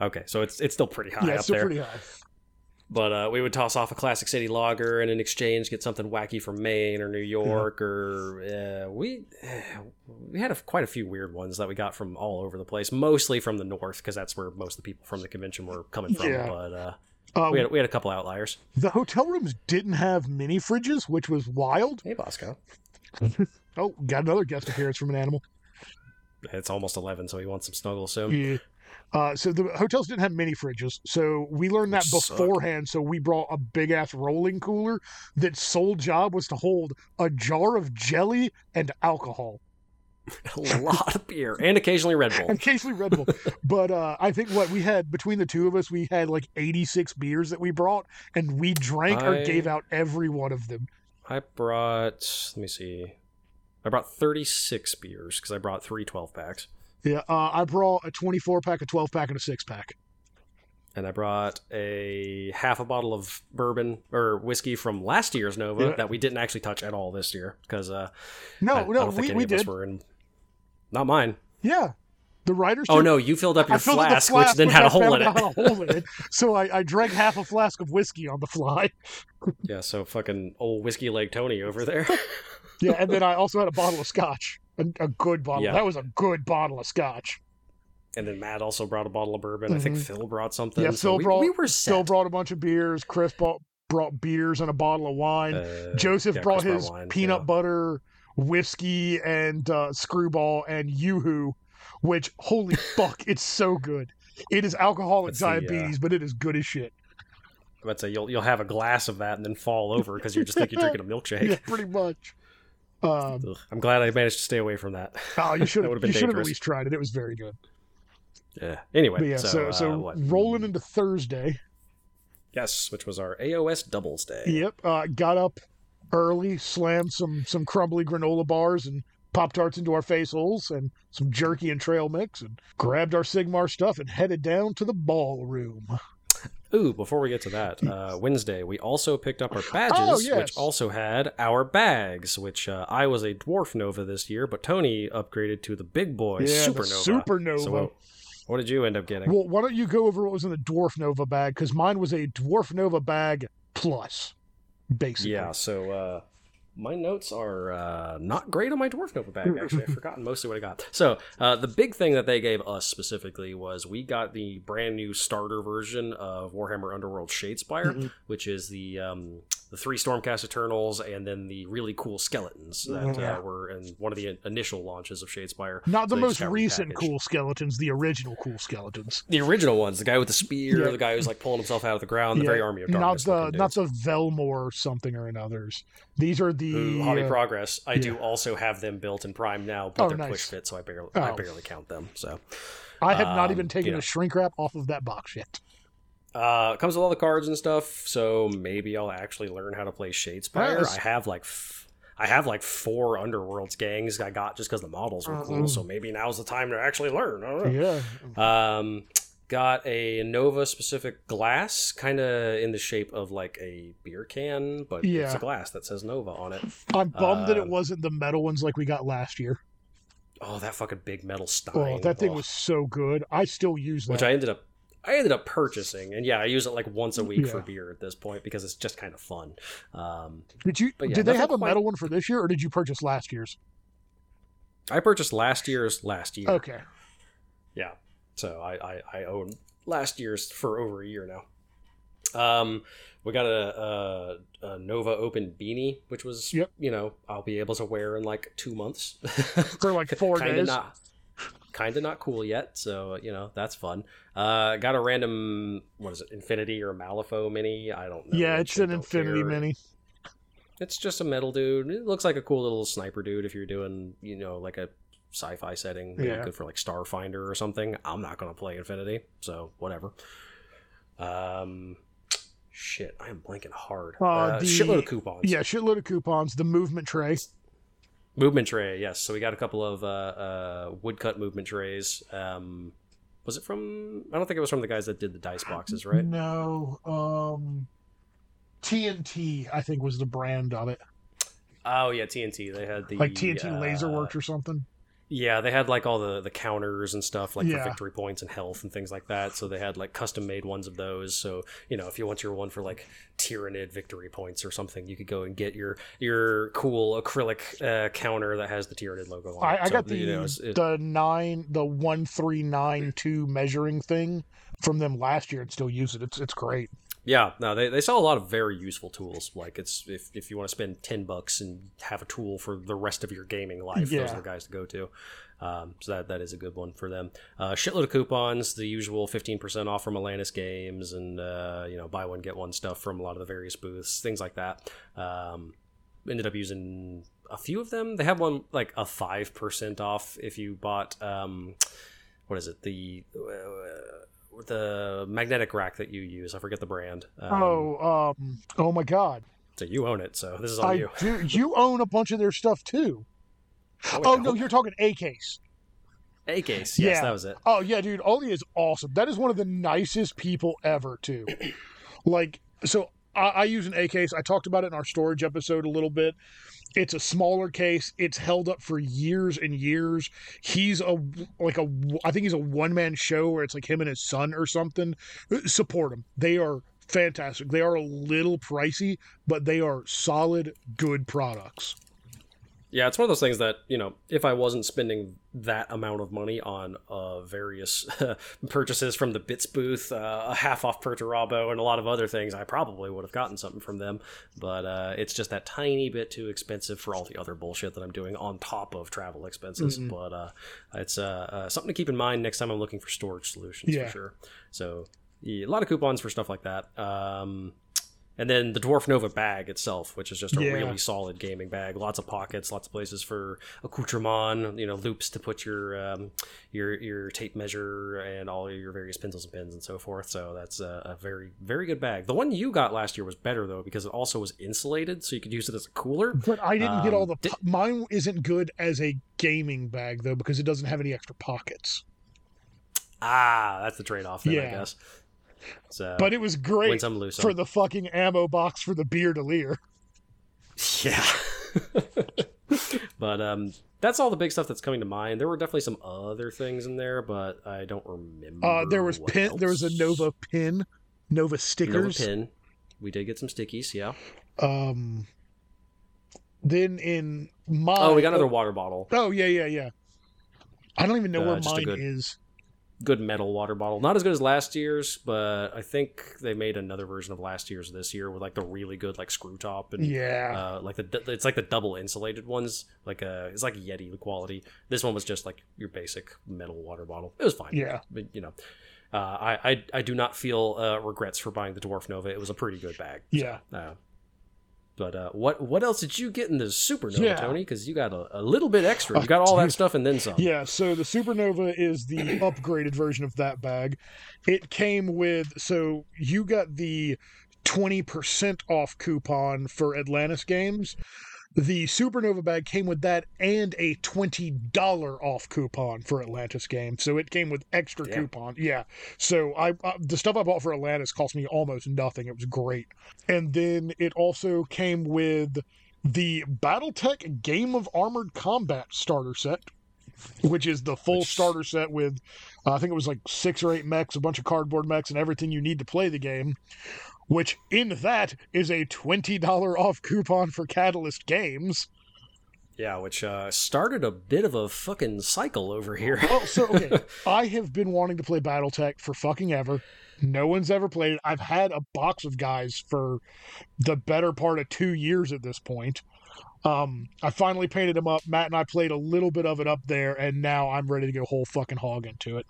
S1: Okay, so it's it's still pretty high
S2: yeah,
S1: up
S2: it's still
S1: there.
S2: pretty high.
S1: But uh, we would toss off a classic city lager and in exchange get something wacky from Maine or New York or uh, we we had a, quite a few weird ones that we got from all over the place, mostly from the north because that's where most of the people from the convention were coming from.
S2: Yeah.
S1: But uh,
S2: Uh,
S1: we had we had a couple outliers.
S2: the hotel rooms didn't have mini fridges, which was wild.
S1: Hey, Bosco.
S2: Oh, got another guest appearance from an animal.
S1: It's almost eleven, so he wants some snuggles soon.
S2: Yeah. Uh, so the hotels didn't have mini fridges, so we learned that
S1: Which sucked.
S2: beforehand. So we brought a big ass rolling cooler that's sole job was to hold a jar of jelly and alcohol,
S1: a lot of beer and occasionally Red Bull.
S2: and occasionally Red Bull. but uh, I think what we had between the two of us, we had like eighty six beers that we brought, and we drank or gave out every one of them.
S1: I brought. Let me see. I brought thirty six beers because I brought three 12 packs.
S2: Yeah, uh, I brought a twenty four pack, a twelve pack, and a six pack.
S1: and I brought a half a bottle of bourbon or whiskey from last year's Nova
S2: Yeah.
S1: that we didn't actually touch at all this year because uh,
S2: No,
S1: I, I
S2: no,
S1: think
S2: we, we did.
S1: were in. Not mine.
S2: Yeah, the writers.
S1: Oh no, you filled up your
S2: up
S1: flask, which then
S2: which
S1: had a hole in it.
S2: had a hole in it. So I, I drank half a flask of whiskey on the fly.
S1: yeah, so fucking old whiskey leg Tony over there.
S2: Yeah, and then I also had a bottle of scotch, a, a good bottle.
S1: Yeah.
S2: That was a good bottle of scotch.
S1: and then Matt also brought a bottle of bourbon. I think
S2: Mhm.
S1: Phil brought something.
S2: Yeah,
S1: so
S2: Phil
S1: we,
S2: brought-
S1: we were
S2: Phil brought a bunch of beers. Chris brought, brought beers and a bottle of wine.
S1: Uh,
S2: Joseph
S1: yeah,
S2: brought
S1: Chris
S2: his
S1: wine,
S2: peanut
S1: yeah.
S2: butter, whiskey, and uh, Skrewball and yoo-hoo, which holy fuck, it's so good. It is alcoholic
S1: That's the, uh,
S2: diabetes, but it is good as shit.
S1: I'd say you'll you'll have a glass of that and then fall over because you just think you're drinking a milkshake.
S2: Yeah, pretty much. Um,
S1: I'm glad I managed to stay away from that.
S2: oh, you should have you should have at least tried it. It was very good.
S1: Yeah. Anyway,
S2: But yeah, so
S1: uh,
S2: so, rolling into Thursday.
S1: Yes, which was our AOS doubles day.
S2: Yep. Uh, got up early, slammed some some crumbly granola bars and pop tarts into our face holes, and some jerky and trail mix, and grabbed our Sigmar stuff and headed down to the ballroom.
S1: Ooh, before we get to that, uh, Wednesday we also picked up our badges,
S2: Oh, yes.
S1: which also had our bags. Which uh, I was a dwarf nova this year, but Tony upgraded to the big boy
S2: yeah,
S1: supernova.
S2: supernova.
S1: So what, what did you end up getting?
S2: well, why don't you go over what was in the dwarf nova bag? Because mine was a dwarf nova bag plus, basically.
S1: yeah, so uh, my notes are uh, not great on my dwarf nova bag. Actually, I've forgotten mostly what I got. So uh, the big thing that they gave us specifically was we got the brand new starter version of Warhammer Underworld Shadespire,
S2: Mhm.
S1: which is the um, the three Stormcast Eternals and then the really cool skeletons that
S2: Yeah.
S1: uh, were in one of the initial launches of Shadespire.
S2: Not the
S1: So they
S2: most recent
S1: repackaged.
S2: cool skeletons, the original cool skeletons.
S1: The original ones, the guy with the spear,
S2: Yeah.
S1: the guy who's like pulling himself out of the ground, the very army of
S2: not
S1: darkness.
S2: the
S1: looking
S2: not the Velmore something or another's. These are the
S1: Hobby progress. I do also have them built in Prime now, but
S2: Oh,
S1: they're
S2: nice.
S1: push fit, so I barely I
S2: Oh.
S1: barely count them. So
S2: I have not even
S1: um,
S2: taken
S1: you know.
S2: a shrink wrap off of that box yet.
S1: uh, it comes with all the cards and stuff. So maybe I'll actually learn how to play Shadespire.
S2: Yes.
S1: I have like f- I have like four Underworlds gangs I got just because the models were cool.
S2: Mhm.
S1: So maybe now's the time to actually learn. I don't know.
S2: Yeah.
S1: Um, got a Nova specific glass, kind of in the shape of like a beer can, but it's a glass that says Nova on it.
S2: I'm bummed that
S1: Uh,
S2: it wasn't the metal ones like we got last year.
S1: Oh, that fucking big metal Stein.
S2: Oh, that thing
S1: Oh.
S2: was so good. I still use that.
S1: which I ended up. I ended up purchasing, and yeah, I use it like once a week for beer at this point because it's just kind of fun. Um,
S2: did you?
S1: yeah,
S2: did they have a
S1: quite-
S2: metal one for this year, or did you purchase last year's?
S1: I purchased last year's last year.
S2: Okay.
S1: So I, I, I own last year's for over a year now. Um, we got a, a, a Nova Open beanie, which was,
S2: Yep.
S1: you know, I'll be able to wear in like two months.
S2: For like four
S1: kind of
S2: days.
S1: not, kind of not cool yet. So you know that's fun. Uh, got a random what is it, Infinity or Malifaux mini? I don't know.
S2: yeah, it's an Infinity
S1: care.
S2: Mini.
S1: It's just a metal dude. It looks like a cool little sniper dude if you're doing, you know, like a sci-fi setting.
S2: Yeah.
S1: good for like Starfinder or something. I'm not gonna play Infinity, so whatever. Um, shit, I am blanking hard.
S2: Uh,
S1: Uh,
S2: the-
S1: shitload of coupons.
S2: Yeah, shitload of coupons. The movement tray.
S1: Movement tray, yes. So we got a couple of uh, uh, woodcut movement trays. Um, was it from? I don't think it was from the guys that did the dice boxes, right?
S2: No. Um. TNT, I think, was the brand of it.
S1: Oh yeah, TNT. They had the
S2: Like TNT
S1: uh,
S2: Laserworks or something.
S1: Yeah, they had like all the the counters and stuff, like
S2: Yeah.
S1: for victory points and health and things like that. So they had like custom made ones of those. So you know, if you want your one for like Tyranid victory points or something, you could go and get your your cool acrylic uh, counter that has the Tyranid logo on it.
S2: I, I
S1: So,
S2: got the
S1: you know, it-
S2: the nine the one three nine two measuring thing from them last year and still use it. It's it's great.
S1: Yeah, no, they, they sell a lot of very useful tools. Like it's if, if you want to spend ten bucks and have a tool for the rest of your gaming life, those are the guys to go to. Um, so that that is a good one for them. Uh, shitload of coupons, the usual fifteen percent off from Atlantis Games, and uh, you know buy one get one stuff from a lot of the various booths, things like that. Um, ended up using a few of them. They have one like a five percent off if you bought um, what is it the uh, the magnetic rack that you use. I forget the brand. Um,
S2: oh, um, oh my God!
S1: so you own it. So this is all
S2: I
S1: you.
S2: do. You own a bunch of their stuff too. Oh no, you're talking a case.
S1: A case. Yes,
S2: Yeah.
S1: that was it.
S2: Oh yeah, dude, Oli is awesome. That is one of the nicest people ever, too. like, so I, I use an A case. I talked about it in our storage episode a little bit. It's a smaller case. It's held up for years and years. He's a like a I think he's a one man show where it's like him and his son or something. Support them. They are fantastic. They are a little pricey, but they are solid, good products.
S1: Yeah, it's one of those things that you know, if I wasn't spending that amount of money on uh, various purchases from the Bits booth, uh, a half off Perturabo, and a lot of other things, I probably would have gotten something from them. But uh, it's just that tiny bit too expensive for all the other bullshit that I'm doing on top of travel expenses.
S2: Mhm.
S1: But uh, it's uh, uh, something to keep in mind next time I'm looking for storage solutions
S2: Yeah.
S1: for sure. So yeah, a lot of coupons for stuff like that. Um, and then the Dwarf Nova bag itself, which is just a
S2: Yeah.
S1: really solid gaming bag. Lots of pockets, lots of places for accoutrement. You know, loops to put your um, your your tape measure and all your various pencils and pins and so forth. So that's a, a very very good bag. The one you got last year was better though because it also was insulated, so you could use it as a cooler.
S2: But I didn't get
S1: Um,
S2: all the.
S1: di-
S2: po- Mine isn't good as a gaming bag though because it doesn't have any extra pockets.
S1: Ah, that's the trade off. Then I guess. So,
S2: But it was great
S1: some,
S2: for the fucking ammo box for the beer delier.
S1: Yeah. but um that's all the big stuff that's coming to mind. There were definitely some other things in there, but I don't remember.
S2: Uh, there was pin. There was a. Nova pin, Nova
S1: Nova
S2: stickers.
S1: pin. We did get some stickies, yeah.
S2: Um. Then in mine.
S1: Oh, we got another water bottle.
S2: Oh yeah, yeah, yeah. I don't even know
S1: Uh,
S2: where mine
S1: good-
S2: is.
S1: Good metal water bottle. Not as good as last year's, but I think they made another version of last year's this year with like the really good like screw top and
S2: Yeah.
S1: uh, like the it's like the double insulated ones. Like uh, it's like Yeti quality. This one was just like your basic metal water bottle. It was fine.
S2: yeah.
S1: but you know, uh, I, I I do not feel uh, regrets for buying the Dwarf Nova. It was a pretty good bag.
S2: Yeah.
S1: Uh, but uh, what what else did you get in the Supernova,
S2: Yeah.
S1: Tony? Because you got a, a little bit extra. You got all that stuff and then some.
S2: Yeah, so the Supernova is the upgraded version of that bag. It came with so you got the 20% off coupon for Atlantis games. The Supernova bag came with that and a twenty dollar off coupon for Atlantis game. So it came with extra
S1: Yeah.
S2: coupon. Yeah. So I uh, the stuff I bought for Atlantis cost me almost nothing. It was great. And then it also came with the BattleTech Game of Armored Combat starter set, which is the full
S1: Which-
S2: starter set with uh, I think it was like six or eight mechs, a bunch of cardboard mechs, and everything you need to play the game. Which in that is a twenty dollar off coupon for Catalyst Games.
S1: Yeah, which uh, started a bit of a fucking cycle over here.
S2: Well, so okay, I have been wanting to play BattleTech for fucking ever. No one's ever played it. I've had a box of guys for the better part of two years at this point. Um, I finally painted them up. Matt and I played a little bit of it up there, and now I'm ready to go whole fucking hog into it.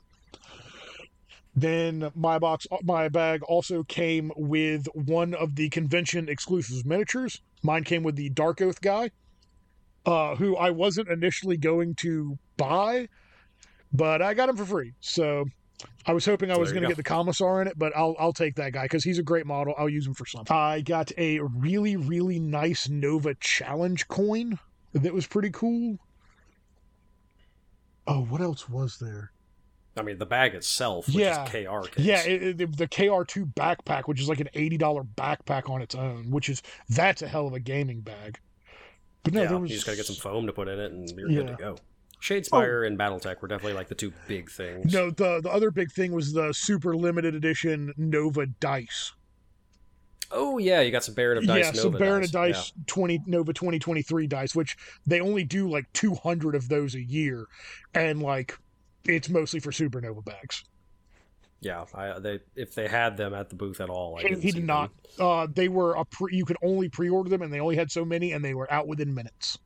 S2: Then my box, my bag also came with one of the convention exclusive miniatures. Mine came with the Dark Oath guy, uh, who I wasn't initially going to buy, but I got him for free. So I was hoping I was going to get the commissar in it, but I'll I'll take that guy because he's a great model. I'll use him for something. I got a really really nice Nova Challenge coin that was pretty cool. Oh, what else was there?
S1: I mean, the bag itself, which
S2: Yeah.
S1: is KR case.
S2: Yeah, it, it- the KR2 backpack, which is like an eighty dollar backpack on its own, which is that's a hell of a gaming bag. But no,
S1: yeah,
S2: was
S1: you just gotta get some foam to put in it, and you're
S2: Yeah.
S1: good to go. Oh. Shadespire and BattleTech were definitely like the two big things.
S2: no. The the other big thing was the super limited edition Nova dice.
S1: Oh yeah, you got some Baron of Dice.
S2: yeah,
S1: Nova
S2: Baron of
S1: dice.
S2: Dice twenty Nova twenty twenty three dice, which they only do like two hundred of those a year, and like it's mostly for supernova bags.
S1: Yeah, yeah I, they if they had them at the booth at all, I
S2: He, he did not. Uh, they were a pre, you could only pre-order them, and they only had so many, and they were out within minutes.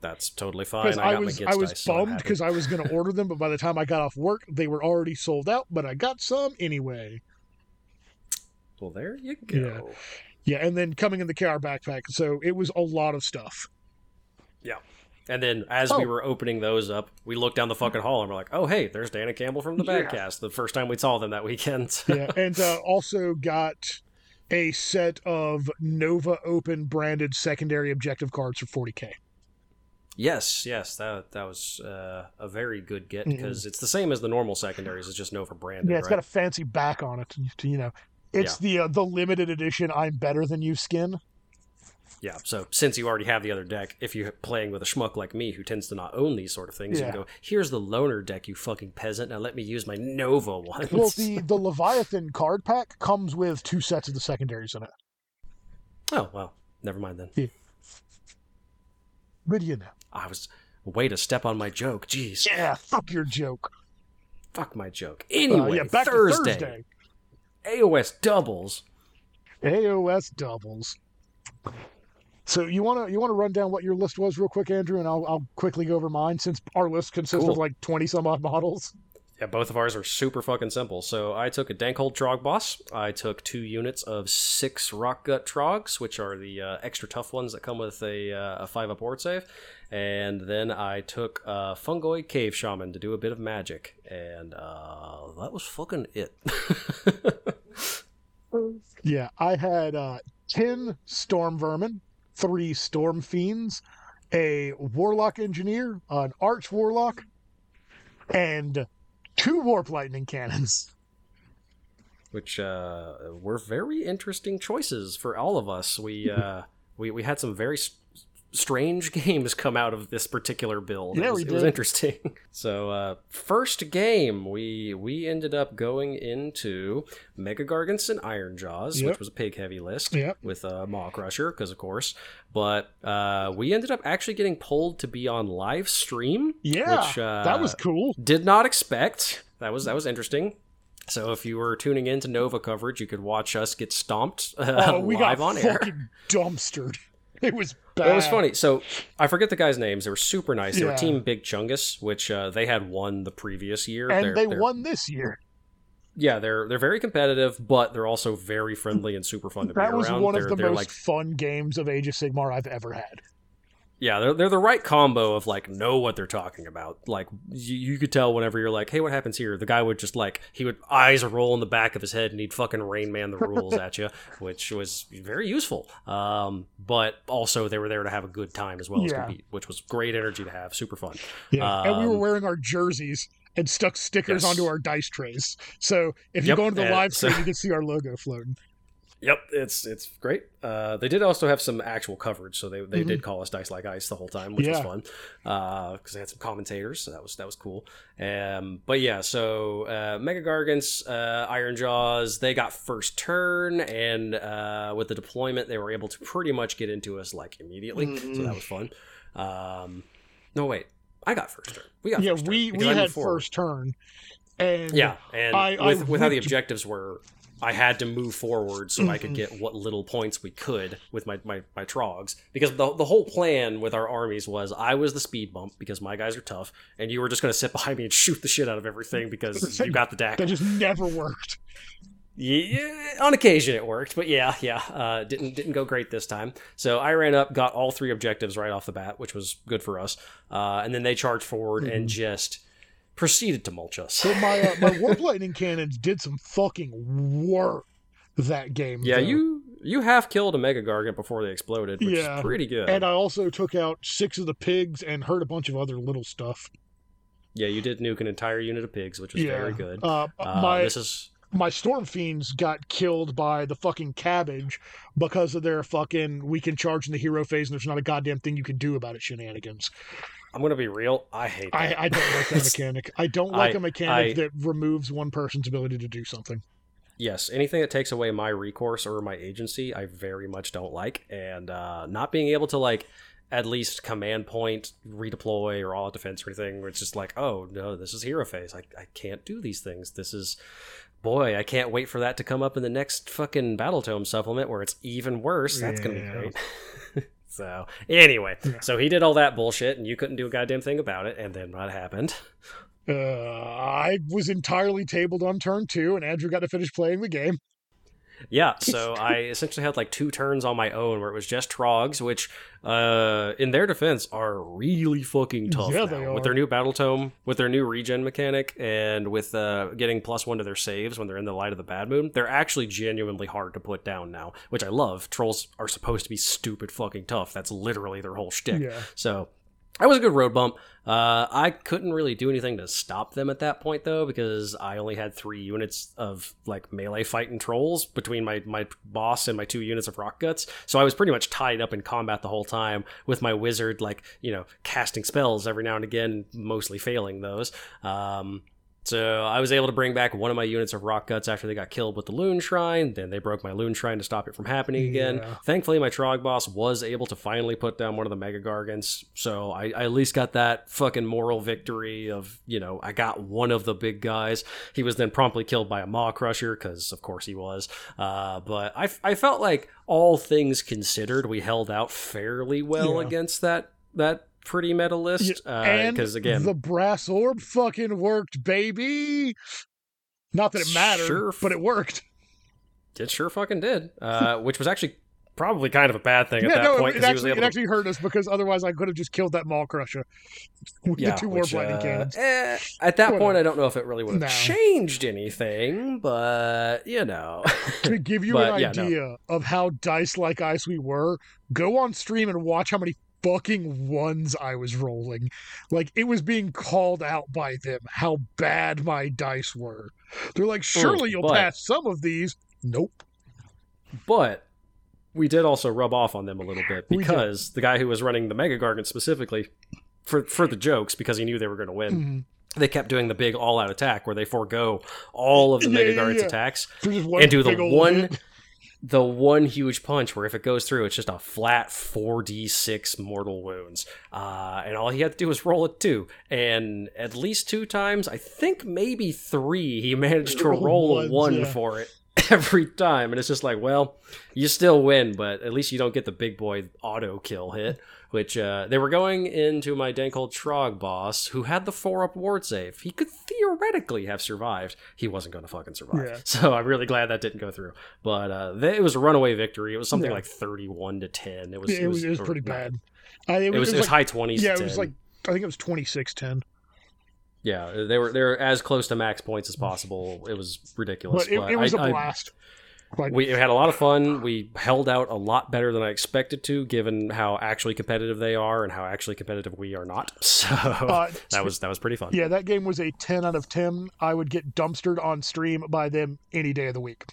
S1: That's totally fine. I
S2: I, was I was bummed because I was going to order them, but by the time I got off work, they were already sold out. But I got some anyway.
S1: Well, there you go.
S2: Yeah, and then coming in the KR backpack, so it was a lot of stuff.
S1: And then as we
S2: Oh.
S1: were opening those up, we looked down the fucking hall and we're like, "Oh, hey, there's Dana Campbell from the
S2: Yeah.
S1: Badcast." The first time we saw them that weekend.
S2: Yeah, and uh, also got a set of Nova Open branded secondary objective cards for 40k.
S1: yes, yes, that that was uh, a very good get because it's the same as the normal secondaries. It's just Nova branded.
S2: Yeah, it's
S1: right?
S2: got a fancy back on it. To, you know, it's the uh, the limited edition "I'm better than you" skin.
S1: Yeah, so since you already have the other deck, if you're playing with a schmuck like me who tends to not own these sort of things, you
S2: Yeah.
S1: can go, here's the loner deck, you fucking peasant. Now let me use my Nova ones.
S2: Well, the the Leviathan card pack comes with two sets of the secondaries in it.
S1: Oh, well, never mind then.
S2: But you know,
S1: I was way to step on my joke. Jeez,
S2: yeah, fuck your joke.
S1: fuck my joke.
S2: Uh,
S1: Anyway,
S2: yeah, back
S1: Thursday,
S2: to Thursday.
S1: AOS doubles.
S2: AOS doubles. So you want to you want to run down what your list was real quick, Andrew, and I'll I'll quickly go over mine since our list consists
S1: Cool.
S2: of like twenty some odd models.
S1: Yeah, both of ours are super fucking simple. So I took a Dankhold Trog Boss. I took two units of six Rock Gut Trogs, which are the uh, extra tough ones that come with a, uh, a 5 up ward save. And then I took uh, Fungoid Cave Shaman to do a bit of magic. And uh, that was fucking it.
S2: Yeah, I had uh, ten storm vermin, three storm fiends, a warlock engineer, an arch warlock, and two warp lightning cannons.
S1: which uh, were very interesting choices for all of us. We uh, we we had some very strange games come out of this particular build.
S2: Yeah,
S1: it was,
S2: we
S1: it was interesting. So uh, first game, we we ended up going into Mega Gargants and Ironjawz,
S2: Yep.
S1: which was a pig heavy list
S2: Yep.
S1: with uh, Maw-krusha, because of course. But uh, we ended up actually getting pulled to be on live stream.
S2: Yeah,
S1: which, uh,
S2: that was cool.
S1: did not expect. That was that was interesting. So if you were tuning in to Nova coverage, you could watch us get stomped uh,
S2: Oh, we
S1: live
S2: got
S1: on air.
S2: dumpstered. It was bad.
S1: It was funny. So I forget the guys' names. They were super nice. They were Team Big Chungus, which uh, they had won the previous year.
S2: and
S1: They're-
S2: they
S1: they're-
S2: won this year.
S1: Yeah, they're they're very competitive, but they're also very friendly and super fun to be around.
S2: That was one
S1: they're,
S2: of the most
S1: like
S2: fun games of Age of Sigmar I've ever had.
S1: Yeah, they're, they're the right combo of like know what they're talking about. Like you, you could tell whenever you're like, hey, what happens here? The guy would just like he would eyes roll in the back of his head and he'd fucking Rain Man the rules at you, which was very useful. Um, but also they were there to have a good time as well as compete, which was great energy to have, super fun.
S2: Yeah, and we were
S1: Um,
S2: wearing our jerseys and stuck stickers
S1: Yes.
S2: onto our dice trays. So if you
S1: Yep,
S2: go into the
S1: and
S2: live
S1: so-
S2: stream, you can see our logo floating.
S1: Yep, it's it's great. Uh, they did also have some actual coverage, so they, they
S2: Mhm.
S1: did call us Dice Like Ice the whole time, which was fun because they had some commentators, so that was that was cool. Um, but yeah, so uh, Mega Gargants, uh, Ironjawz, they got first turn, and uh, with the deployment, they were able to pretty much get into us like immediately, so
S2: Mhm.
S1: that was fun. Um, no, wait, I got first turn. We got
S2: Yeah,
S1: first turn
S2: we we
S1: I
S2: had
S1: forward.
S2: first turn, and
S1: Yeah, and
S2: I- I
S1: with, with how the objectives were, I had to move forward so I could
S2: Mhm.
S1: get what little points we could with my, my, my trogs. Because the, the whole plan with our armies was I was the speed bump because my guys are tough, and you were just going to sit behind me and shoot the shit out of everything because you got the
S2: deck.
S1: that
S2: just never worked.
S1: Yeah, on occasion it worked, but yeah, yeah, uh, didn't didn't go great this time. So I ran up, got all three objectives right off the bat, which was good for us. Uh, and then they charged forward and just proceeded to mulch us.
S2: So my uh, my warp lightning cannons did some fucking work that game.
S1: Yeah,
S2: though.
S1: you you half killed a Mega Gargant before they exploded, which
S2: Yeah,
S1: is pretty good.
S2: And I also took out six of the pigs and hurt a bunch of other little stuff.
S1: yeah, you did nuke an entire unit of pigs, which was
S2: yeah,
S1: very good.
S2: Uh,
S1: Uh,
S2: my
S1: this is
S2: my storm fiends got killed by the fucking cabbage because of their fucking we can charge in the hero phase and there's not a goddamn thing you can do about it shenanigans.
S1: I'm gonna be real. I hate that.
S2: I, I don't like that mechanic. I don't like
S1: I-
S2: a mechanic
S1: I-
S2: that removes one person's ability to do something.
S1: yes, anything that takes away my recourse or my agency, I very much don't like. And uh, not being able to like at least command point, redeploy, or all out defense or anything, where it's just like, oh no, this is hero phase. I I can't do these things. This is boy, I can't wait for that to come up in the next fucking Battle Tome supplement where it's even worse. That's gonna be great. so anyway,
S2: Yeah.
S1: so he did all that bullshit, and you couldn't do a goddamn thing about it. And then what happened?
S2: Uh, I was entirely tabled on turn two, and Andrew got to finish playing the game.
S1: Yeah, so I essentially had like two turns on my own where it was just Trogs, which, uh, in their defense, are really fucking tough
S2: Yeah,
S1: now. with their new battle tome, with their new regen mechanic, and with uh, getting plus one to their saves when they're in the light of the bad moon. They're actually genuinely hard to put down now, which I love. Trolls are supposed to be stupid fucking tough. That's literally their whole shtick.
S2: Yeah.
S1: So that was a good road bump. Uh, I couldn't really do anything to stop them at that point though, because I only had three units of like melee fighting trolls between my my boss and my two units of rock guts. So I was pretty much tied up in combat the whole time with my wizard, like you know, casting spells every now and again, mostly failing those. Um, so I was able to bring back one of my units of rock guts after they got killed with the loon shrine. Then they broke my loon shrine to stop it from happening again.
S2: Yeah.
S1: Thankfully, my Trog boss was able to finally put down one of the Mega Gargants. So I, I at least got that fucking moral victory of, you know, I got one of the big guys. He was then promptly killed by a Maw-krusha, because of course he was. Uh, but I, I felt like all things considered, we held out fairly well
S2: Yeah.
S1: against that that pretty meta list.
S2: and
S1: Because Uh, again,
S2: the brass orb fucking worked, baby. Not that it mattered,
S1: Sure.
S2: but it worked.
S1: it sure fucking did. Uh, which was actually probably kind of a bad thing at that
S2: no,
S1: point
S2: it
S1: was
S2: actually, it
S1: to
S2: actually hurt us because otherwise I could have just killed that Maw-krusha with the two
S1: which, uh,
S2: cannons.
S1: eh, at that point, I don't know if it really would have
S2: No.
S1: changed anything, but you know,
S2: to give you
S1: but,
S2: an
S1: yeah, no.
S2: idea of how dice like ice we were, go on stream and watch how many fucking ones I was rolling. Like it was being called out by them how bad my dice were. They're like, surely you'll
S1: but-
S2: pass some of these. Nope.
S1: but we did also rub off on them a little bit because the guy who was running the Mega Gargant specifically, for for the jokes, because he knew they were going to win,
S2: Mhm.
S1: they kept doing the big all out attack where they forego all of the
S2: Yeah,
S1: Mega
S2: yeah,
S1: Gargant's
S2: yeah.
S1: attacks
S2: For just one
S1: and do the one
S2: hit.
S1: The one huge punch where if it goes through it's just a flat 4d6 mortal wounds. Uh, and all he had to do was roll it two. And at least two times i think maybe three he managed to
S2: Roll
S1: roll a one
S2: yeah.
S1: for it every time. And it's just like well you still win but at least you don't get the big boy auto kill hit which uh, they were going into my Dankhold Trog boss, who had the four up ward save. He could theoretically have survived. He wasn't going to fucking survive.
S2: Yeah.
S1: So I'm really glad that didn't go through. But uh, they, it was a runaway victory. It was something
S2: Yeah.
S1: like 31 to 10. It was.
S2: Yeah, it was, it was pretty bad. I,
S1: It was, it was
S2: like,
S1: high twenties.
S2: yeah, it was like I think it was twenty six ten.
S1: yeah, they were they were as close to max points as possible. It was ridiculous.
S2: But it, it was
S1: I-
S2: a
S1: I-
S2: blast. Like
S1: we had a lot of fun. We held out a lot better than I expected to, given how actually competitive they are and how actually competitive we are not. So
S2: uh,
S1: that was that was pretty fun.
S2: yeah, that game was a ten out of ten. I would get dumpstered on stream by them any day of the week.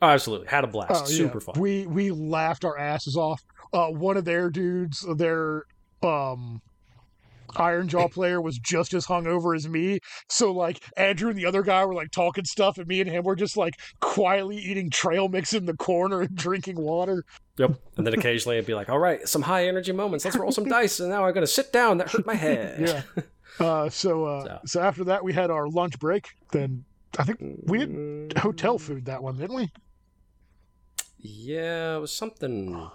S1: Oh, absolutely, had a blast.
S2: Oh, yeah.
S1: Super fun.
S2: We we laughed our asses off. Uh, one of their dudes, their um, Ironjaw player, was just as hungover as me. So like Andrew and the other guy were like talking stuff, and me and him were just like quietly eating trail mix in the corner and drinking water.
S1: Yep. And then occasionally it'd be like, all right, some high energy moments. Let's roll some dice. And now I'm going to sit down. That hurt my head.
S2: Yeah. Uh, so uh,
S1: So.
S2: so after that, we had our lunch break. Then I think we did hotel food that one, didn't we?
S1: Yeah, it was something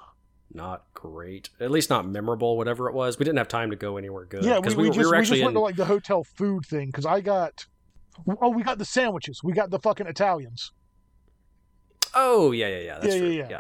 S1: not great. At least not memorable, whatever it was. We didn't have time to go anywhere good.
S2: Yeah, we, we,
S1: were,
S2: just
S1: we were
S2: we just went
S1: in.
S2: to like the hotel food thing because I got. Oh, we got the sandwiches. We got the fucking Italians.
S1: Oh, yeah, yeah, yeah. That's
S2: Yeah,
S1: true.
S2: yeah,
S1: Yeah.
S2: yeah.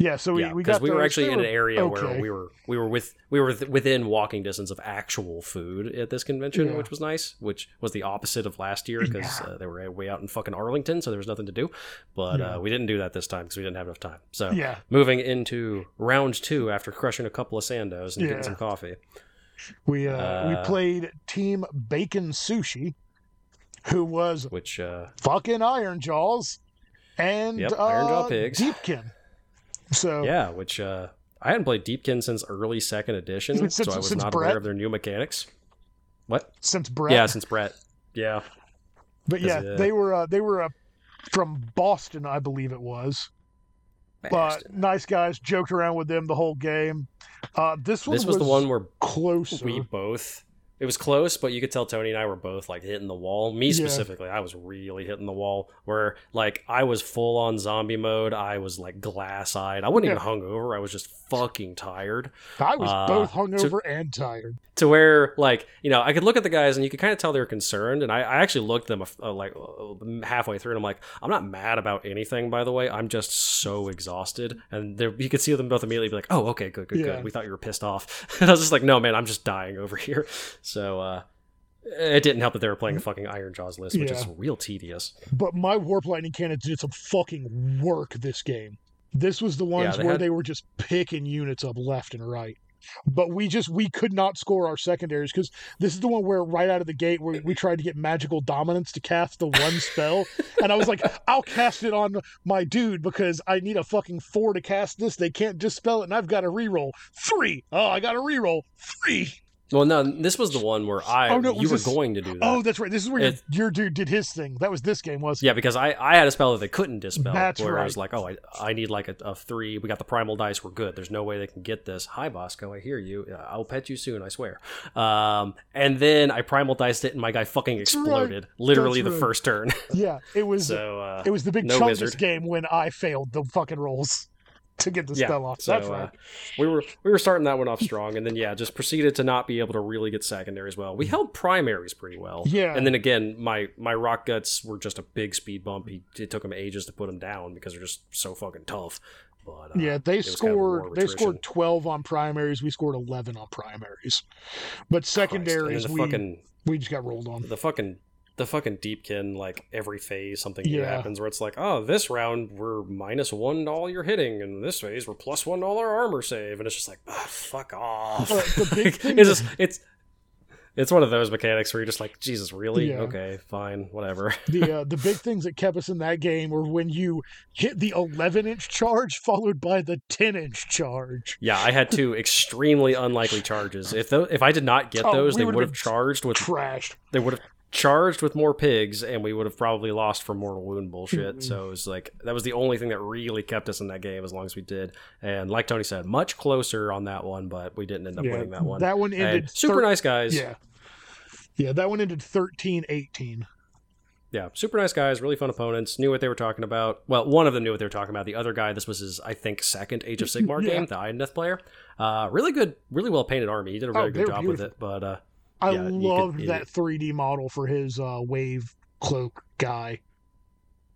S2: Yeah, so we
S1: yeah,
S2: we
S1: because
S2: got
S1: we, were actually in an area where we were we were with we were th- within walking distance of actual food at this convention,
S2: Yeah.
S1: which was nice. Which was the opposite of last year because uh, they were way out in fucking Arlington, so there was nothing to do. But
S2: Yeah.
S1: uh, we didn't do that this time because we didn't have enough time. So
S2: Yeah,
S1: moving into round two after crushing a couple of sandos and
S2: Yeah.
S1: getting some coffee.
S2: we uh,
S1: Uh,
S2: we played Team Bacon Sushi, who was
S1: Which uh,
S2: fucking Ironjawz, and
S1: Yep,
S2: uh,
S1: Ironjaw Pigs.
S2: Deepkin. So
S1: yeah, which uh, I hadn't played Deepkin since early second edition,
S2: Since-
S1: so I was not
S2: Brett?
S1: aware of their new mechanics. What?
S2: since Brett,
S1: Yeah, since Brett. Yeah.
S2: but yeah,
S1: uh,
S2: they were uh, they were uh, from Boston, I believe it was. But nice guys, joked around with them the whole game. Uh, this one
S1: This was the one where
S2: closer.
S1: we both it was close but you could tell tony and i were both like hitting the wall. Me
S2: Yeah.
S1: specifically i was really hitting the wall where like i was full on zombie mode. I was like glass eyed i wasn't even hungover. I was just fucking tired
S2: I was
S1: uh,
S2: both
S1: to-
S2: hungover and tired.
S1: to where like you know i could look at the guys and you could kind of tell they were concerned and i, I actually looked at them uh, like uh, halfway through and i'm like i'm not mad about anything by the way i'm just so exhausted and there you could see them both immediately be like oh okay good good
S2: Yeah.
S1: good we thought you were pissed off and i was just like no man i'm just dying over here so uh it didn't help that they were playing a fucking Ironjawz list, which is real tedious.
S2: But my warp lightning cannon did some fucking work this game. This was the ones
S1: they
S2: where
S1: had-
S2: they were just picking units up left and right. But we just we could not score our secondaries because this is the one where right out of the gate where we tried to get magical dominance to cast the one spell, and I was like, I'll cast it on my dude because I need a fucking four to cast this. They can't dispel it, and I've got to reroll three. Oh, I got to reroll three.
S1: Well, no, this was the one where I
S2: Oh, no,
S1: you were
S2: this-
S1: going to do that.
S2: Oh, that's right. This is where your,
S1: It-
S2: your dude did his thing. That was this game, wasn't it?
S1: Yeah, because I, I had a spell that they couldn't dispel.
S2: That's
S1: where I was like, oh, I, I need like a, a three. We got the primal dice. We're good. There's no way they can get this. Hi, Bosco. I hear you. Uh, I'll pet you soon. I swear. Um, and then I primal diced it, and my guy fucking
S2: right.
S1: exploded. Literally
S2: That's
S1: the
S2: right.
S1: first turn.
S2: Yeah, it was.
S1: so uh,
S2: It was the big
S1: no
S2: game when I failed the fucking rolls to get the
S1: yeah.
S2: spell off.
S1: So
S2: That's
S1: uh, we were we were starting that one off strong, and then yeah, just proceeded to not be able to really get secondaries well. We held primaries pretty well.
S2: Yeah.
S1: And then again, my my rock guts were just a big speed bump. He, it took him ages to put them down because they're just so fucking tough. But uh,
S2: yeah, they
S1: was kind of
S2: scored. they scored twelve on primaries. We scored eleven on primaries, but secondaries
S1: then
S2: we
S1: fucking
S2: we just got rolled on.
S1: the fucking the fucking deepkin like every phase something
S2: Yeah.
S1: happens where it's like oh this round we're minus one to all your hitting and this phase we're plus one to all our armor save and it's just like ah, fuck off
S2: Uh, the big thing
S1: it's just it's it's one of those mechanics where you're just like jesus really
S2: Yeah.
S1: okay fine whatever
S2: the uh, the big things that kept us in that game were when you hit the eleven inch charge followed by the ten inch charge.
S1: yeah i had two extremely unlikely charges if tho- if i did not get
S2: Oh,
S1: those
S2: we
S1: they would have charged with
S2: Trashed.
S1: they would have charged with more pigs and we would have probably lost for mortal wound bullshit.
S2: Mhm.
S1: so it was like that was the only thing that really kept us in that game as long as we did. And like tony said much closer on that one but we didn't end up
S2: yeah,
S1: winning that one.
S2: That one
S1: And
S2: ended
S1: super
S2: thir-
S1: nice guys.
S2: Yeah, yeah, that one ended 13-18.
S1: yeah super nice guys really fun opponents knew what they were talking about. Well one of them knew what they were talking about. The other guy this was his i think second age of sigmar
S2: Yeah.
S1: game the Idoneth player. Uh really good really well painted army. He did a
S2: Oh,
S1: very
S2: they
S1: good job with it but uh
S2: I
S1: Yeah, you could-
S2: that 3D model for his uh, wave cloak guy.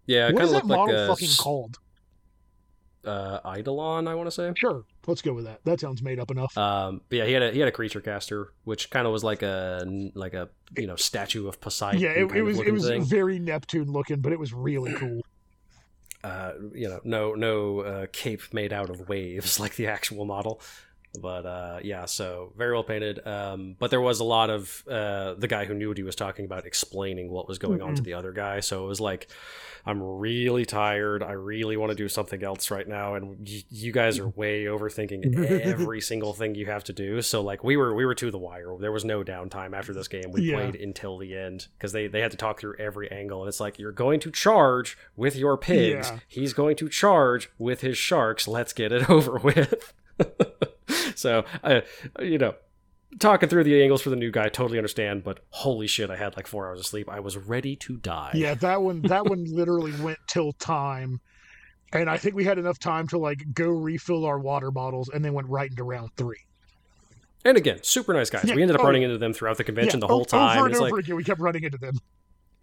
S1: yeah it
S2: what
S1: kind
S2: is
S1: of
S2: that
S1: looked like
S2: model
S1: a
S2: fucking
S1: s-
S2: called?
S1: uh, Eidolon, I want to say.
S2: Sure, let's go with that. That sounds made up enough.
S1: Um, but yeah, he had a he had a creature caster, which kind of was like a like a you know statue of Poseidon.
S2: yeah, it, it was it was
S1: thing.
S2: very Neptune looking, but it was really cool.
S1: uh, you know, no no uh, cape made out of waves like the actual model. But uh, yeah, so very well painted. Um, but there was a lot of uh, the guy who knew what he was talking about explaining what was going on to the other guy. So it was like, I'm really tired. I really want to do something else right now, and y- you guys are way overthinking every single thing you have to do. So like we were we were to the wire. There was no downtime after this game. We
S2: Yeah.
S1: played until the end because they they had to talk through every angle, and it's like you're going to charge with your pigs.
S2: Yeah.
S1: He's going to charge with his sharks. Let's get it over with. so, uh, you know, talking through the angles for the new guy, totally understand. But holy shit, I had like four hours of sleep. I was ready to die.
S2: Yeah, that one that one literally went till time. And I think we had enough time to like go refill our water bottles and then went right into round three.
S1: And again, super nice guys.
S2: Yeah,
S1: we ended up
S2: oh,
S1: running into them throughout the convention
S2: Yeah,
S1: the whole time.
S2: Over and
S1: It's
S2: over
S1: like,
S2: again, we kept running into them.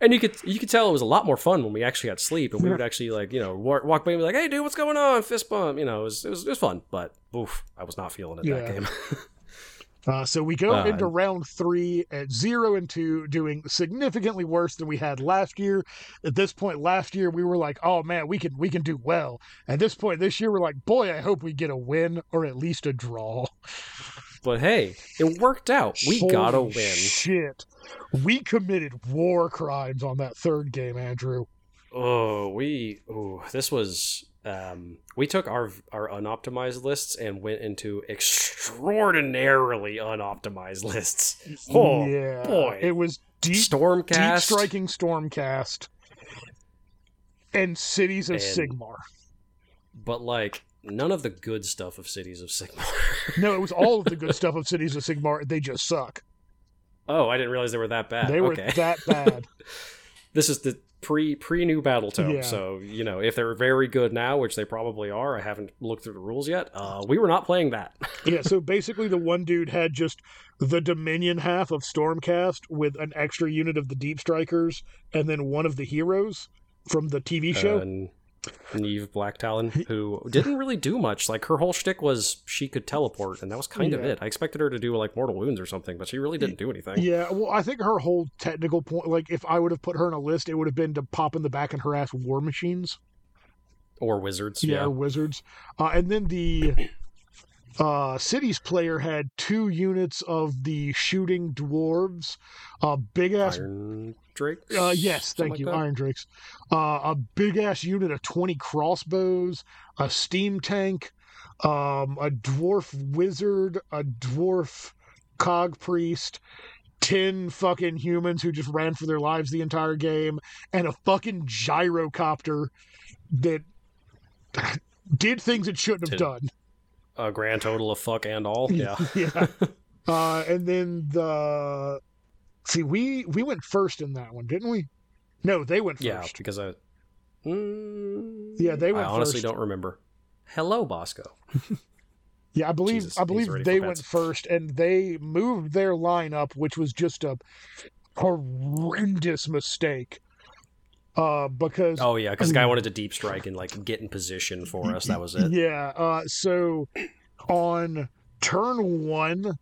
S1: And you could you could tell it was a lot more fun when we actually got sleep and we would actually like you know walk, walk by and be like, hey dude, what's going on? Fist bump. You know, it was it was, it was fun, but oof, I was not feeling it that game.
S2: Uh, so we go
S1: Uh,
S2: into round three at zero and two, doing significantly worse than we had last year. At this point, last year we were like, "Oh man, we can we can do well." At this point this year, we're like, "Boy, I hope we get a win or at least a draw."
S1: but hey, it worked out. We got a
S2: Holy
S1: win.
S2: Shit, we committed war crimes on that third game, Andrew.
S1: Oh, we oh this was um we took our our unoptimized lists and went into extraordinarily unoptimized lists. Oh
S2: yeah,
S1: boy.
S2: it was deep,
S1: stormcast, deep
S2: striking Stormcast and Cities of
S1: And-
S2: Sigmar.
S1: But like none of the good stuff of Cities of Sigmar.
S2: No, it was all of the good stuff of Cities of Sigmar. They just suck.
S1: oh, I didn't realize they were that bad.
S2: They were
S1: okay.
S2: that bad.
S1: this is the pre pre new battle tome
S2: Yeah.
S1: so you know if they're very good now which they probably are i haven't looked through the rules yet uh we were not playing that
S2: yeah, so basically the one dude had just the Dominion half of Stormcast with an extra unit of the Deep Strikers and then one of the heroes from the TV show.
S1: and Neve Blacktalon, who didn't really do much. Like her whole shtick was she could teleport, and that was kind of it. I expected her to do like mortal wounds or something, but she really didn't do anything.
S2: yeah, well, I think her whole technical point, like if I would have put her in a list, it would have been to pop in the back and harass war machines.
S1: Or wizards.
S2: yeah,
S1: Yeah.
S2: or wizards. Uh, and then the uh, cities player had two units of the shooting dwarves, uh, big ass.
S1: Iron Drake.
S2: Uh, yes, thank you, Iron Drakes. Uh, a big ass unit of twenty crossbows, a steam tank, um, a dwarf wizard, a dwarf cog priest. 10 fucking humans who just ran for their lives the entire game and a fucking gyrocopter that did things it shouldn't have
S1: Did-
S2: done.
S1: A grand total of fuck and all. Yeah.
S2: yeah. Uh, and then the see, we we went first in that one, didn't we? No, they went first.
S1: yeah, because I. Mm,
S2: Yeah, they went
S1: I honestly
S2: first.
S1: don't remember. Hello, Bosco.
S2: Yeah, I believe
S1: Jesus,
S2: I believe they went first, and they moved their lineup, which was just a horrendous mistake. Uh, because
S1: Oh yeah, because the guy wanted to deep strike and like get in position for us. That was it.
S2: Yeah. Uh, so on turn one,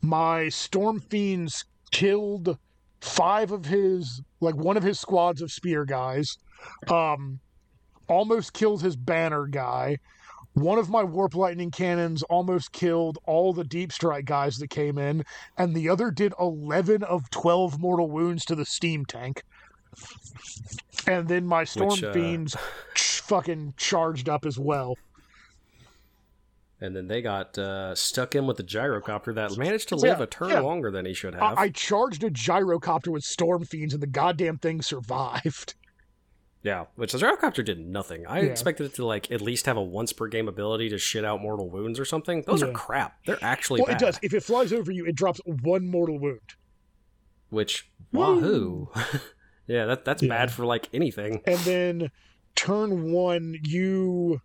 S2: my Stormfiends killed five of his, like one of his squads of spear guys. Um, almost killed his banner guy. One of my warp lightning cannons almost killed all the deep strike guys that came in, and the other did 11 of 12 mortal wounds to the steam tank. And then my storm
S1: Which, uh,
S2: fiends ch- fucking charged up as well.
S1: And then they got uh, stuck in with the gyrocopter that managed to
S2: Yeah,
S1: live a turn
S2: yeah.
S1: longer than he should have.
S2: I-, I charged a gyrocopter with stormfiends, and the goddamn thing survived.
S1: Yeah, which the gyrocopter did nothing. I
S2: Yeah.
S1: expected it to like at least have a once per game ability to shit out mortal wounds or something. Those are crap. They're actually
S2: well,
S1: bad.
S2: it does. If it flies over you, it drops one mortal wound.
S1: Which wahoo. yeah, that that's
S2: Yeah.
S1: bad for like anything.
S2: And then turn one, you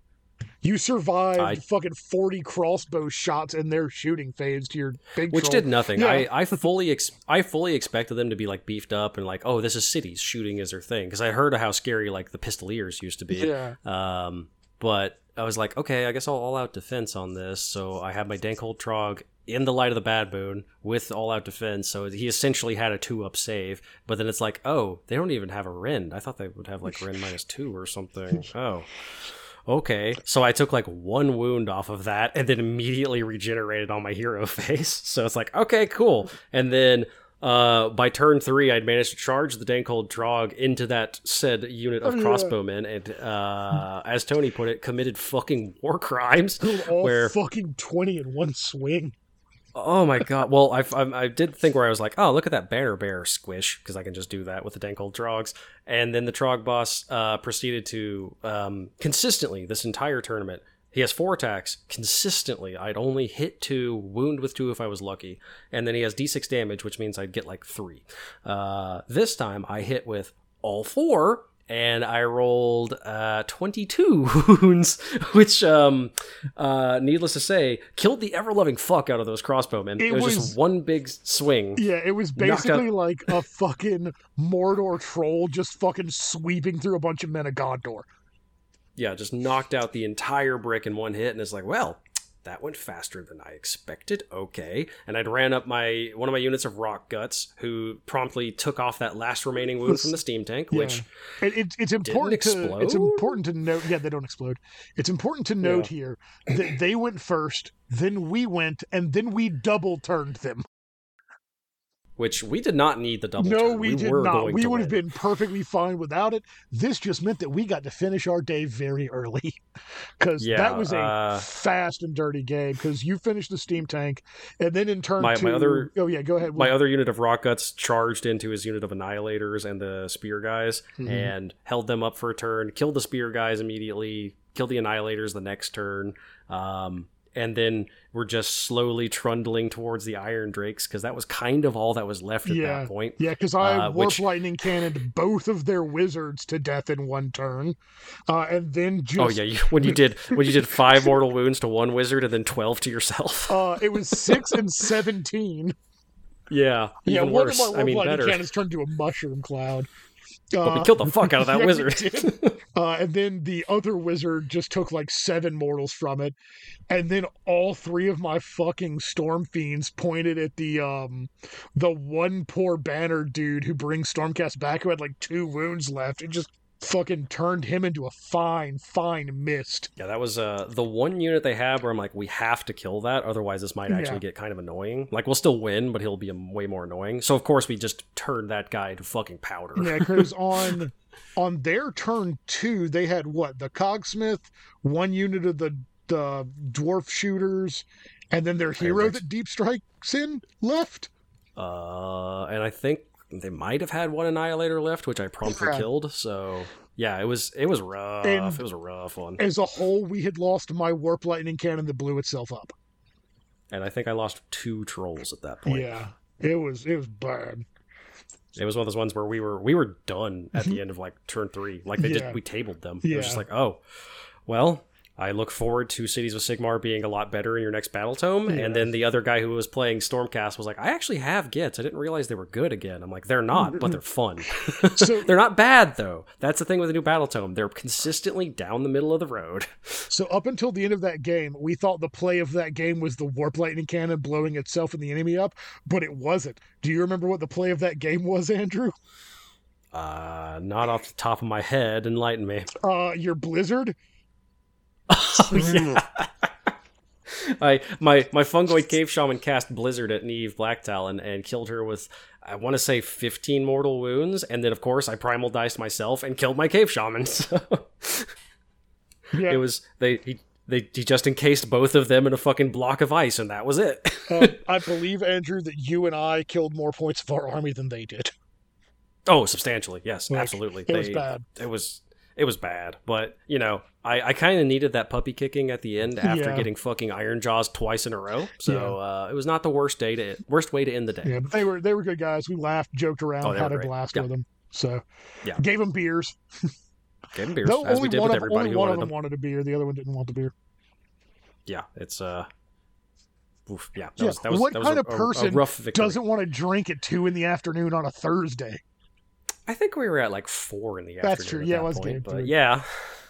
S2: you survived
S1: I-
S2: fucking forty crossbow shots in their shooting phase to your big
S1: Which
S2: troll.
S1: did nothing.
S2: Yeah.
S1: I, I fully ex- I fully expected them to be like beefed up and like, oh, this is cities shooting is their thing because I heard how scary like the pistoliers used to be.
S2: Yeah.
S1: Um, but I was like, okay, I guess I'll all out defense on this. So I have my Dankhold Trog in the light of the bad moon with all out defense. So he essentially had a two up save. But then it's like, oh, they don't even have a rend. I thought they would have like rend minus two or something. Oh. Okay, so I took like one wound off of that and then immediately regenerated on my hero face. So it's like, okay, cool. And then uh, by turn three, I'd managed to charge the Dankhold Trog into that said unit of
S2: Oh,
S1: crossbowmen, and uh, as Tony put it, committed fucking war crimes.
S2: All
S1: Where
S2: fucking 20 in one swing.
S1: oh my god! Well, I, I I did think where I was like, oh look at that banner bear squish because I can just do that with the Dankhold Trogs, and then the Trog boss uh, proceeded to um, consistently this entire tournament. He has four attacks consistently. I'd only hit two, wound with two if I was lucky, and then he has d6 damage, which means I'd get like three. Uh, this time I hit with all four, and I rolled uh, 22 wounds, which, um, uh, needless to say, killed the ever loving fuck out of those crossbowmen. It,
S2: It
S1: was,
S2: was-
S1: just one big swing.
S2: Yeah, it was
S1: Knocked out-
S2: basically like a fucking Mordor troll just fucking sweeping through a bunch of men of Gondor.
S1: Yeah, just knocked out the entire brick in one hit, and it's like, well, that went faster than I expected. Okay, and I'd ran up my one of my units of rock guts, who promptly took off that last remaining wound from the steam tank, which
S2: It, it, it's important to it's important to note. Yeah, they don't explode. It's important to note here that they went first, then we went, and then we double turned them.
S1: Which we did not need the double.
S2: no,
S1: turn.
S2: we, did
S1: were
S2: not. We would have been perfectly fine without it. This just meant that we got to finish our day very early because
S1: Yeah,
S2: that was a
S1: uh,
S2: fast and dirty game. Because you finished the steam tank, and then in turn
S1: My-
S2: two,
S1: my other-
S2: oh yeah, go ahead.
S1: my other unit of rock guts charged into his unit of annihilators and the spear guys
S2: Mhm.
S1: and held them up for a turn killed the spear guys immediately killed the annihilators the next turn um, and then we're just slowly trundling towards the iron drakes because that was kind of all that was left at
S2: Yeah.
S1: that point
S2: Yeah, because I
S1: Uh,
S2: warp
S1: which-
S2: lightning cannoned both of their wizards to death in one turn, uh, and then just
S1: oh yeah you, when you did when you did five mortal wounds to one wizard and then 12 to yourself
S2: uh, it was six and seventeen.
S1: yeah
S2: Yeah,
S1: even
S2: one
S1: worse
S2: of my
S1: i mean
S2: lightning
S1: better
S2: cannons turned into a mushroom cloud.
S1: But we
S2: Uh,
S1: killed the fuck out of that
S2: yeah,
S1: wizard
S2: uh, and then the other wizard just took like seven mortals from it, and then all three of my fucking stormfiends pointed at the um the one poor banner dude who brings Stormcast back who had like two wounds left. and just fucking turned him into a fine, fine mist.
S1: Yeah, that was uh, the one unit they have where I'm like, we have to kill that, otherwise this might actually
S2: Yeah.
S1: get kind of annoying. Like, we'll still win, but he'll be way more annoying. So of course we just turned that guy to fucking powder.
S2: Yeah, because on on their turn two, they had what the cogsmith, one unit of the the dwarf shooters, and then their hero that deep strikes in left.
S1: Uh, and I think they might have had one annihilator left, which I promptly
S2: Yeah.
S1: killed. So yeah, it was it was rough.
S2: And-
S1: it was a rough one,
S2: As a whole, we had lost my warp lightning cannon that blew itself up.
S1: and I think I lost two trolls at that point.
S2: Yeah, it was it was bad.
S1: It was one of those ones where we were we were done at the mm-hmm. end of like turn three. Like they
S2: Yeah.
S1: just we tabled them. It was just like, oh, well, I look forward to Cities of Sigmar being a lot better in your next battle tome.
S2: Yeah.
S1: And then the other guy who was playing Stormcast was like, I actually have Gits. I didn't realize they were good again. I'm like, they're not, but they're fun.
S2: So-
S1: they're not bad though. That's the thing with the new battle tome. They're consistently down the middle of the road.
S2: So up until the end of that game, we thought the play of that game was the warp lightning cannon blowing itself and the enemy up, but it wasn't. Do you remember what the play of that game was, Andrew?
S1: Uh, not off the top of my head. Enlighten me.
S2: Uh, your blizzard.
S1: Oh, yeah. I my my fungoid cave shaman cast blizzard at Neve Blacktalon and killed her with I want to say 15 mortal wounds, and then of course I primal diced myself and killed my cave shaman. So
S2: Yeah,
S1: it was they he they he just encased both of them in a fucking block of ice, and that was it.
S2: uh, I believe Andrew that you and I killed more points of our army than they did.
S1: oh, substantially, yes,
S2: Like,
S1: absolutely.
S2: It was bad.
S1: It was it was bad, but you know I I kind of needed that puppy kicking at the end after
S2: Yeah.
S1: getting fucking Ironjawz twice in a row. So uh, it was not the worst day to worst way to end the day.
S2: Yeah, but they were they were good guys. We laughed, joked around,
S1: Oh,
S2: had a blast
S1: Yeah.
S2: with them. So
S1: Yeah.
S2: gave them beers.
S1: Gave them beers, as
S2: only
S1: we did
S2: one
S1: with
S2: of,
S1: everybody
S2: only
S1: who
S2: one of
S1: wanted
S2: them
S1: them.
S2: wanted a beer. The other one didn't want the beer.
S1: Yeah, it's uh, oof, yeah. That
S2: Yeah,
S1: was that was
S2: what
S1: that was
S2: kind
S1: a,
S2: of
S1: a- a
S2: person
S1: rough.
S2: Doesn't want to drink at two in the afternoon on a Thursday.
S1: I think we were at like four in the
S2: That's
S1: afternoon.
S2: true.
S1: at
S2: Yeah, it was
S1: point,
S2: game
S1: but yeah,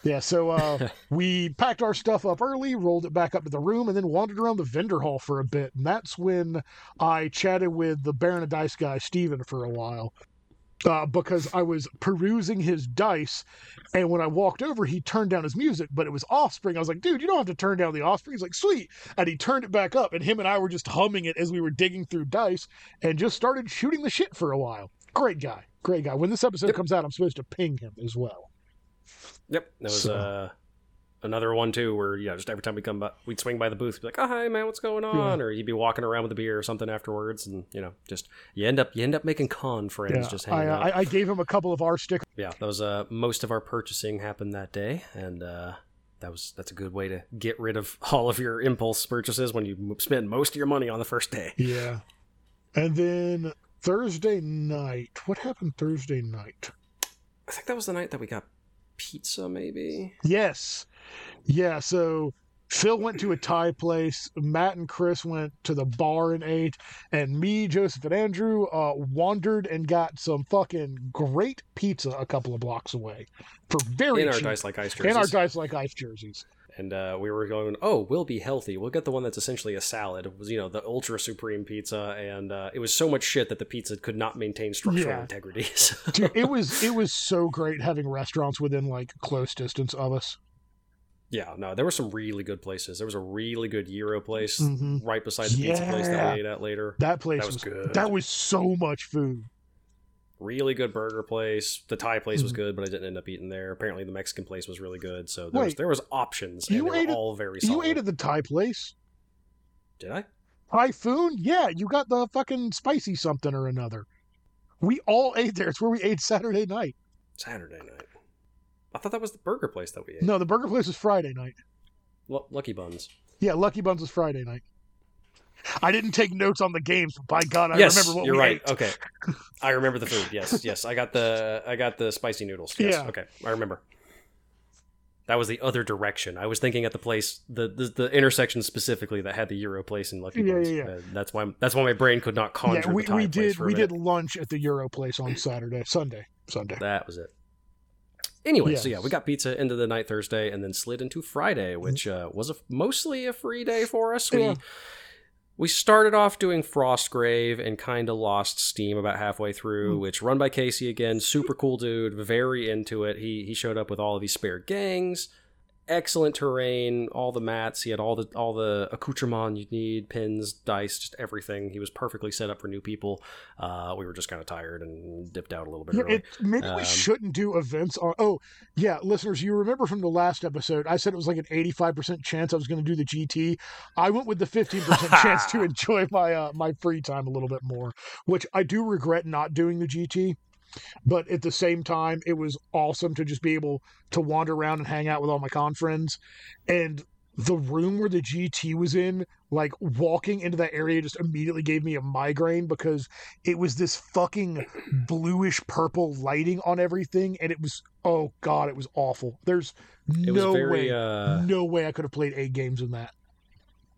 S2: Yeah, so uh, we packed our stuff up early, rolled it back up to the room, and then wandered around the vendor hall for a bit. And that's when I chatted with the Baron of Dice guy, Steven, for a while. Uh, because I was perusing his dice, and when I walked over, he turned down his music, but it was Offspring. I was like, dude, you don't have to turn down the Offspring. He's like, sweet. And he turned it back up, and him and I were just humming it as we were digging through dice and just started shooting the shit for a while. Great guy. Great guy. When this episode comes out, I'm supposed to ping him as well.
S1: Yep, that was
S2: So-
S1: uh, another one too, where yeah, just every time we come by, we'd swing by the booth, be like, "Oh, hi, man, what's going on?" Or you'd be walking around with a beer or something afterwards, and you know, just you end up you end up making con friends
S2: Yeah,
S1: just
S2: I,
S1: hanging out.
S2: I, I gave him a couple of our stickers.
S1: yeah, that was uh, most of our purchasing happened that day, and uh, that was that's a good way to get rid of all of your impulse purchases when you spend most of your money on the first day.
S2: Yeah. And then Thursday night. What happened Thursday night?
S1: I think that was the night that we got pizza, maybe.
S2: Yes. Yeah, so Phil went to a Thai place. Matt and Chris went to the bar and ate. And me, Joseph, and Andrew uh, wandered and got some fucking great pizza a couple of blocks away for very
S1: in our
S2: cheap.
S1: dice like ice jerseys.
S2: in our dice like ice jerseys.
S1: And uh, we were going, oh, we'll be healthy. We'll get the one that's essentially a salad. It was, you know, the ultra supreme pizza, and uh, it was so much shit that the pizza could not maintain structural
S2: Yeah.
S1: integrity. So-
S2: Dude, it was it was so great having restaurants within like close distance of us.
S1: yeah, no, there were some really good places. There was a really good Euro place
S2: Mhm.
S1: right beside the pizza place that we ate at later.
S2: That place
S1: That was
S2: was,
S1: good.
S2: That was so much food.
S1: Really good burger place. The Thai place was
S2: Mhm.
S1: good, but I didn't end up eating there. Apparently, the Mexican place was really good. So there was there was options,
S2: you ate at-
S1: all very
S2: You ate at the Thai place.
S1: Did I?
S2: Typhoon? Yeah, you got the fucking spicy something or another. We all ate there. It's where we ate Saturday night.
S1: Saturday night. I thought that was the burger place that we ate.
S2: No, the burger place was Friday night.
S1: Lu- Lucky Buns.
S2: Yeah, Lucky Buns was Friday night. I didn't take notes on the games, but by God, I
S1: yes,
S2: remember what
S1: you're right.
S2: ate.
S1: Okay, I remember the food. Yes, yes, I got the I got the spicy noodles. Yes.
S2: Yeah.
S1: Okay, I remember. That was the other direction. I was thinking at the place, the the, the intersection specifically that had the Euro place in Lucky
S2: Yeah,
S1: Buns.
S2: yeah, yeah.
S1: Uh, that's why that's why my brain could not conjure
S2: Yeah, we, we
S1: place
S2: did we did lunch at the Euro place on Saturday, Sunday, Sunday.
S1: That was it. Anyway, so yeah, we got pizza into the night Thursday, and then slid into Friday, which uh, was a, mostly a free day for us. We
S2: Yeah.
S1: We started off doing Frostgrave and kind of lost steam about halfway through.
S2: Hmm.
S1: Which run by Casey again, super cool dude, very into it. He he showed up with all of these spare gangs, excellent terrain, all the mats. He had all the all the accoutrement you'd need, pins, dice, just everything. He was perfectly set up for new people. Uh, we were just kind of tired and dipped out a little bit
S2: Yeah,
S1: early.
S2: it, maybe
S1: Um,
S2: we shouldn't do events on. Oh, yeah, listeners, you remember from the last episode, I said it was like an 85% chance I was going to do the GT. I went with the 15% chance to enjoy my uh, my free time a little bit more, which I do regret not doing the GT. But at the same time, it was awesome to just be able to wander around and hang out with all my con friends. And the room where the GT was in, like walking into that area just immediately gave me a migraine because it was this fucking bluish purple lighting on everything and it was oh god it was awful there's
S1: It
S2: no
S1: very
S2: way
S1: uh,
S2: no way i could have played eight games in that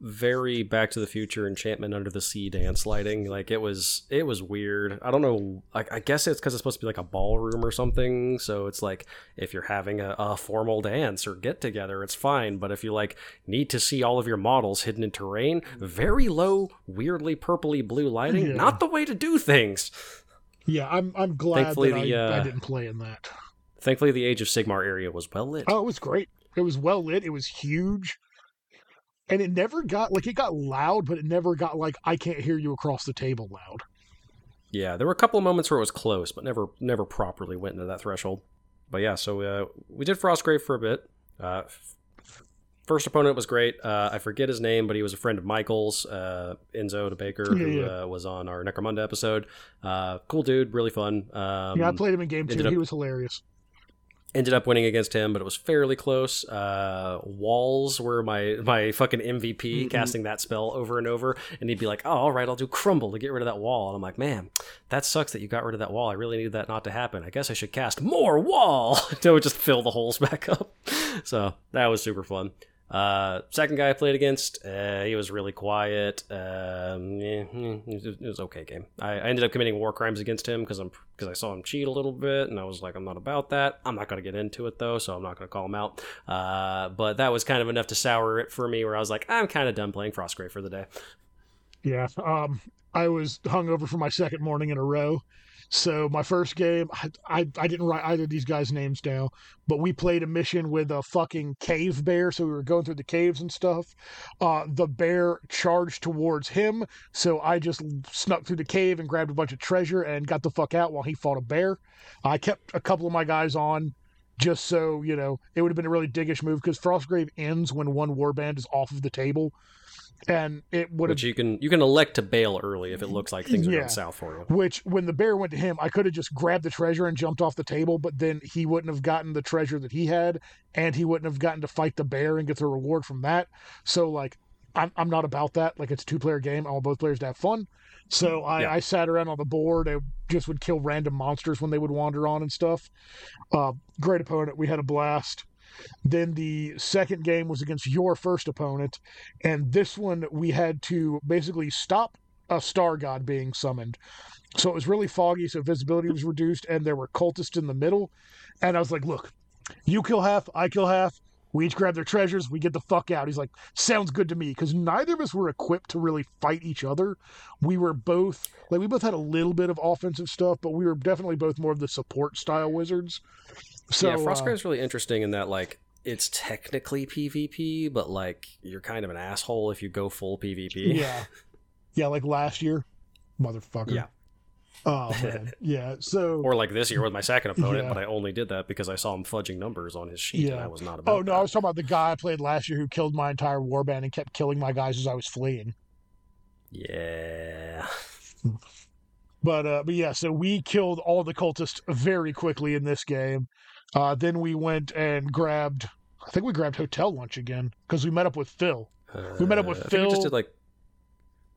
S1: very Back to the Future enchantment under the sea dance lighting. Like it was, it was weird. I don't know. I, I guess it's because it's supposed to be like a ballroom or something. So it's like if you're having a, a formal dance or get together, it's fine. But if you like need to see all of your models hidden in terrain, very low, weirdly purpley blue lighting,
S2: Yeah.
S1: not the way to do things.
S2: yeah i'm i'm glad
S1: Thankfully,
S2: that
S1: the,
S2: I, I
S1: uh,
S2: didn't play in that
S1: Thankfully, the Age of Sigmar area was well lit.
S2: oh it was great it was well lit it was huge and it never got like it got loud but it never got like i can't hear you across the table loud
S1: Yeah, there were a couple of moments where it was close, but never never properly went into that threshold. But yeah, so uh, we did Frostgrave for a bit. Uh, first opponent was great. Uh, I forget his name, but he was a friend of Michael's, uh, Enzo de Baker,
S2: Yeah,
S1: who
S2: yeah.
S1: Uh, was on our Necromunda episode. Uh, cool dude, really fun. Um,
S2: yeah i played him in game two
S1: up-
S2: he was hilarious
S1: ended up winning against him, but it was fairly close. Uh, walls were my my fucking MVP,
S2: Mhm.
S1: casting that spell over and over, and he'd be like, "Oh, all right, I'll do crumble to get rid of that wall." And I'm like, "Man, that sucks that you got rid of that wall. I really needed that not to happen. I guess I should cast more wall to just fill the holes back up." So that was super fun. Uh, second guy I played against, uh, he was really quiet. Um, it was okay game. I, I ended up committing war crimes against him because I'm because I saw him cheat a little bit, and I was like, I'm not about that. I'm not going to get into it though, so I'm not going to call him out. Uh, but that was kind of enough to sour it for me, where I was like, I'm kind of done playing Frostgrave for the day.
S2: Yeah. Um, I was hungover for my second morning in a row. So my first game, I, I, I didn't write either of these guys' names down, but we played a mission with a fucking cave bear. So we were going through the caves and stuff. Uh, the bear charged towards him, so I just snuck through the cave and grabbed a bunch of treasure and got the fuck out while he fought a bear. I kept a couple of my guys on just so you know it would have been a really diggish move because Frostgrave ends when one warband is off of the table and it would have
S1: you can you can elect to bail early if it looks like things are
S2: Yeah.
S1: going south for you.
S2: which when the bear went to him i could have just grabbed the treasure and jumped off the table but then he wouldn't have gotten the treasure that he had and he wouldn't have gotten to fight the bear and get the reward from that. So like i'm, I'm not about that. Like it's a two player game. I want both players to have fun. So I,
S1: Yeah.
S2: I sat around on the board. And just would kill random monsters when they would wander on and stuff. Uh, great opponent. We had a blast then the second game was against your first opponent and this one we had to basically stop a star god being summoned so it was really foggy, so visibility was reduced, and there were cultists in the middle. And I was like, look, you kill half, I kill half. We each grab their treasures, we get the fuck out. He's like, sounds good to me, because neither of us were equipped to really fight each other. We were both, like, we both had a little bit of offensive stuff, but we were definitely both more of the support style wizards. So,
S1: yeah,
S2: uh,
S1: Frostgrave's really interesting in that like it's technically PvP, but like you're kind of an asshole if you go full PvP.
S2: yeah. Yeah, like last year. Motherfucker.
S1: Yeah.
S2: Oh, man. yeah. So.
S1: Or like this year with my second opponent,
S2: Yeah.
S1: but I only did that because I saw him fudging numbers on his sheet, and I was not about.
S2: Oh no, I was talking about the guy I played last year who killed my entire warband and kept killing my guys as I was fleeing.
S1: Yeah.
S2: But uh, but yeah, so we killed all the cultists very quickly in this game. Uh, then we went and grabbed. I think we grabbed hotel lunch again because we met up with Phil. We met up with
S1: Uh, I think we just did like.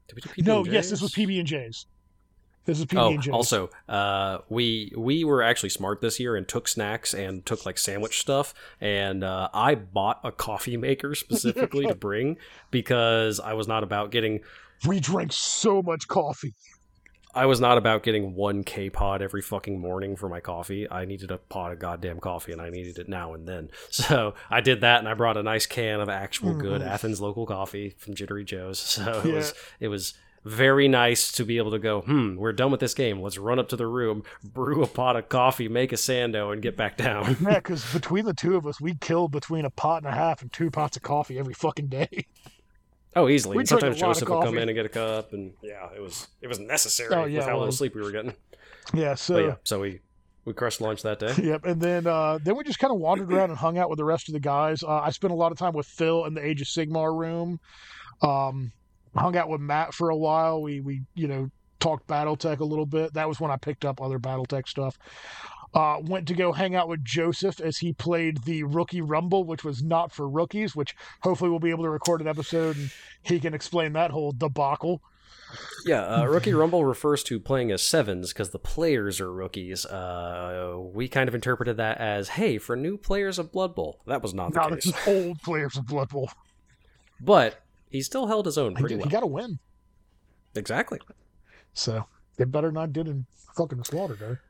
S1: Did we do PB
S2: no, yes, this was PB and J's. This is PB
S1: Oh,
S2: and J's.
S1: Oh, also, uh, we we were actually smart this year and took snacks and took like sandwich stuff, and uh, I bought a coffee maker specifically to bring because I was not about getting
S2: we drank so much coffee.
S1: I was not about getting one K pod every fucking morning for my coffee. I needed a pot of goddamn coffee, and I needed it now and then. So I did that, and I brought a nice can of actual good
S2: Mhm.
S1: Athens local coffee from Jittery Joe's. So it
S2: Yeah.
S1: was it was very nice to be able to go. Hmm, we're done with this game. Let's run up to the room, brew a pot of coffee, make a sando, and get back down.
S2: Yeah, because between the two of us, we killed between a pot and a half and two pots of coffee every fucking day.
S1: Oh, easily.
S2: We
S1: And Sometimes
S2: a lot of
S1: Joseph would come in and get a cup, and yeah, it was it was necessary
S2: Oh, yeah,
S1: with how little sleep we were getting.
S2: Yeah, so
S1: But yeah, so we we crushed lunch that day.
S2: Yep, and then uh, then we just kind of wandered around and hung out with the rest of the guys. Uh, I spent a lot of time with Phil in the Age of Sigmar room. Um, hung out with Matt for a while. We we you know talked BattleTech a little bit. That was when I picked up other BattleTech stuff. Uh, went to go hang out with Joseph as he played the Rookie Rumble, which was not for rookies. Which hopefully we'll be able to record an episode and he can explain that whole debacle.
S1: Yeah, uh, Rookie Rumble refers to playing as sevens because the players are rookies. Uh, we kind of interpreted that as, hey, for new players of Blood Bowl. That was not the
S2: Now
S1: case.
S2: is old players of Blood Bowl.
S1: But he still held his own pretty
S2: did-
S1: well.
S2: he got a win,
S1: Exactly.
S2: so it better not did in fucking slaughter there.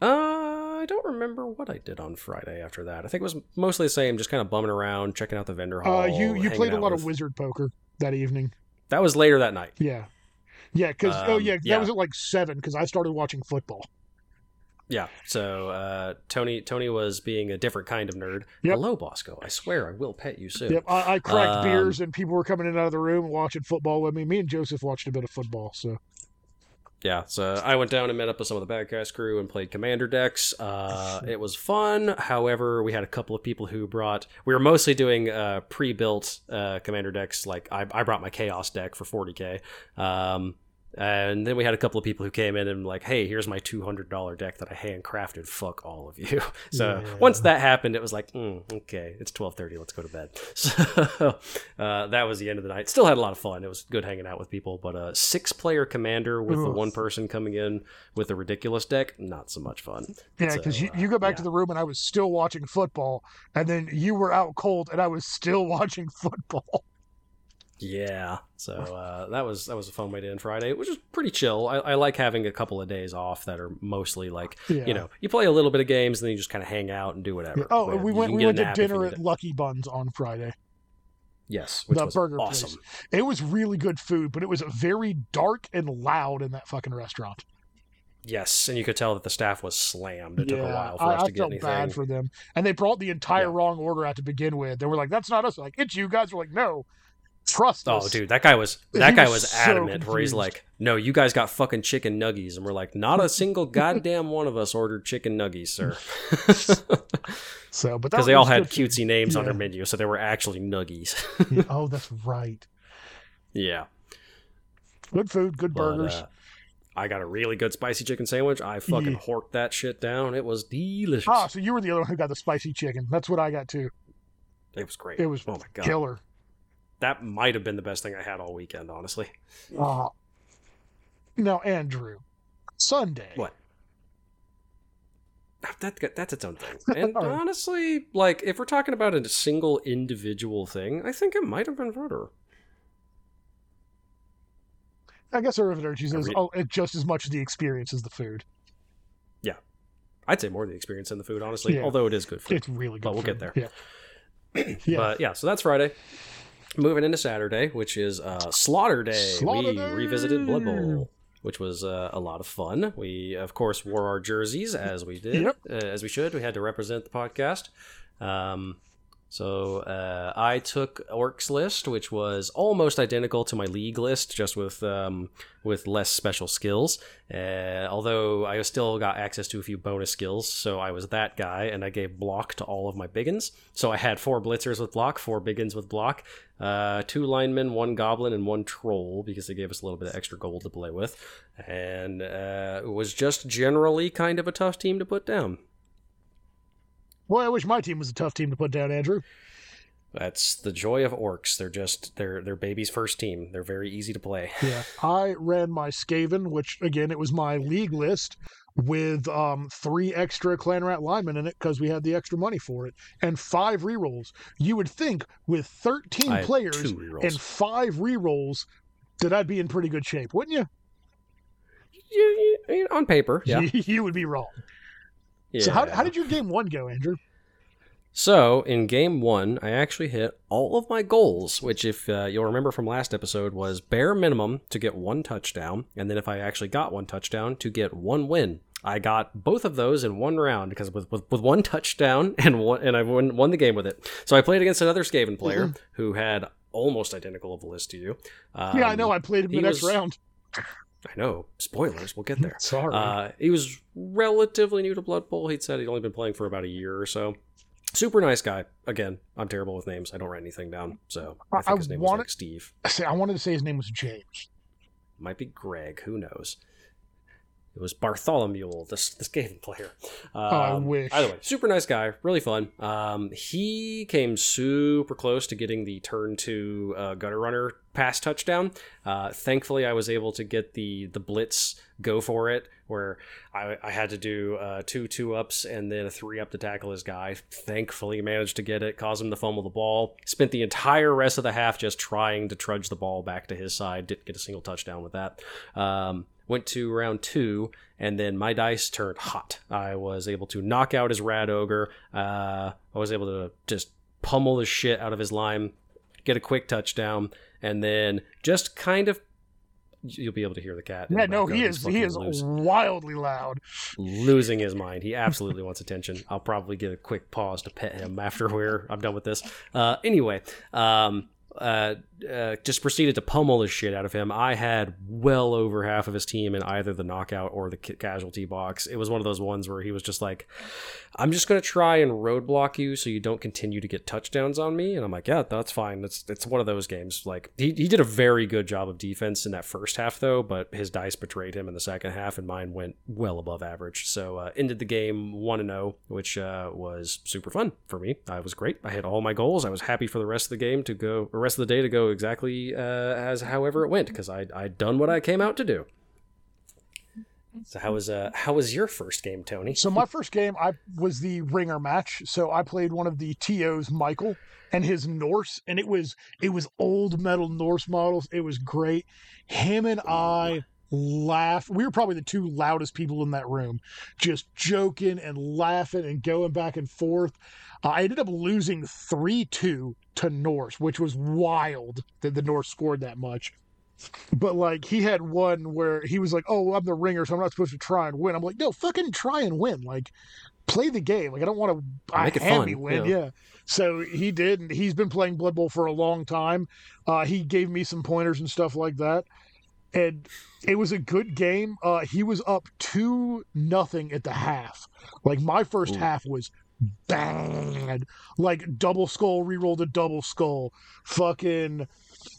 S1: Uh, I don't remember what I did on Friday after that. I think it was mostly the same, just kind of bumming around, checking out the vendor hall.
S2: Uh, you you played a lot
S1: with-
S2: of wizard poker that evening.
S1: That was later that night.
S2: Yeah, yeah. Because oh
S1: Um,
S2: yeah, that
S1: yeah.
S2: was at like seven. Because I started watching football.
S1: Yeah. So uh, Tony Tony was being a different kind of nerd.
S2: Yep.
S1: Hello, Bosco. I swear I will pet you soon.
S2: Yep, I, I cracked
S1: Um,
S2: beers and people were coming in out of the room watching football with me. Me and Joseph watched a bit of football. So
S1: Yeah, so I went down and met up with some of the bad guys crew and played commander decks. Uh, it was fun. However, we had a couple of people who brought. We were mostly doing uh, pre-built uh, commander decks. Like I, I brought my chaos deck for 40k, um, And then we had a couple of people who came in and like, hey, here's my two hundred dollar deck that I handcrafted. Fuck all of you. So
S2: Yeah.
S1: once that happened, it was like, mm, okay, it's twelve thirty. Let's go to bed. So uh, that was the end of the night. Still had a lot of fun. It was good hanging out with people. But a six player commander with the one person coming in with a ridiculous deck, not so much fun.
S2: Yeah,
S1: So,
S2: because you,
S1: uh,
S2: you go back
S1: yeah.
S2: to the room and I was still watching football, and then you were out cold and I was still watching football.
S1: Yeah, so uh, that was that was a fun way to end Friday, which is pretty chill. I, I like having a couple of days off that are mostly like
S2: Yeah.
S1: you know you play a little bit of games and then you just kind of hang out and do whatever.
S2: Yeah. Oh, we went we went to
S1: nap if you
S2: dinner at. Lucky Buns on Friday.
S1: yes, which
S2: the
S1: was
S2: burger
S1: awesome.
S2: place. It was really good food, but it was very dark and loud in that fucking restaurant.
S1: Yes, and you could tell that the staff was slammed. It took a while for
S2: I,
S1: us
S2: I
S1: to get
S2: felt
S1: anything.
S2: bad for them, and they brought the entire
S1: Yeah.
S2: wrong order out to begin with. They were like, "That's not us." Like, it's you guys. Were like, "No, trust
S1: Oh, dude, that guy was
S2: He
S1: that guy
S2: was
S1: was
S2: so
S1: adamant. Where he's like, "No, you guys got fucking chicken nuggies," and we're like, "Not a single goddamn one of us ordered chicken nuggies, sir."
S2: So, but
S1: Because they all had
S2: good food.
S1: cutesy names on their menu, so they were actually nuggies.
S2: Yeah, Oh, that's right.
S1: yeah.
S2: Good food, good
S1: But,
S2: burgers.
S1: uh, I got a really good spicy chicken sandwich. I fucking
S2: Yeah.
S1: horked that shit down. It was delicious.
S2: ah, so you were the other one who got the spicy chicken. That's what I got too.
S1: it was great.
S2: It was
S1: oh my god,
S2: Killer.
S1: That might have been the best thing I had all weekend. Honestly,
S2: Ah. now, Andrew, Sunday.
S1: what? That, that's its own thing. And
S2: right.
S1: honestly, like if we're talking about a single individual thing, I think it might have been Verter.
S2: I guess our energy
S1: I
S2: says oh, it just as much the experience as the food. Yeah.
S1: I'd say more the experience than the food, honestly.
S2: Yeah.
S1: Although it is good food.
S2: It's really good.
S1: But we'll
S2: food.
S1: get
S2: Yeah. yeah.
S1: But yeah, so that's Friday. Moving into Saturday, which is uh, Slaughter Day.
S2: Slaughter
S1: we
S2: Day!
S1: revisited Blood Bowl, which was uh, a lot of fun. We, of course, wore our jerseys as we did,
S2: Yep.
S1: uh, as we should. We had to represent the podcast. Um, so uh, I took Orcs list, which was almost identical to my league list, just with um, with less special skills. Uh, although I still got access to a few bonus skills, so I was that guy, and I gave block to all of my biggins. So I had four blitzers with block, four biggins with block, uh, two linemen, one goblin, and one troll because they gave us a little bit of extra gold to play with, and uh, it was just generally kind of a tough team to put down.
S2: Boy, I wish my team was a tough team to put down, Andrew.
S1: That's the joy of orcs. They're just they're they're baby's first team. They're very easy to play.
S2: Yeah. I ran my Skaven, which again it was my league list with um, three extra Clan Rat linemen in it because we had the extra money for it, and five rerolls. You would think with 13
S1: I
S2: players and five rerolls that I'd be in pretty good shape, wouldn't you?
S1: You- you- on paper, yeah.
S2: you would be wrong.
S1: Yeah.
S2: So how, how did your game one go, Andrew?
S1: So in game one, I actually hit all of my goals, which, if uh, you'll remember from last episode, was bare minimum to get one touchdown, and then if I actually got one touchdown, to get one win. I got both of those in one round because with, with, with one touchdown and one and I won, won the game with it. So I played against another Skaven player who had almost identical of a list to you. Um,
S2: Mm-hmm. yeah, I know. I played him the next
S1: was-
S2: round.
S1: I know. Spoilers. We'll get there.
S2: Sorry.
S1: Uh, he was relatively new to Blood Bowl. He'd said he'd only been playing for about a year or so. Super nice guy. Again, I'm terrible with names. I don't write anything down. So I
S2: I-
S1: think
S2: I
S1: his name was like Steve.
S2: See, I wanted to say his name was James.
S1: Might be Greg. Who knows? It was Bartholomew, this this game player. Um,
S2: I wish.
S1: Either way, super nice guy, really fun. Um, he came super close to getting the turn to uh, gutter runner pass touchdown. Uh, thankfully, I was able to get the the blitz go for it, where I, I had to do uh, two two ups and then a three up to tackle his guy. Thankfully, managed to get it, cause him to fumble the ball. Spent the entire rest of the half just trying to trudge the ball back to his side. Didn't get a single touchdown with that. Um, went to round two, and then my dice turned hot. I was able to knock out his rad ogre. Uh, I was able to just pummel the shit out of his lime, get a quick touchdown, and then just kind of. You'll be able to hear the cat.
S2: Yeah, no, he is. He is wildly loud.
S1: losing his mind. He absolutely wants attention. I'll probably get a quick pause to pet him after we're I'm done with this. Uh, anyway, um, uh, uh, just proceeded to pummel the shit out of him. I had well over half of his team in either the knockout or the casualty box. It was one of those ones where he was just like, "I'm just gonna try and roadblock you so you don't continue to get touchdowns on me." And I'm like, "Yeah, that's fine. It's it's one of those games." Like he he did a very good job of defense in that first half though, but his dice betrayed him in the second half, and mine went well above average. So uh, ended the game one and zero, which uh, was super fun for me. I was great. I hit all my goals. I was happy for the rest of the game to go, the rest of the day to go exactly uh, as however it went because I I'd done what I came out to do. So how was uh how was your first game, Tony?
S2: So my first game, I was the ringer match. So I played one of the TOs, Michael, and his Norse, and it was it was old metal Norse models. It was great. Him and I laugh. We were probably the two loudest people in that room, just joking and laughing and going back and forth. Uh, I ended up losing 3 2 to Norse, which was wild that the Norse scored that much. But like he had one where he was like, "Oh, I'm the ringer, so I'm not supposed to try and win." I'm like, "No, fucking try and win. Like, play the game. Like, I don't want to
S1: make it fun.
S2: win." Yeah. yeah. So he did, and he's been playing Blood Bowl for a long time. Uh, he gave me some pointers and stuff like that, and it was a good game. Uh, he was up two nothing at the half. Like my first Ooh. half was bad. Like double skull rerolled a double skull. Fucking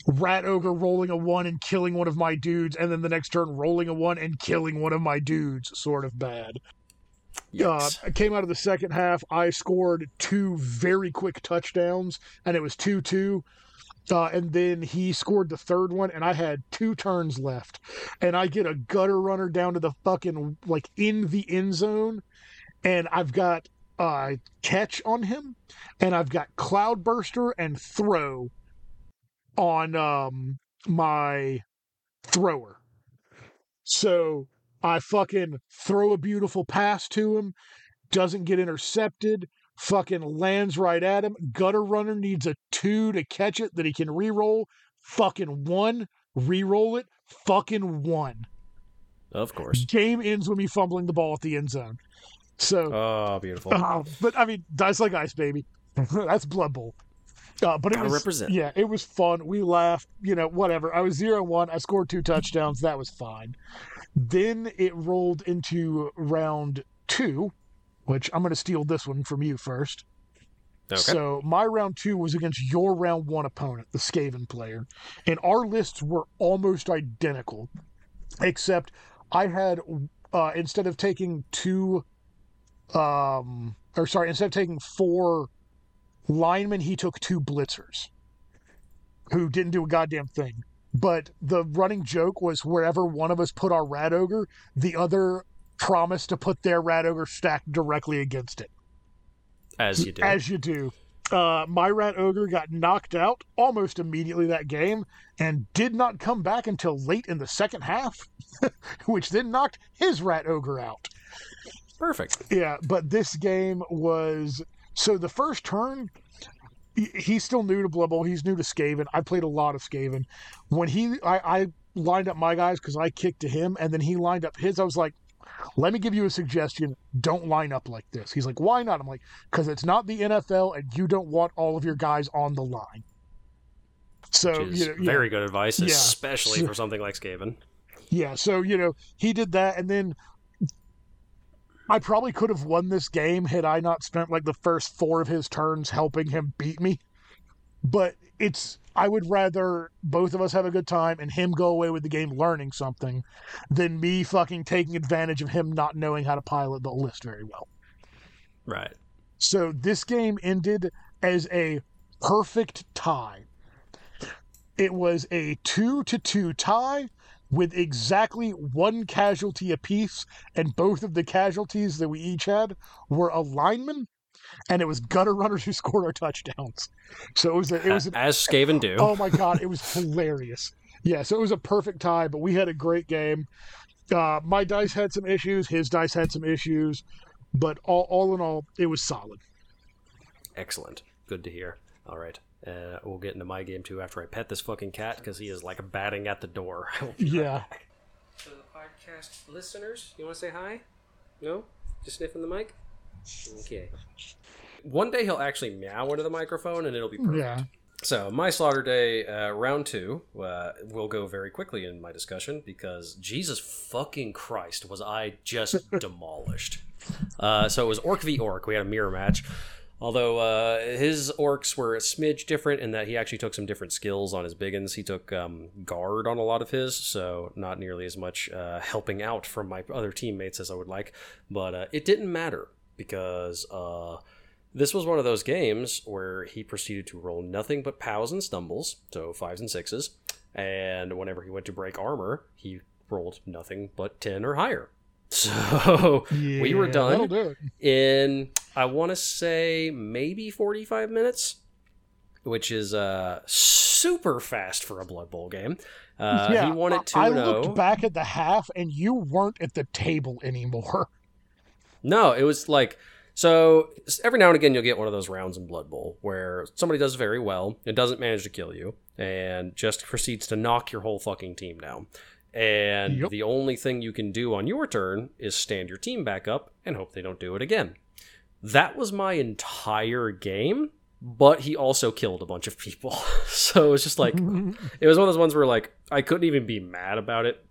S2: rat ogre rolling a one and killing one of my dudes, and then the next turn rolling a one and killing one of my dudes. Sort of bad. Uh, I came out of the second half. I scored two very quick touchdowns, and it was 2 2. Uh, and then he scored the third one, and I had two turns left. And I get a gutter runner down to the fucking, like, in the end zone. And I've got uh, catch on him, and I've got Cloudburster and Throw on um, my thrower. So I fucking throw a beautiful pass to him, doesn't get intercepted, fucking lands right at him. Gutter runner needs a two to catch it that he can re-roll. Fucking one, re-roll it, fucking one.
S1: Of course.
S2: Game ends with me fumbling the ball at the end zone. So,
S1: oh, beautiful. Uh,
S2: but I mean, dice like ice, baby. That's Blood Bowl. Uh, but it Gotta was
S1: represent.
S2: yeah, it was fun. We laughed, you know, whatever. I was zero one. I scored two touchdowns. That was fine. Then it rolled into round two, which I'm going to steal this one from you first. Okay. So my round two was against your round one opponent, the Skaven player, and our lists were almost identical, except I had uh, instead of taking two um, or sorry, instead of taking four linemen, he took two blitzers who didn't do a goddamn thing. But the running joke was wherever one of us put our rat ogre, the other promised to put their rat ogre stacked directly against it.
S1: As you do.
S2: As you do. Uh, my rat ogre got knocked out almost immediately that game and did not come back until late in the second half, which then knocked his rat ogre out.
S1: Perfect.
S2: Yeah, but this game was so the first turn. He's still new to Blood Bowl. He's new to Skaven. I played a lot of Skaven. When he, I, I lined up my guys because I kicked to him, and then he lined up his. I was like, "Let me give you a suggestion. Don't line up like this." He's like, "Why not?" I'm like, "Because it's not the NFL, and you don't want all of your guys on the line." So,
S1: you know, very yeah. good advice, especially for something like Skaven.
S2: Yeah, so you know he did that, and then I probably could have won this game had I not spent like the first four of his turns helping him beat me. But it's I would rather both of us have a good time and him go away with the game learning something than me fucking taking advantage of him not knowing how to pilot the list very well.
S1: Right.
S2: So this game ended as a perfect tie. It was a two to two tie with exactly one casualty apiece, and both of the casualties that we each had were a lineman, and it was gutter runners who scored our touchdowns. So it was a, it was
S1: as Skaven do.
S2: Oh my god, it was hilarious. Yeah, so it was a perfect tie, but we had a great game. Uh, my dice had some issues, his dice had some issues, but all, all in all, it was solid.
S1: Excellent. Good to hear. All right. Uh, we'll get into my game too after I pet this fucking cat because he is like batting at the door.
S2: yeah.
S1: So the podcast listeners, you want to say hi? No? Just sniffing the mic? Okay. One day he'll actually meow into the microphone and it'll be perfect. Yeah. So my slaughter day uh, round two uh, will go very quickly in my discussion because Jesus fucking Christ was I just demolished. Uh, so it was Orc v Orc. We had a mirror match. Although uh, his orcs were a smidge different in that he actually took some different skills on his biggins. He took um, guard on a lot of his, so not nearly as much uh, helping out from my other teammates as I would like. But uh, it didn't matter because uh, this was one of those games where he proceeded to roll nothing but pows and stumbles, so fives and sixes. And whenever he went to break armor, he rolled nothing but 10 or higher. So
S2: Yeah,
S1: we were done
S2: do
S1: in I want to say maybe 45 minutes, which is uh super fast for a Blood Bowl game. Uh,
S2: yeah,
S1: he it 2
S2: I
S1: 0.
S2: looked back at the half, and you weren't at the table anymore.
S1: No, it was like so every now and again you'll get one of those rounds in Blood Bowl where somebody does very well and doesn't manage to kill you and just proceeds to knock your whole fucking team down. And
S2: Yep.
S1: the only thing you can do on your turn is stand your team back up and hope they don't do it again. That was my entire game, but he also killed a bunch of people. so it was just like it was one of those ones where like I couldn't even be mad about it.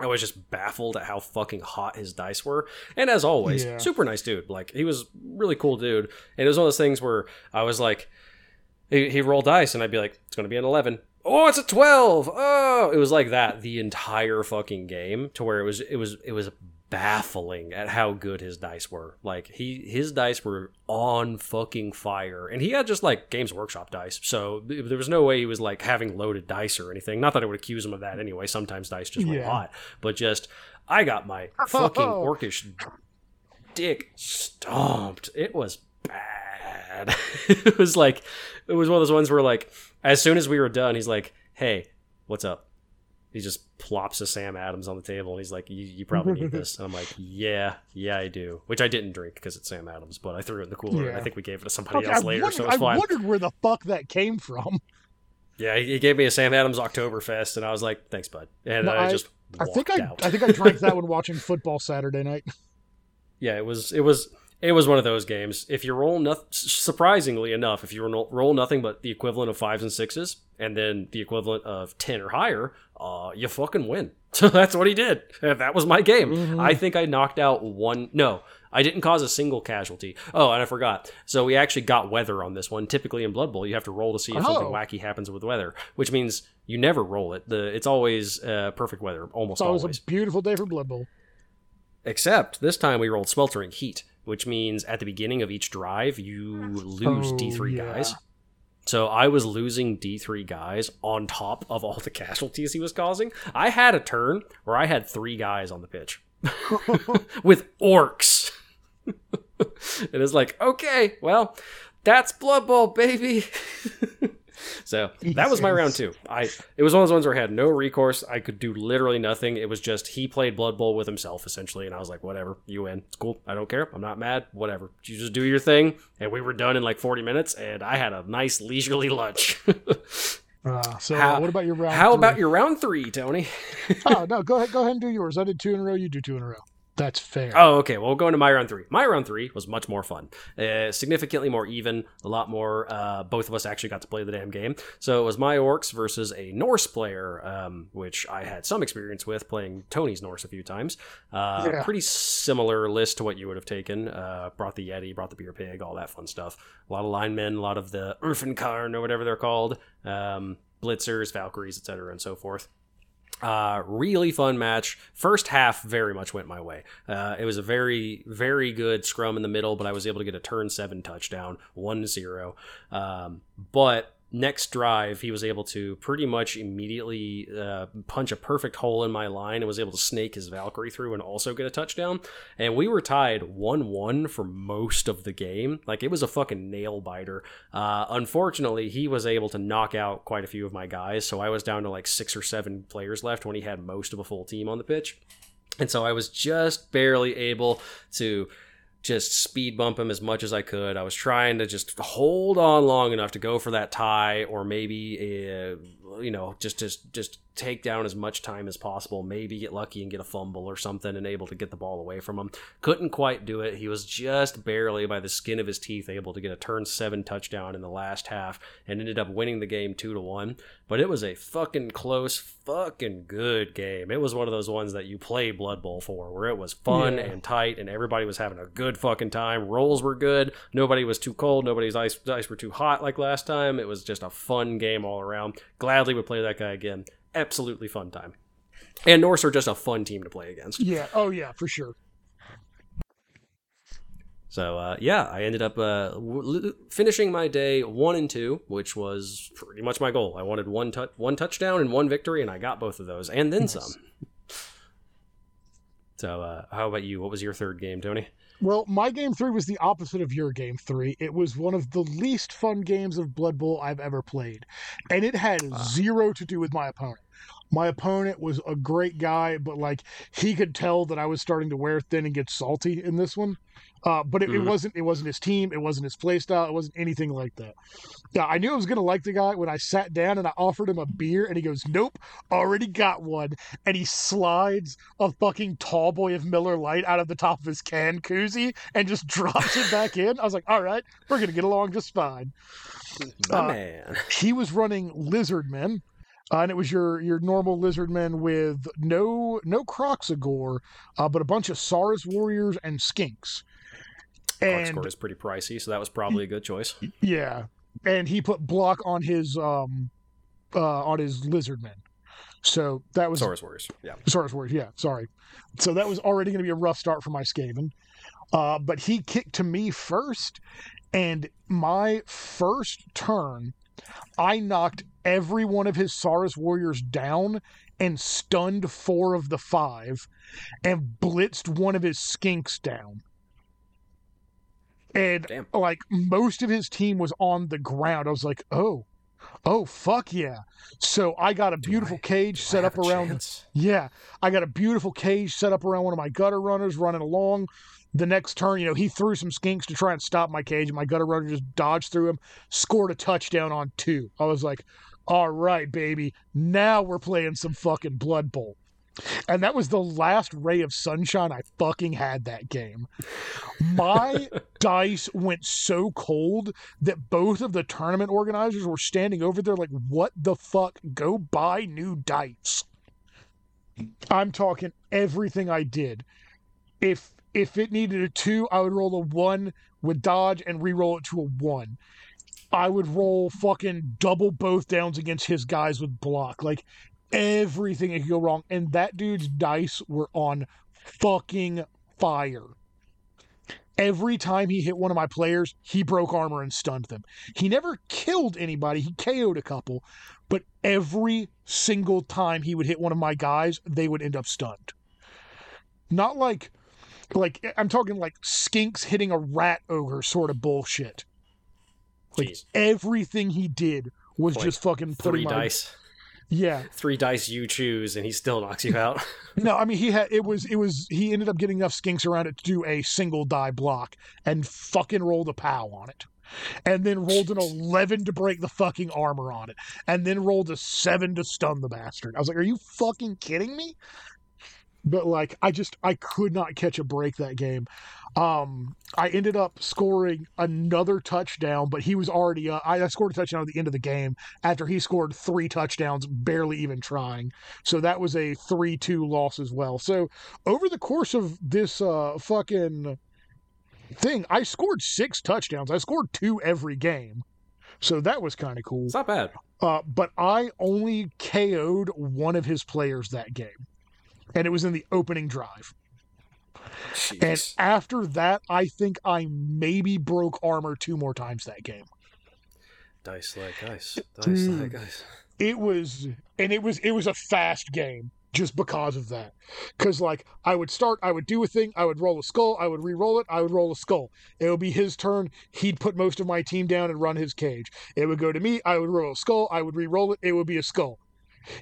S1: I was just baffled at how fucking hot his dice were. And as always,
S2: Yeah.
S1: super nice dude. Like he was really cool dude. And it was one of those things where I was like he, he rolled dice and I'd be like, it's gonna be an eleven. Oh, it's a twelve. Oh it was like that the entire fucking game to where it was it was it was baffling at how good his dice were. Like he his dice were on fucking fire. And he had just like Games Workshop dice. So there was no way he was like having loaded dice or anything. Not that I would accuse him of that anyway. Sometimes dice just went
S2: Yeah.
S1: hot. But just I got my fucking orcish dick stomped. It was bad. it was like it was one of those ones where like as soon as we were done, he's like, "Hey, what's up?" He just plops a Sam Adams on the table and he's like, "You, you probably need this." And I'm like, "Yeah, yeah, I do." Which I didn't drink because it's Sam Adams, but I threw it in the cooler. and I think we gave it to somebody
S2: Okay,
S1: else
S2: I,
S1: later,
S2: wondered,
S1: so it's fine.
S2: I wondered where the fuck that came from.
S1: Yeah, he he gave me a Sam Adams Oktoberfest, and I was like, "Thanks, bud." And
S2: No,
S1: I,
S2: I-
S1: just
S2: I think I,
S1: out.
S2: I think I drank that one watching football Saturday night.
S1: yeah, it was it was it was one of those games. If you roll nothing, surprisingly enough, if you roll, nothing but the equivalent of fives and sixes, and then the equivalent of ten or higher, uh, you fucking win. So that's what he did. That was my game.
S2: Mhm.
S1: I think I knocked out one. No, I didn't cause a single casualty. Oh, and I forgot. So we actually got weather on this one. Typically in Blood Bowl, you have to roll to see if something
S2: Oh.
S1: wacky happens with weather, which means you never roll it. The it's always uh, perfect weather, almost
S2: So it was
S1: always.
S2: a beautiful day for Blood Bowl.
S1: Except this time we rolled sweltering heat, which means at the beginning of each drive you lose
S2: Oh,
S1: D3
S2: yeah.
S1: guys. So I was losing D3 guys on top of all the casualties he was causing. I had a turn where I had three guys on the pitch with orcs. And it is like, okay, well, that's Blood Bowl, baby. so that was my round two. I it was one of those ones where I had no recourse. I could do literally nothing. It was just he played Blood Bowl with himself essentially, and I was like, whatever, you win. It's cool. I don't care. I'm not mad. Whatever. You just do your thing. And we were done in like 40 minutes, and I had a nice leisurely lunch.
S2: Uh, so
S1: How-
S2: what about your round?
S1: How
S2: three?
S1: about your round three, Tony?
S2: oh no, go ahead, go ahead and do yours. I did two in a row. You do two in a row. That's fair.
S1: Oh, okay. Well, going to my round three. My round three was much more fun, uh, significantly more even, a lot more. Uh, both of us actually got to play the damn game. So it was my orcs versus a Norse player, um, which I had some experience with playing Tony's Norse a few times. Uh,
S2: Yeah.
S1: Pretty similar list to what you would have taken. Uh, brought the Yeti, brought the beer pig, all that fun stuff. A lot of linemen, a lot of the Urfenkarn or whatever they're called, um, blitzers, Valkyries, etc., and so forth. Uh, really fun match. First half very much went my way. Uh, it was a very, very good scrum in the middle, but I was able to get a turn seven touchdown, one zero. Um, but next drive, he was able to pretty much immediately uh, punch a perfect hole in my line and was able to snake his Valkyrie through and also get a touchdown. And we were tied 1 1 for most of the game. Like, it was a fucking nail biter. Uh, unfortunately, he was able to knock out quite a few of my guys, so I was down to like six or seven players left when he had most of a full team on the pitch. And so I was just barely able to just speed bump him as much as I could. I was trying to just hold on long enough to go for that tie or maybe uh, you know, just just just take down as much time as possible, maybe get lucky and get a fumble or something and able to get the ball away from him. Couldn't quite do it. He was just barely by the skin of his teeth able to get a turn 7 touchdown in the last half and ended up winning the game 2 to 1, but it was a fucking close fucking good game. It was one of those ones that you play Blood Bowl for where it was fun
S2: Yeah.
S1: and tight and everybody was having a good fucking time. Rolls were good. Nobody was too cold, nobody's ice ice were too hot like last time. It was just a fun game all around. Gladly would play that guy again absolutely fun time. And Norse are just a fun team to play against.
S2: Yeah. Oh yeah, for sure.
S1: So uh, yeah, I ended up uh, w- finishing my day one and two, which was pretty much my goal. I wanted one tou- one touchdown and one victory, and I got both of those, and then
S2: Nice.
S1: some. So uh, how about you? What was your third game, Tony?
S2: Well, my game three was the opposite of your game three. It was one of the least fun games of Blood Bowl I've ever played. And it had
S1: Wow.
S2: zero to do with my opponent. My opponent was a great guy, but like he could tell that I was starting to wear thin and get salty in this one. Uh, but it, it
S1: Mhm.
S2: wasn't it wasn't his team, it wasn't his play style, it wasn't anything like that. Yeah, I knew I was gonna like the guy when I sat down and I offered him a beer and he goes, Nope, already got one. And he slides a fucking tall boy of Miller Light out of the top of his can koozie and just drops it back in. I was like, all right, we're gonna get along just fine. Uh,
S1: man.
S2: He was running Lizardmen. Uh, and it was your your normal lizardmen with no no Kroxigor, uh, but a bunch of Saurus warriors and skinks. And
S1: is pretty pricey, so that was probably a good choice.
S2: yeah, and he put block on his um uh on his lizardmen. So that was
S1: Saurus Warriors. Yeah.
S2: Saurus Warriors, yeah, sorry. So that was already going to be a rough start for my Skaven. Uh, but he kicked to me first, and my first turn, I knocked every one of his Saurus Warriors down and stunned four of the five and blitzed one of his skinks down. And
S1: Damn.
S2: like most of his team was on the ground. I was like, oh, oh, fuck yeah. So I got a beautiful
S1: I-
S2: cage set up around
S1: chance?
S2: yeah, I got a beautiful cage set up around one of my gutter runners running along. The next turn, you know, he threw some skinks to try and stop my cage, and my gutter runner just dodged through him, scored a touchdown on two. I was like, all right, baby, now we're playing some fucking Blood Bowl. And that was the last ray of sunshine I fucking had that game. My dice went so cold that both of the tournament organizers were standing over there like, what the fuck? Go buy new dice. I'm talking everything I did. If if it needed a two, I would roll a one with dodge and re-roll it to a one. I would roll fucking double both downs against his guys with block. Like everything that could go wrong. And that dude's dice were on fucking fire. Every time he hit one of my players, he broke armor and stunned them. He never killed anybody, he KO'd a couple, but every single time he would hit one of my guys, they would end up stunned. Not like like I'm talking like skinks hitting a rat ogre sort of bullshit. Like
S1: Jeez.
S2: everything he did was
S1: Like
S2: just fucking
S1: Three
S2: my
S1: dice.
S2: yeah.
S1: Three dice you choose, and he still knocks you out.
S2: No, I mean he had it was it was he ended up getting enough skinks around it to do a single die block and fucking rolled a pow on it. And then rolled an eleven to break the fucking armor on it. And then rolled a seven to stun the bastard. I was like, Are you fucking kidding me? But like I just I could not catch a break that game. Um I ended up scoring another touchdown, but he was already uh, I I scored a touchdown at the end of the game after he scored three touchdowns, barely even trying. So that was a 3 2 loss as well. So over the course of this uh, fucking thing, I scored six touchdowns. I scored two every game. So that was kind of cool.
S1: It's not bad.
S2: Uh, but I only KO'd one of his players that game. And it was in the opening drive. And after that, I think I maybe broke armor two more times that game.
S1: Dice like ice. Dice
S2: Dude.
S1: like ice.
S2: it was and it was it was a fast game just because of that because like i would start i would do a thing i would roll a skull i would re-roll it i would roll a skull it would be his turn he'd put most of my team down and run his cage it would go to me i would roll a skull i would re-roll it it would be a skull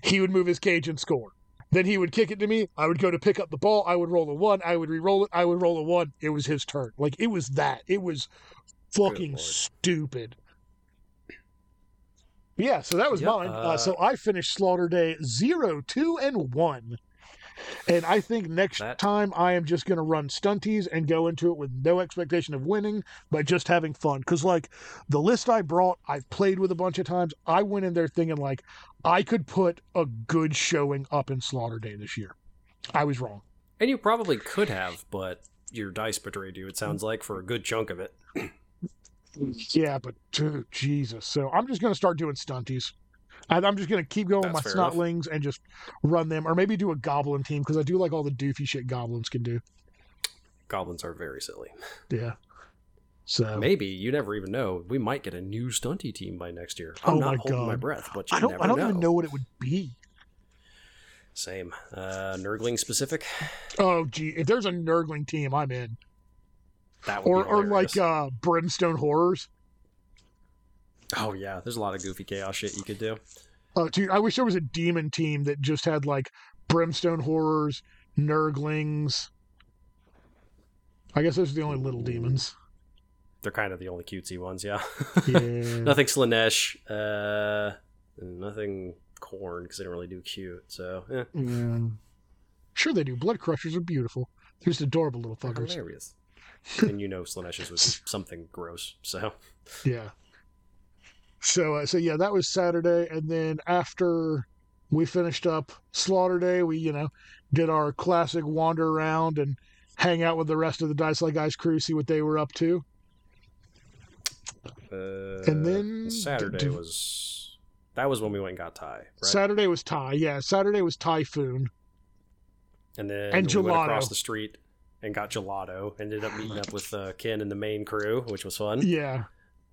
S2: he would move his cage and score then he would kick it to me. I would go to pick up the ball. I would roll a one. I would re-roll it. I would roll a one. It was his turn. Like it was that. It was fucking
S1: Lord.
S2: stupid. Yeah, so that was
S1: Yep,
S2: mine. Uh,
S1: uh,
S2: so I finished Slaughter Day zero, two, and one. And I think next
S1: That-
S2: time I am just going to run stunties and go into it with no expectation of winning, but just having fun. Because, like, the list I brought, I've played with a bunch of times. I went in there thinking, like, I could put a good showing up in Slaughter Day this year. I was wrong.
S1: And you probably could have, but your dice betrayed you. It sounds like for a good chunk of it.
S2: Yeah, but dude, Jesus. So I'm just going to start doing stunties. I, I'm just going to keep going with my
S1: fair enough.
S2: and just run them, or maybe do a goblin team because I do like all the doofy shit goblins can do.
S1: Goblins are very silly.
S2: Yeah. So
S1: Maybe you never even know. We might get a new stunty team by next year. I'm
S2: Oh
S1: not
S2: my
S1: holding my breath, but you
S2: I don't.
S1: never
S2: I don't
S1: know.
S2: even know what it would be.
S1: Same. Uh, Nurgling specific.
S2: Oh, gee, if there's a Nurgling team, I'm in.
S1: That would
S2: Or,
S1: be
S2: or like uh, Brimstone Horrors.
S1: Oh yeah, there's a lot of goofy chaos shit you could do.
S2: Oh, dude, I wish there was a demon team that just had like Brimstone Horrors, Nurglings. I guess those are the only little demons.
S1: They're kind of the only cutesy ones, yeah.
S2: Yeah.
S1: nothing Slaanesh, uh, nothing Khorne because they don't really do cute. So eh,
S2: Yeah. Sure they do. Blood crushers are beautiful. They're just adorable little fuckers.
S1: hilarious. and you know Slaanesh's was something gross. So
S2: Yeah. So uh, so yeah, that was Saturday, and then after we finished up Slaughter Day, we you know did our classic wander around and hang out with the rest of the Dice Like Guys crew, see what they were up to.
S1: uh,
S2: And then-
S1: Saturday
S2: did-
S1: was that was when we went and got Thai, right?
S2: Saturday was Thai. Yeah, Saturday was Typhoon.
S1: and then
S2: and
S1: we went
S2: gelato.
S1: across the street and got gelato. Ended up meeting up with uh, Ken and the main crew, which was fun.
S2: Yeah.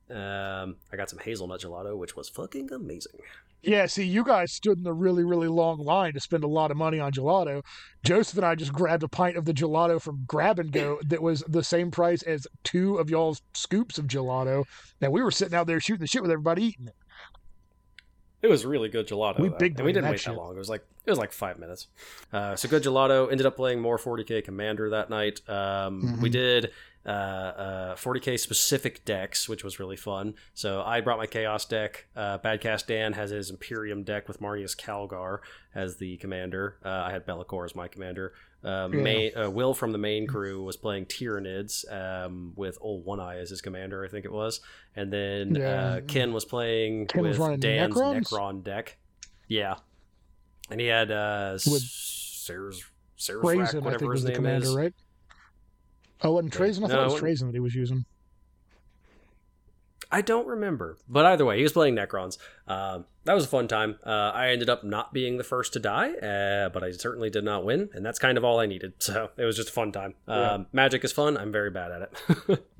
S1: Um, I got some hazelnut gelato, which was fucking amazing.
S2: Yeah, see, you guys stood in a really, really long line to spend a lot of money on gelato. Joseph and I just grabbed a pint of the gelato from Grab and Go that was the same price as two of y'all's scoops of gelato. And we were sitting out there shooting the shit with everybody eating it.
S1: It was really good gelato.
S2: We big
S1: we didn't wait
S2: shit.
S1: that long. It was like it was like five minutes. Uh, so good gelato. Ended up playing more 40k Commander that night. Um, We
S2: Mhm.
S1: did uh, uh, 40k specific decks, which was really fun. So I brought my Chaos deck. Uh, Badcast Dan has his Imperium deck with Marneus Calgar as the commander. Uh, I had Be'lakor as my commander. Um,
S2: Yeah.
S1: main, uh, Will from the main crew was playing Tyranids um, with Old One Eye as his commander, I think it was. And then
S2: Yeah.
S1: uh, Ken was playing
S2: Ken was
S1: with
S2: running
S1: Dan's
S2: Necrons?
S1: Necron deck. Yeah, and he had uh,
S2: With
S1: Sars, Szarekh,
S2: Trazyn, I
S1: whatever
S2: was
S1: his
S2: the
S1: name
S2: commander,
S1: is.
S2: right? Oh, wasn't. Trazyn? I thought
S1: it
S2: it was Trazyn that he was using.
S1: I don't remember, but either way, he was playing Necrons. Um, that was a fun time. Uh, I ended up not being the first to die, uh, but I certainly did not win, and that's kind of all I needed. So it was just a fun time.
S2: Yeah.
S1: Um, magic is fun. I'm very bad at it.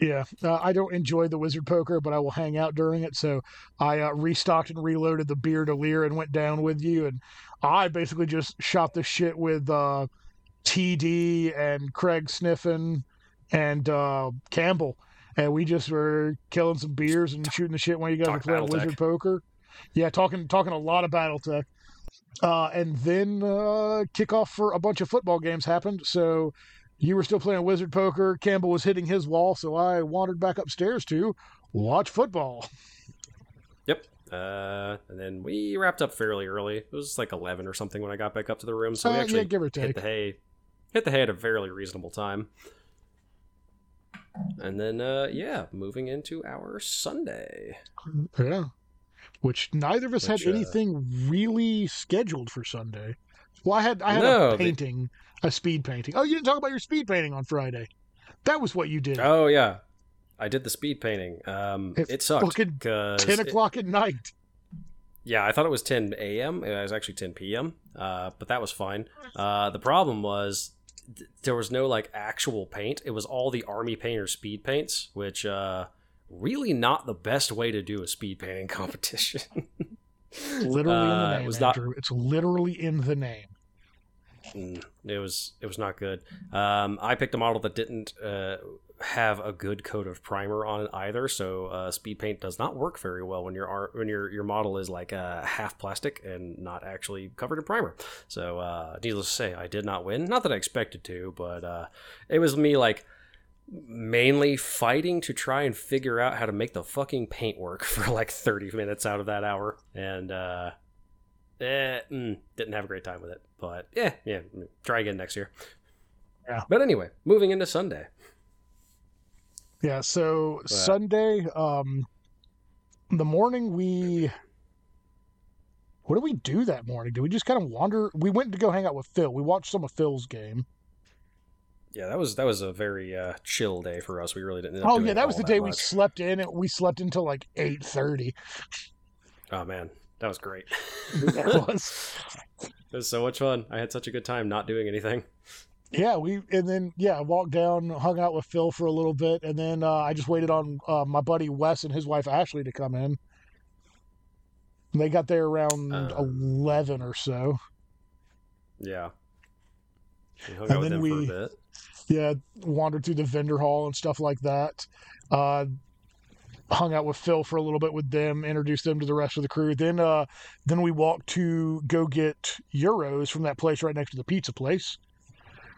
S2: Yeah, uh, I don't enjoy the wizard poker, but I will hang out during it. So I uh, restocked and reloaded the beer to leer and went down with you, and I basically just shot the shit with uh, TD and Craig Sniffin and uh, Campbell, and we just were killing some beers and shooting the shit when you guys
S1: Talk
S2: were playing wizard poker. Yeah, talking talking a lot of BattleTech. Uh, and then uh, kickoff for a bunch of football games happened. So you were still playing wizard poker. Campbell was hitting his wall, so I wandered back upstairs to watch football.
S1: Yep. Uh, and then we wrapped up fairly early. It was like eleven or something when I got back up to the room. So we
S2: Uh,
S1: actually
S2: yeah, give or
S1: hit
S2: take.
S1: the hay, hit the hay at a fairly reasonable time. And then, uh, yeah, moving into our Sunday.
S2: Yeah. Which neither of us
S1: Which,
S2: had
S1: uh,
S2: anything really scheduled for Sunday. Well, I had I had
S1: No,
S2: a painting, a speed painting. Oh, you didn't talk about your speed painting on Friday. That was what you did.
S1: Oh yeah, I did the speed painting. Um,
S2: It
S1: it, sucked
S2: Ten o'clock at night.
S1: yeah, I thought it was 10 a.m. It was actually 10 p.m. Uh, but that was fine. Uh, the problem was th- there was no like actual paint. It was all the army painter speed paints, which uh, really not the best way to do a speed painting competition.
S2: Literally in the
S1: Uh,
S2: name,
S1: it was not-
S2: Andrew. It's literally in the name.
S1: Mm, it was it was not good. Um, I picked a model that didn't uh, have a good coat of primer on it either, so uh, speed paint does not work very well when your when your your model is like uh, half plastic and not actually covered in primer. So uh, needless to say, I did not win. Not that I expected to, but uh, it was me like mainly fighting to try and figure out how to make the fucking paint work for like 30 minutes out of that hour. And, uh, eh, mm, didn't have a great time with it. But yeah, yeah, try again next year.
S2: Yeah.
S1: But anyway, moving into Sunday.
S2: Yeah, so Sunday, um, the morning we what did we do that morning? Did we just kind of wander? We went to go hang out with Phil. We watched some of Phil's game.
S1: Yeah, that was that was a very uh, chill day for us. We really didn't. end up
S2: Oh
S1: doing
S2: yeah, that was
S1: all
S2: the day we slept in. and We slept until like eight thirty.
S1: Oh man, that was great.
S2: That was.
S1: It was so much fun. I had such a good time not doing anything.
S2: Yeah, we and then yeah, walked down, hung out with Phil for a little bit, and then uh, I just waited on uh, my buddy Wes and his wife Ashley to come in. They got there around
S1: Uh.
S2: eleven or so.
S1: Yeah. Hung
S2: And then we-
S1: for a bit.
S2: yeah, wandered through the vendor hall and stuff like that. Uh, hung out with Phil for a little bit with them, introduced them to the rest of the crew. Then, uh, then we walked to go get euros from that place right next to the pizza place.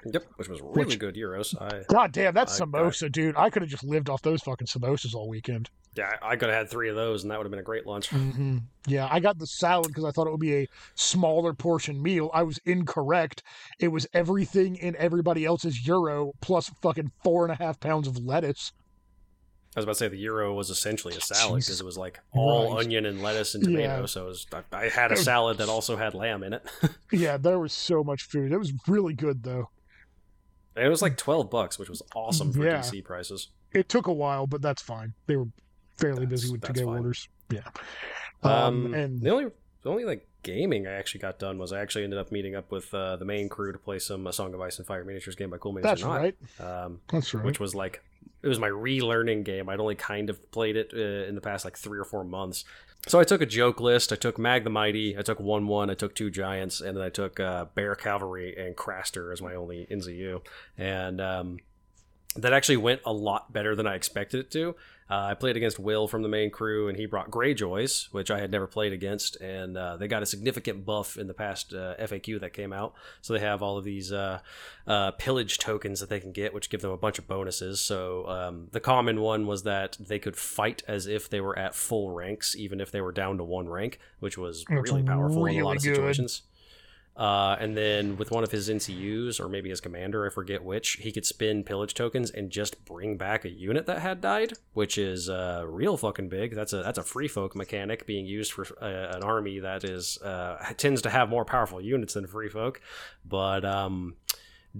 S1: Yep, which was really
S2: Which-
S1: good euros. I
S2: God damn, that's
S1: I- I-
S2: samosa, dude! I could have just lived off those fucking samosas all weekend.
S1: yeah, I could have had three of those, and that would have been a great lunch.
S2: hmm Yeah, I got the salad because I thought it would be a smaller portion meal. I was incorrect. It was everything in everybody else's euro plus fucking four and a half pounds of lettuce.
S1: I was about to say the euro was essentially a salad because it was like all onion and lettuce and tomato.
S2: Yeah.
S1: So it was, I, I had a salad that also had lamb in it,
S2: Yeah, there was so much food. It was really good though.
S1: And it was like twelve bucks, which was awesome for
S2: Yeah.
S1: DC prices.
S2: It took a while, but that's fine. They were fairly
S1: That's-
S2: busy with to-go orders. Yeah.
S1: Um,
S2: Um, and
S1: the only the only like gaming I actually got done was I actually ended up meeting up with uh, the main crew to play some uh, Song of Ice and Fire miniatures game by Cool Minis
S2: that's
S1: or Not.
S2: right.
S1: Um,
S2: That's right.
S1: which was like it was my relearning game. I'd only kind of played it uh, in the past like three or four months. So I took a joke list. I took Mag the Mighty. I took one one. I took two giants, and then I took uh, Bear Cavalry and Craster as my only NCU. And um, that actually went a lot better than I expected it to. Uh, I played against Will from the main crew, and he brought Greyjoys, which I had never played against, and uh, they got a significant buff in the past uh, FAQ that came out. So they have all of these uh, uh, pillage tokens that they can get, which give them a bunch of bonuses. So um, the common one was that they could fight as if they were at full ranks, even if they were down to one rank, which was
S2: That's
S1: really powerful in a lot of
S2: good.
S1: situations. Uh, and then with one of his NCUs, or maybe his commander, I forget which, he could spin pillage tokens and just bring back a unit that had died, which is uh, real fucking big. That's a that's a free folk mechanic being used for uh, an army that is uh, tends to have more powerful units than free folk, but um,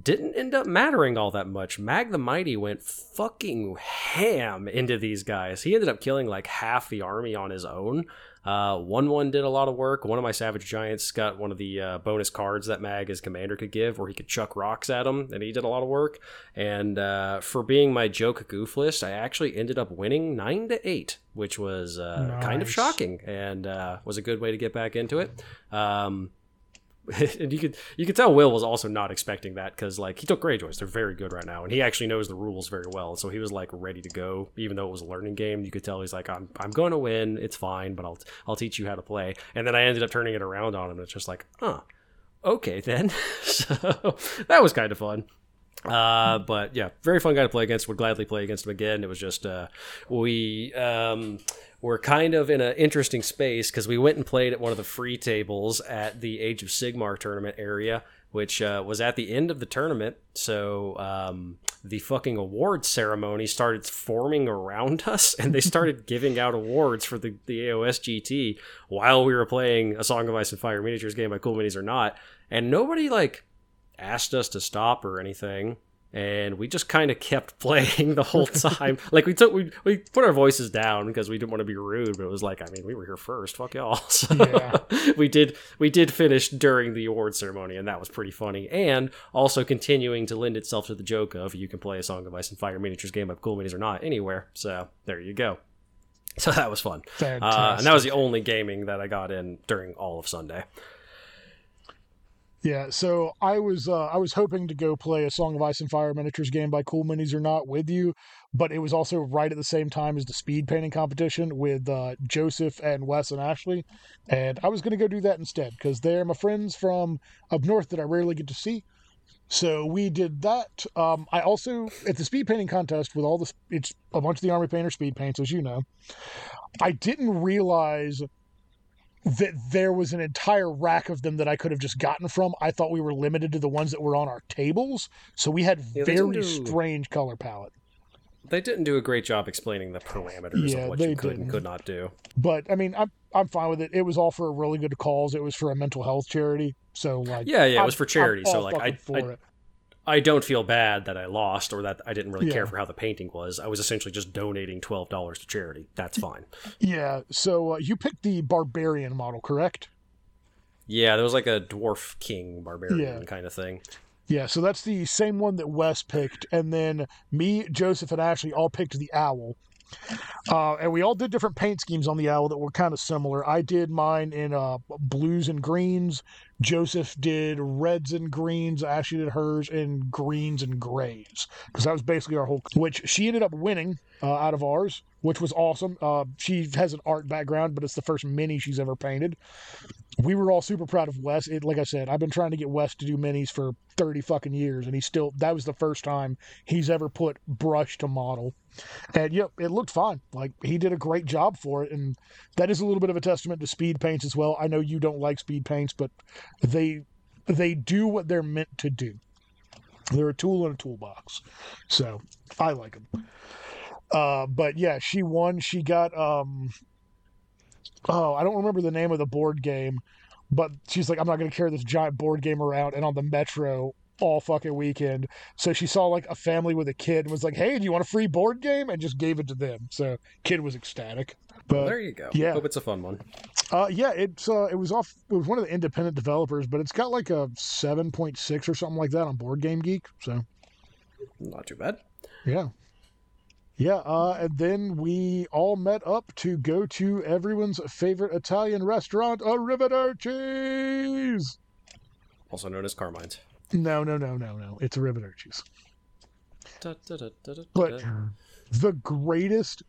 S1: didn't end up mattering all that much. Mag the Mighty went fucking ham into these guys. He ended up killing like half the army on his own. Uh, one one did a lot of work. One of my Savage Giants got one of the uh, bonus cards that Mag as commander could give, where he could chuck rocks at him, and he did a lot of work. And uh, for being my joke goof list, I actually ended up winning nine to eight, which was uh, kind of shocking and uh, was a good way to get back into it. Um, and you could you could tell Will was also not expecting that because like he took Greyjoys, they're very good right now, and he actually knows the rules very well. So he was like ready to go, even though it was a learning game. You could tell he's like, I'm I'm going to win, it's fine, but I'll I'll teach you how to play. And then I ended up turning it around on him. It's just like, huh, okay then. so that was kind of fun. Uh, but yeah, very fun guy to play against. Would gladly play against him again. It was just uh, we um, were kind of in an interesting space because we went and played at one of the free tables at the Age of Sigmar tournament area, which uh, was at the end of the tournament. So um, the fucking awards ceremony started forming around us, and they started giving out awards for the the AOS GT while we were playing a Song of Ice and Fire. Miniatures game by Cool Minis or not, and nobody like asked us to stop or anything and we just kind of kept playing the whole time. Like we took we, we put our voices down because we didn't want to be rude but it was like i mean we were here first fuck y'all. So
S2: Yeah.
S1: we did we did finish during the award ceremony and that was pretty funny. And also continuing to lend itself to the joke of you can play a song of ice and fire miniatures game of cool minis or not anywhere. So there you go. So that was fun. Uh, and that was the only gaming that i got in during all of sunday
S2: Yeah, so I was uh, I was hoping to go play a Song of Ice and Fire miniatures game by Cool Minis or not with you, but it was also right at the same time as the speed painting competition with uh, Joseph and Wes and Ashley, and I was going to go do that instead because they're my friends from up north that I rarely get to see, So we did that. Um, I also at the speed painting contest with all the it's a bunch of the army painter speed paints, as you know. I didn't realize that there was an entire rack of them that I could have just gotten from. I thought we were limited to the ones that were on our tables, so we had
S1: Yeah,
S2: very
S1: do-
S2: strange color palette.
S1: They didn't do a great job explaining the parameters
S2: Yeah,
S1: of what you could
S2: didn't.
S1: and could not do.
S2: But I mean, I'm I'm fine with it. It was all for a really good cause. It was for a mental health charity, so like
S1: Yeah, yeah, it
S2: I'm-
S1: was for
S2: I'm
S1: charity. So like, I,
S2: for
S1: I,
S2: it.
S1: I don't feel bad that I lost or that I didn't really care for how the painting was. I was essentially just donating twelve dollars to charity. That's fine.
S2: Yeah. So uh, you picked the barbarian model, correct?
S1: Yeah, there was like a dwarf king barbarian
S2: Yeah.
S1: kind of thing.
S2: Yeah, so that's the same one that Wes picked, and then me, Joseph, and Ashley all picked the owl. Uh, and we all did different paint schemes on the owl that were kind of similar. I did mine in uh, blues and greens. Joseph did reds and greens. Ashley did hers in greens and grays because that was basically our whole. Which she ended up winning uh, out of ours, which was awesome. Uh, she has an art background, but it's the first mini she's ever painted. We were all super proud of Wes. It, like I said, I've been trying to get Wes to do minis for 30 fucking years, and he still, that was the first time he's ever put brush to model. And yep, it looked fine. Like he did a great job for it. And that is a little bit of a testament to speed paints as well. I know you don't like speed paints, but they, they do what they're meant to do. They're a tool in a toolbox. So I like them. Uh, but yeah, she won. She got, um, oh, I don't remember the name of the board game, but she's like, I'm not to carry this giant board game around and on the metro all fucking weekend. So she saw like a family with a kid and was like, Hey, do you want a free board game? And just gave it to them. So kid was ecstatic. But
S1: there you go.
S2: yeah.
S1: Hope it's a fun one.
S2: uh, yeah, it's uh, it was off. It was one of the independent developers, but it's got like a seven point six or something like that on Board Game Geek. So
S1: Not too bad.
S2: yeah, yeah. Uh, and then we all met up to go to everyone's favorite Italian restaurant, Arrivederci's.
S1: Also known as Carmine's.
S2: No, no, no, no, no. It's Arrivederci's.
S1: Da, da, da,
S2: But the greatest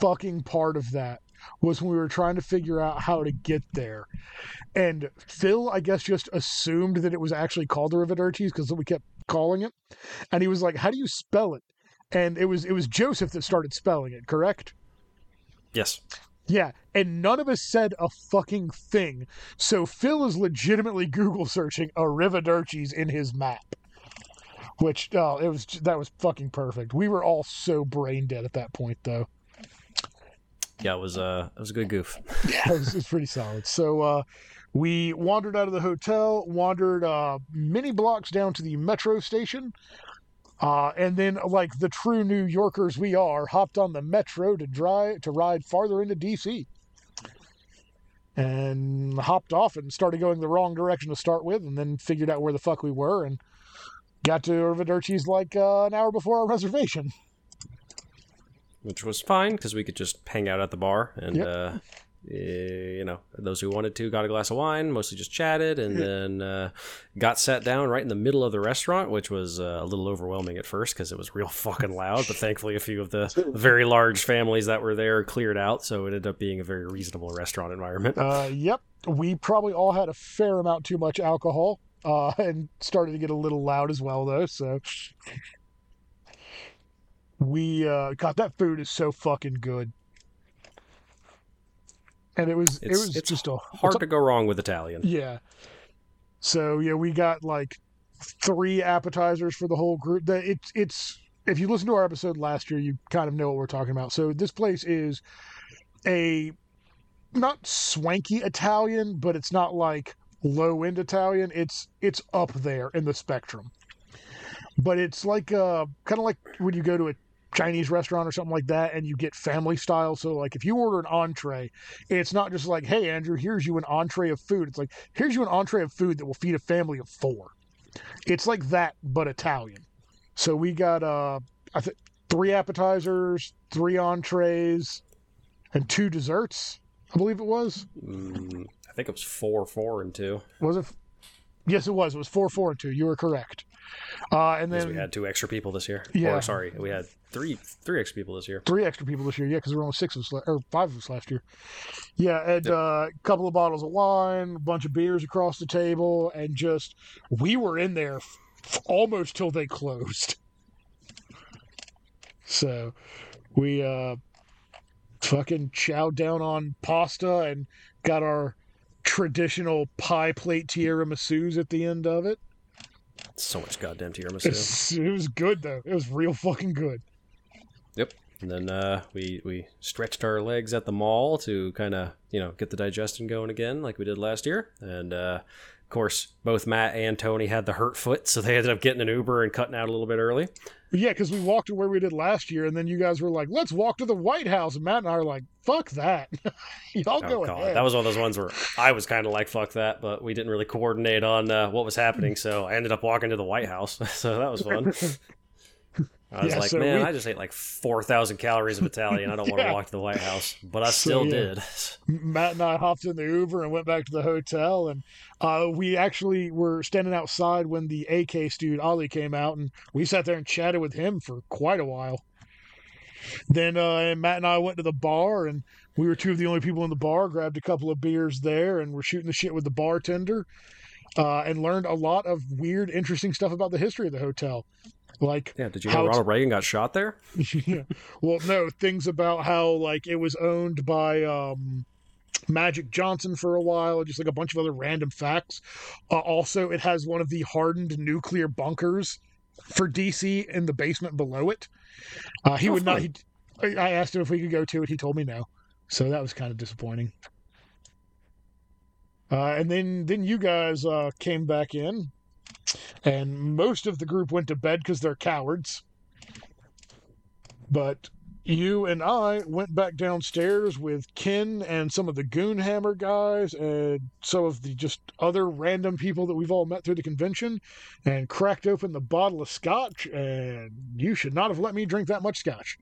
S2: fucking part of that was when we were trying to figure out how to get there. And Phil, I guess, just assumed that it was actually called the Arrivederci's because we kept calling it. And he was like, How do you spell it? And it was it was Joseph that started spelling it, correct?
S1: yes.
S2: Yeah, and none of us said a fucking thing. So Phil is legitimately Google searching a Arrivederci's in his map. Which oh, it was that was fucking perfect. We were all so brain dead at that point though.
S1: Yeah, it was uh it was a good goof.
S2: Yeah, it was, it was pretty solid. So uh we wandered out of the hotel, wandered uh many blocks down to the metro station. Uh, and then, like the true New Yorkers we are, hopped on the metro to drive to ride farther into DC, and hopped off and started going the wrong direction to start with, and then figured out where the fuck we were, and got to Arrivederci's like uh, an hour before our reservation.
S1: Which was fine because we could just hang out at the bar and
S2: Yep.
S1: uh, eh, you know those who wanted to got a glass of wine mostly just chatted and then uh, got sat down right in the middle of the restaurant which was uh, a little overwhelming at first because it was real fucking loud but thankfully a few of the very large families that were there cleared out so it ended up being a very reasonable restaurant environment
S2: Uh, yep, we probably all had a fair amount too much alcohol, uh, and started to get a little loud as well, though. So we, uh, God, that food is so fucking good, and it was it was
S1: it's
S2: just a
S1: hard to go wrong with italian
S2: yeah. So yeah, we got like three appetizers for the whole group. That it's it's if you listen to our episode last year, you kind of know what we're talking about. So this place is a not swanky Italian, but it's not like low end Italian. It's it's up there in the spectrum. But it's like uh kind of like when you go to a Chinese restaurant or something like that and you get family style. So like if you order an entree, it's not just like, hey Andrew, here's you an entree of food. It's like, here's you an entree of food that will feed a family of four. It's like that, but Italian. So we got uh I think three appetizers, three entrees, and two desserts. I believe it was.
S1: mm, i think it was four four and two
S2: Was it? Yes, it was. It was four, four, and two. You were correct. Uh, and then
S1: we had two extra people this year
S2: Yeah.
S1: or sorry we had three three extra people this year
S2: three extra people this year. Yeah, because there were only six of us, or five of us last year. Yeah, and
S1: Yep.
S2: uh, a couple of bottles of wine, a bunch of beers across the table, and just we were in there almost till they closed. So we uh fucking chowed down on pasta and got our traditional pie plate tiramisus at the end of it.
S1: So much goddamn tiramisu.
S2: It's, it was good though. It was real fucking good.
S1: Yep. And then uh, we we stretched our legs at the mall to kind of you know get the digestion going again, like we did last year. And uh, of course, both Matt and Tony had the hurt foot, so they ended up getting an Uber and cutting out a little bit early.
S2: Yeah, because we walked to where we did last year, and then you guys were like, "Let's walk to the White House," and Matt and I are like, "Fuck that, y'all
S1: Oh,
S2: go
S1: God.
S2: ahead."
S1: That was one of those ones where I was kind of like, fuck that, but we didn't really coordinate on uh, what was happening, so I ended up walking to the White House. so that was fun. I was
S2: Yeah,
S1: like,
S2: so
S1: man,
S2: we-
S1: I just ate like 4,000 calories of Italian. I don't want to walk to the White House, but I
S2: So,
S1: still
S2: yeah.
S1: did.
S2: Matt and I hopped in the Uber and went back to the hotel, and uh, we actually were standing outside when the AK dude Ollie came out, and we sat there and chatted with him for quite a while. Then uh, Matt and I went to the bar, and we were two of the only people in the bar. Grabbed a couple of beers there, and we're shooting the shit with the bartender, uh, and learned a lot of weird, interesting stuff about the history of the hotel. Like
S1: Yeah, did you know Ronald Reagan got shot there?
S2: yeah. Well, no, things about how like it was owned by um Magic Johnson for a while, just like a bunch of other random facts. Uh, also, it has one of the hardened nuclear bunkers for DC in the basement below it. Uh, he
S1: Oh,
S2: would not. He, I asked him if we could go to it. He told me no. So that was kind of disappointing. Uh, and then then you guys uh, came back in, and most of the group went to bed because they're cowards. But you and I went back downstairs with Ken and some of the Goonhammer guys and some of the just other random people that we've all met through the convention and cracked open the bottle of scotch. And you should not have let me drink that much scotch.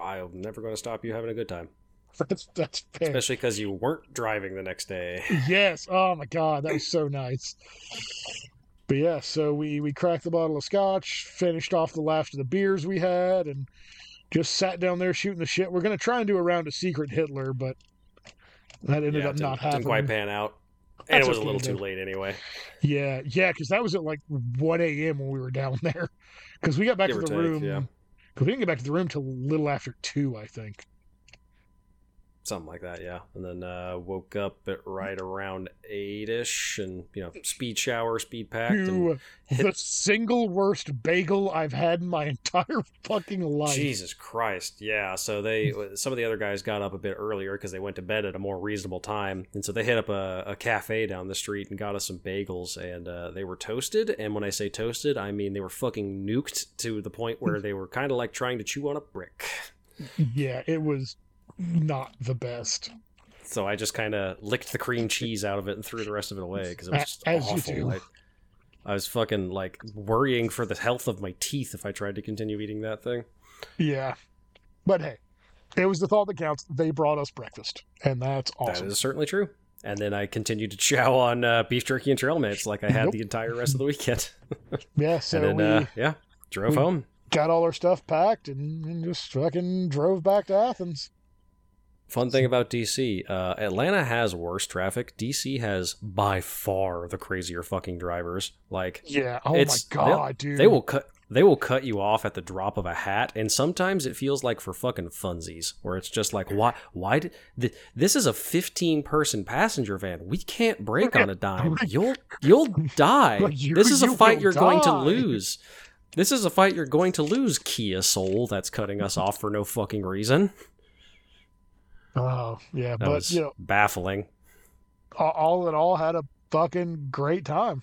S1: I'm never going to stop you having a good time,
S2: That's that's fair.
S1: especially because you weren't driving the next day.
S2: yes. Oh my god, that was so nice. But yeah, so we we cracked the bottle of scotch, finished off the last of the beers we had, and just sat down there shooting the shit. We're gonna try and do a round of Secret Hitler, but that ended
S1: yeah,
S2: up not happening.
S1: didn't quite pan out. And
S2: That's
S1: it was a little too late anyway.
S2: Yeah, yeah, because that was at like 1 a.m. when we were down there. Because we got back
S1: Give
S2: to the
S1: take,
S2: room.
S1: yeah.
S2: Because we didn't get back to the room till a little after two, I think.
S1: Something like that, yeah. And then uh, woke up at right around eight ish, and you know, speed shower, speed hit-
S2: the single worst bagel I've had in my entire fucking life.
S1: Jesus Christ, yeah. So they, some of the other guys got up a bit earlier because they went to bed at a more reasonable time, and so they hit up a, a cafe down the street and got us some bagels, and uh, they were toasted. And when I say toasted, I mean they were fucking nuked to the point where they were kind of like trying to chew on a brick.
S2: Yeah, it was not the best.
S1: So I just kind of licked the cream cheese out of it and threw the rest of it away because it was just
S2: As
S1: awful. I, I was fucking like worrying for the health of my teeth if I tried to continue eating that thing.
S2: Yeah. But hey, it was the thought that counts. They brought us breakfast, and that's awesome.
S1: That is certainly true. And then I continued to chow on uh, beef jerky and trail mix like I had
S2: Nope.
S1: the entire rest of the weekend.
S2: yeah, so
S1: and then,
S2: we
S1: uh, yeah, drove home.
S2: got all our stuff packed and, and just fucking drove back to Athens.
S1: Fun thing about DC, uh, Atlanta has worse traffic. DC has by far the crazier fucking drivers. Like
S2: Yeah. Oh
S1: It's-
S2: my god, dude.
S1: they will cut they will cut you off at the drop of a hat and sometimes it feels like for fucking funsies where it's just like why why did th- this is a 15 person passenger van we can't brake on a dime you'll you'll die
S2: you-
S1: this is a fight you're going to lose this is a fight you're going to lose kia soul that's cutting us off for no fucking reason
S2: Oh yeah,
S1: that
S2: but you know,
S1: baffling
S2: all, in all, had a fucking great time.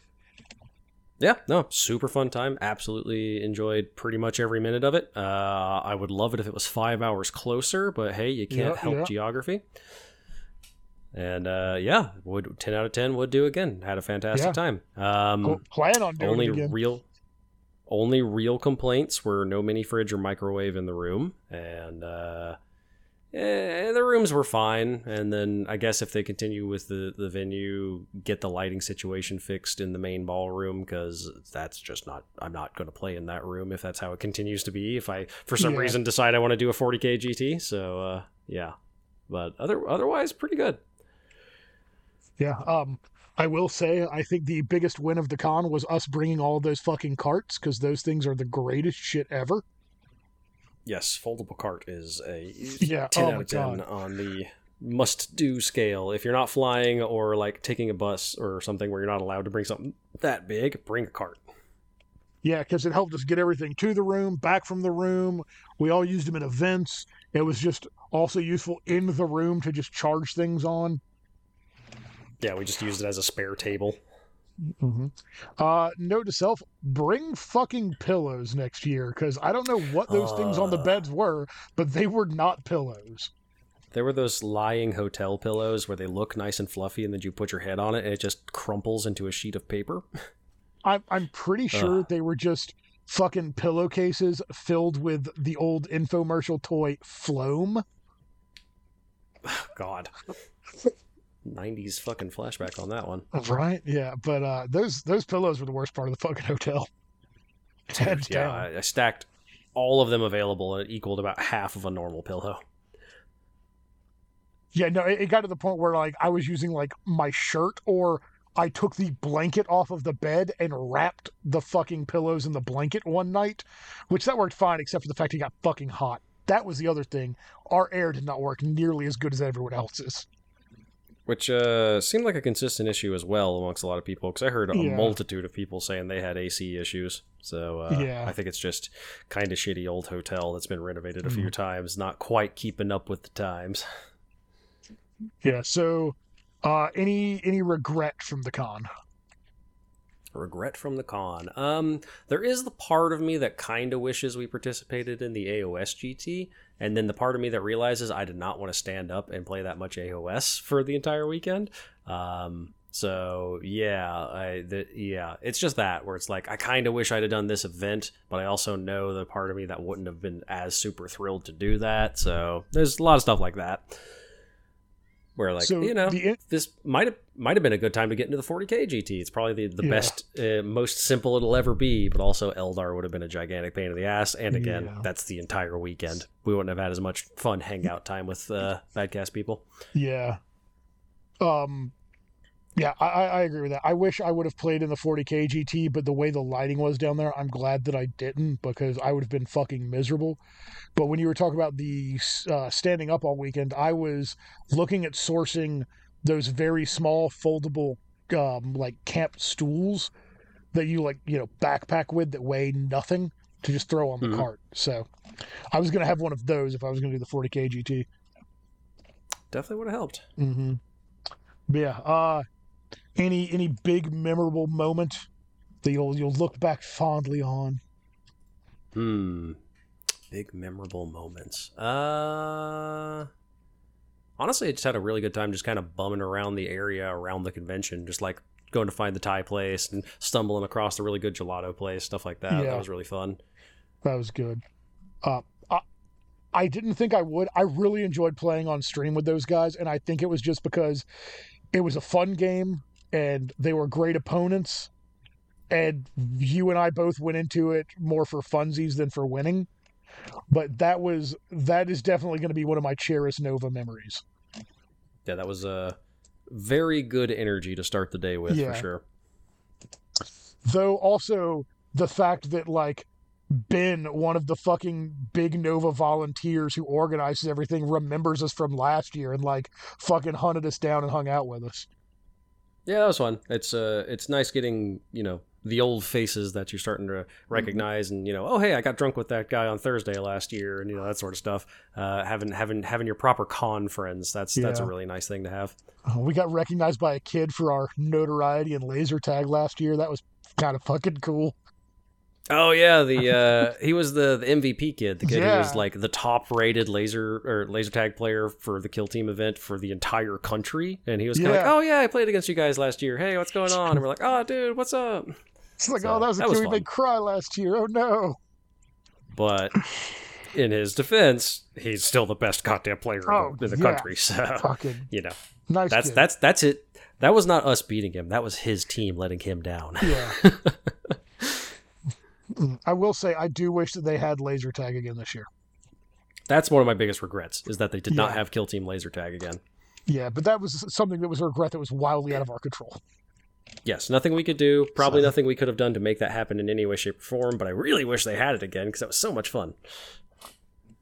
S1: Yeah, no, super fun time. Absolutely enjoyed pretty much every minute of it. Uh, I would love it if it was five hours closer, but hey, you can't help geography. And uh, yeah, would ten out of ten would do again. Had a fantastic
S2: Yeah.
S1: time. Um,
S2: Pl- Plan on doing
S1: only
S2: it again.
S1: real, only real complaints were no mini fridge or microwave in the room, and uh, eh, the rooms were fine. And then I guess if they continue with the the venue, get the lighting situation fixed in the main ballroom because that's just not. I'm not going to play in that room if that's how it continues to be. If I for some
S2: Yeah.
S1: reason decide I want to do a 40k GT, so uh, yeah. But other otherwise, pretty good.
S2: Yeah. Um, I will say, I think the biggest win of the con was us bringing all those fucking carts because those things are the greatest shit ever.
S1: Yes, foldable cart is a
S2: Yeah,
S1: 10
S2: oh
S1: out of 10
S2: God.
S1: on the must do scale. If you're not flying or like taking a bus or something where you're not allowed to bring something that big, bring a cart.
S2: Yeah, because it helped us get everything to the room, back from the room. We all used them in events. It was just also useful in the room to just charge things on.
S1: Yeah, we just used it as a spare table.
S2: Mm-hmm. Uh, note to self: bring fucking pillows next year because I don't know what those things on the
S1: Uh.
S2: beds were, but they were not pillows.
S1: There were those lying hotel pillows where they look nice and fluffy and then you put your head on it and it just crumples into a sheet of paper.
S2: I'm I'm pretty sure
S1: Ugh.
S2: they were just fucking pillowcases filled with the old infomercial toy Floam.
S1: God. 90s fucking flashback on that one.
S2: Right? Yeah, but uh, those those pillows were the worst part of the fucking hotel. Hands
S1: yeah. I, I stacked all of them available and it equaled about half of a normal pillow.
S2: Yeah, no, it, it got to the point where like I was using like my shirt or I took the blanket off of the bed and wrapped the fucking pillows in the blanket one night, which that worked fine except for the fact it got fucking hot. That was the other thing. Our air did not work nearly as good as everyone else's.
S1: Which uh, seemed like a consistent issue as well amongst a lot of people because I heard a
S2: Yeah.
S1: multitude of people saying they had AC issues. So uh,
S2: Yeah.
S1: I think it's just kind of shitty old hotel that's been renovated a
S2: Mm.
S1: few times, not quite keeping up with the times.
S2: Yeah, so uh any any regret from the con?
S1: Regret from the con. Um, there is the part of me that kind of wishes we participated in the AOS GT, and then the part of me that realizes I did not want to stand up and play that much AOS for the entire weekend. Um, so yeah, I the, yeah, it's just that where it's like I kind of wish I'd have done this event, but I also know the part of me that wouldn't have been as super thrilled to do that. So there's a lot of stuff like that. Where like
S2: so
S1: you know
S2: the
S1: this might have might have been a good time to get into the 40k GT. It's probably the, the
S2: Yeah.
S1: best, uh, most simple it'll ever be. But also Eldar would have been a gigantic pain in the ass. And again,
S2: Yeah.
S1: that's the entire weekend. We wouldn't have had as much fun hangout time with uh, Badcast people.
S2: Yeah. Um yeah, I, I agree with that. I wish I would have played in the 40k GT, but the way the lighting was down there, I'm glad that I didn't because I would have been fucking miserable. But when you were talking about the uh, standing up all weekend, I was looking at sourcing those very small foldable um, like camp stools that you like you know backpack with that weigh nothing to just throw on the
S1: Mhm.
S2: cart. So I was gonna have one of those if I was gonna do the 40k GT.
S1: Definitely would have helped.
S2: Mm-hmm. Yeah. Uh, any any big memorable moment that you'll you'll look back fondly on?
S1: Hmm. Big memorable moments. Uh. Honestly, I just had a really good time just kind of bumming around the area around the convention, just like going to find the Thai place and stumbling across a really good gelato place, stuff like that.
S2: Yeah.
S1: That was really fun.
S2: That was good. Uh, I I didn't think I would. I really enjoyed playing on stream with those guys, and I think it was just because it was a fun game and they were great opponents. And you and I both went into it more for funsies than for winning. But that was that is definitely going to be one of my cherished Nova memories.
S1: Yeah, that was a very good energy to start the day with
S2: Yeah.
S1: for sure.
S2: though also the fact that like Ben, one of the fucking big Nova volunteers who organizes everything, remembers us from last year and like fucking hunted us down and hung out with us.
S1: Yeah, that was fun. It's uh, it's nice getting you know the old faces that you're starting to recognize, and you know, oh hey, I got drunk with that guy on Thursday last year, and you know that sort of stuff. Uh, having having having your proper con friends. That's that's a really nice thing to have.
S2: Uh, We got recognized by a kid for our notoriety and laser tag last year. That was kind of fucking cool.
S1: Oh yeah, the uh, he was the, the MVP kid, the kid who was like the top rated laser or laser tag player for the Kill Team event for the entire country, and he was kind of like, oh yeah, I played against you guys last year. Hey, what's going on? And we're like, oh dude, what's up?
S2: It's like,
S1: So,
S2: oh, that was
S1: that
S2: kid we made cry last year. Oh no.
S1: But in his defense, he's still the best goddamn player in the-
S2: Oh,
S1: in the
S2: yeah.
S1: country. So
S2: Fucking
S1: you know,
S2: nice.
S1: that's
S2: kid.
S1: that's that's it. That was not us beating him. That was his team letting him down.
S2: Yeah. I will say I do wish that they had laser tag again this year.
S1: That's one of my biggest regrets is that they did not have Kill Team laser tag again.
S2: Yeah, but that was something that was a regret that was wildly out of our control.
S1: Yes, nothing we could do. Probably
S2: So-
S1: nothing we could have done to make that happen in any way, shape, or form. But I really wish they had it again because that was so much fun.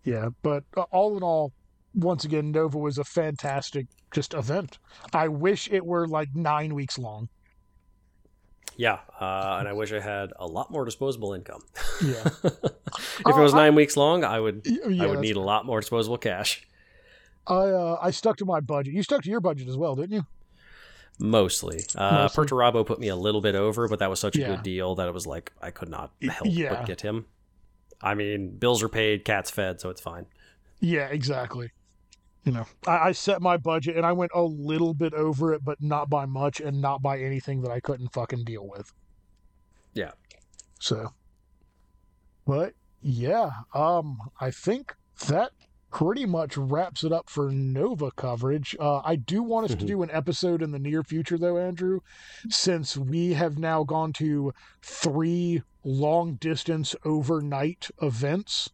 S2: Yeah, but uh, all in all, once again, Nova was a fantastic just event. I wish it were like nine weeks long.
S1: Yeah, uh, and I wish I had a lot more disposable income.
S2: Yeah,
S1: if it
S2: Oh,
S1: was
S2: I-
S1: nine weeks long, I would
S2: yeah
S1: I would need a lot more disposable cash.
S2: I uh, I stuck to my budget. You stuck to your budget as well, didn't you?
S1: Mostly. Uh,
S2: Mostly.
S1: Perturabo put me a little bit over, but that was such a
S2: Yeah.
S1: good deal that it was like I could not help
S2: yeah.
S1: but get him. I mean, bills are paid, cats fed, so it's fine.
S2: Yeah, exactly. You know, I, I set my budget and I went a little bit over it, but not by much and not by anything that I couldn't fucking deal with.
S1: Yeah.
S2: So, but yeah, um, I think that pretty much wraps it up for Nova coverage. Uh, I do want us to
S1: Mhm.
S2: do an episode in the near future, though, Andrew, since we have now gone to three long distance overnight events.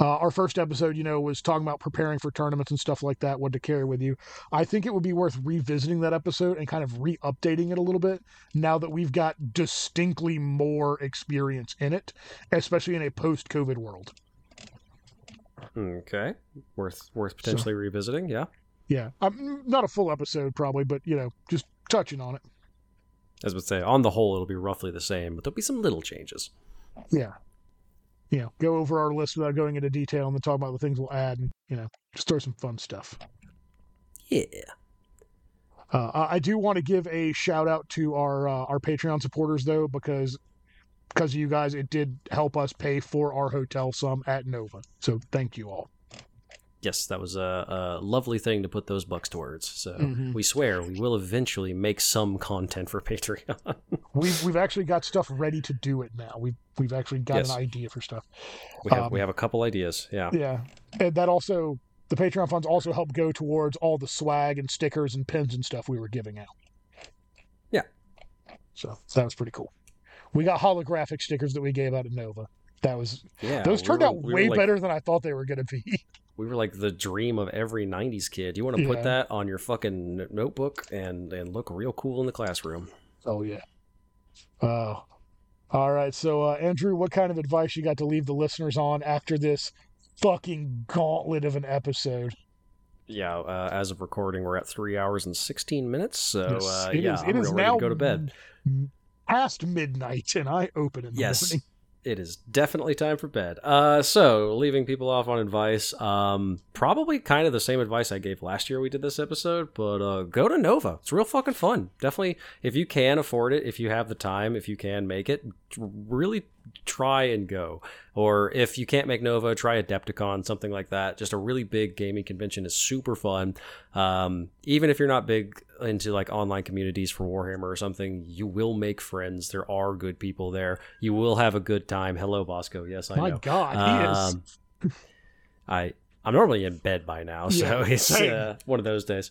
S2: Uh, our first episode, you know, was talking about preparing for tournaments and stuff like that, what to carry with you. I think it would be worth revisiting that episode and kind of re updating it a little bit now that we've got distinctly more experience in it, especially in a post COVID world.
S1: Okay, worth worth potentially revisiting. Yeah,
S2: Yeah. Um, not a full episode, probably, but, you know, just touching on it.
S1: as I would say, on the whole, it'll be roughly the same, but there'll be some little changes.
S2: Yeah. You know, go over our list without going into detail and then talk about the things we'll add and, you know, just throw some fun stuff.
S1: Yeah.
S2: Uh, I do want to give a shout out to our uh, our Patreon supporters though, because because of you guys, it did help us pay for our hotel some at Nova. So thank you all.
S1: Yes, that was a, a lovely thing to put those bucks towards. So
S2: Mhm.
S1: we swear we will eventually make some content for Patreon.
S2: We've we've actually got stuff ready to do it now. We've we've actually got
S1: Yes.
S2: an idea for stuff.
S1: we have
S2: Um,
S1: we have a couple ideas. Yeah.
S2: Yeah, and that also the Patreon funds also help go towards all the swag and stickers and pins and stuff we were giving out.
S1: Yeah.
S2: So that was pretty cool. We got holographic stickers that we gave out at Nova. That was
S1: Yeah.
S2: those
S1: we
S2: turned
S1: were-
S2: out
S1: we
S2: way
S1: like-
S2: better than I thought they were going to be.
S1: We were like the dream of every '90s kid. You want to
S2: Yeah.
S1: put that on your fucking notebook and and look real cool in the classroom.
S2: Oh yeah. Oh. All right. So uh, Andrew, what kind of advice you got to leave the listeners on after this fucking gauntlet of an episode?
S1: Yeah. Uh, as of recording, we're at three hours and 16 minutes. So
S2: Yes,
S1: uh,
S2: it
S1: yeah,
S2: is-
S1: I'm
S2: it is
S1: real ready
S2: now
S1: to go to bed.
S2: past midnight, and I open in the
S1: Yes.
S2: morning.
S1: It is definitely time for bed. Uh, so leaving people off on advice, um, probably kind of the same advice I gave last year we did this episode, but uh, go to Nova. It's real fucking fun. Definitely, if you can afford it, if you have the time, if you can make it, really try and go. Or if you can't make Nova, try Adepticon, something like that. Just a really big gaming convention is super fun. Um, even if you're not big into like online communities for Warhammer or something, you will make friends. There are good people there. You will have a good time. Hello, Bosco. Yes, I
S2: My
S1: know.
S2: God, he is.
S1: Um, I I'm normally in bed by now, so
S2: Yeah,
S1: it's uh, one of those days.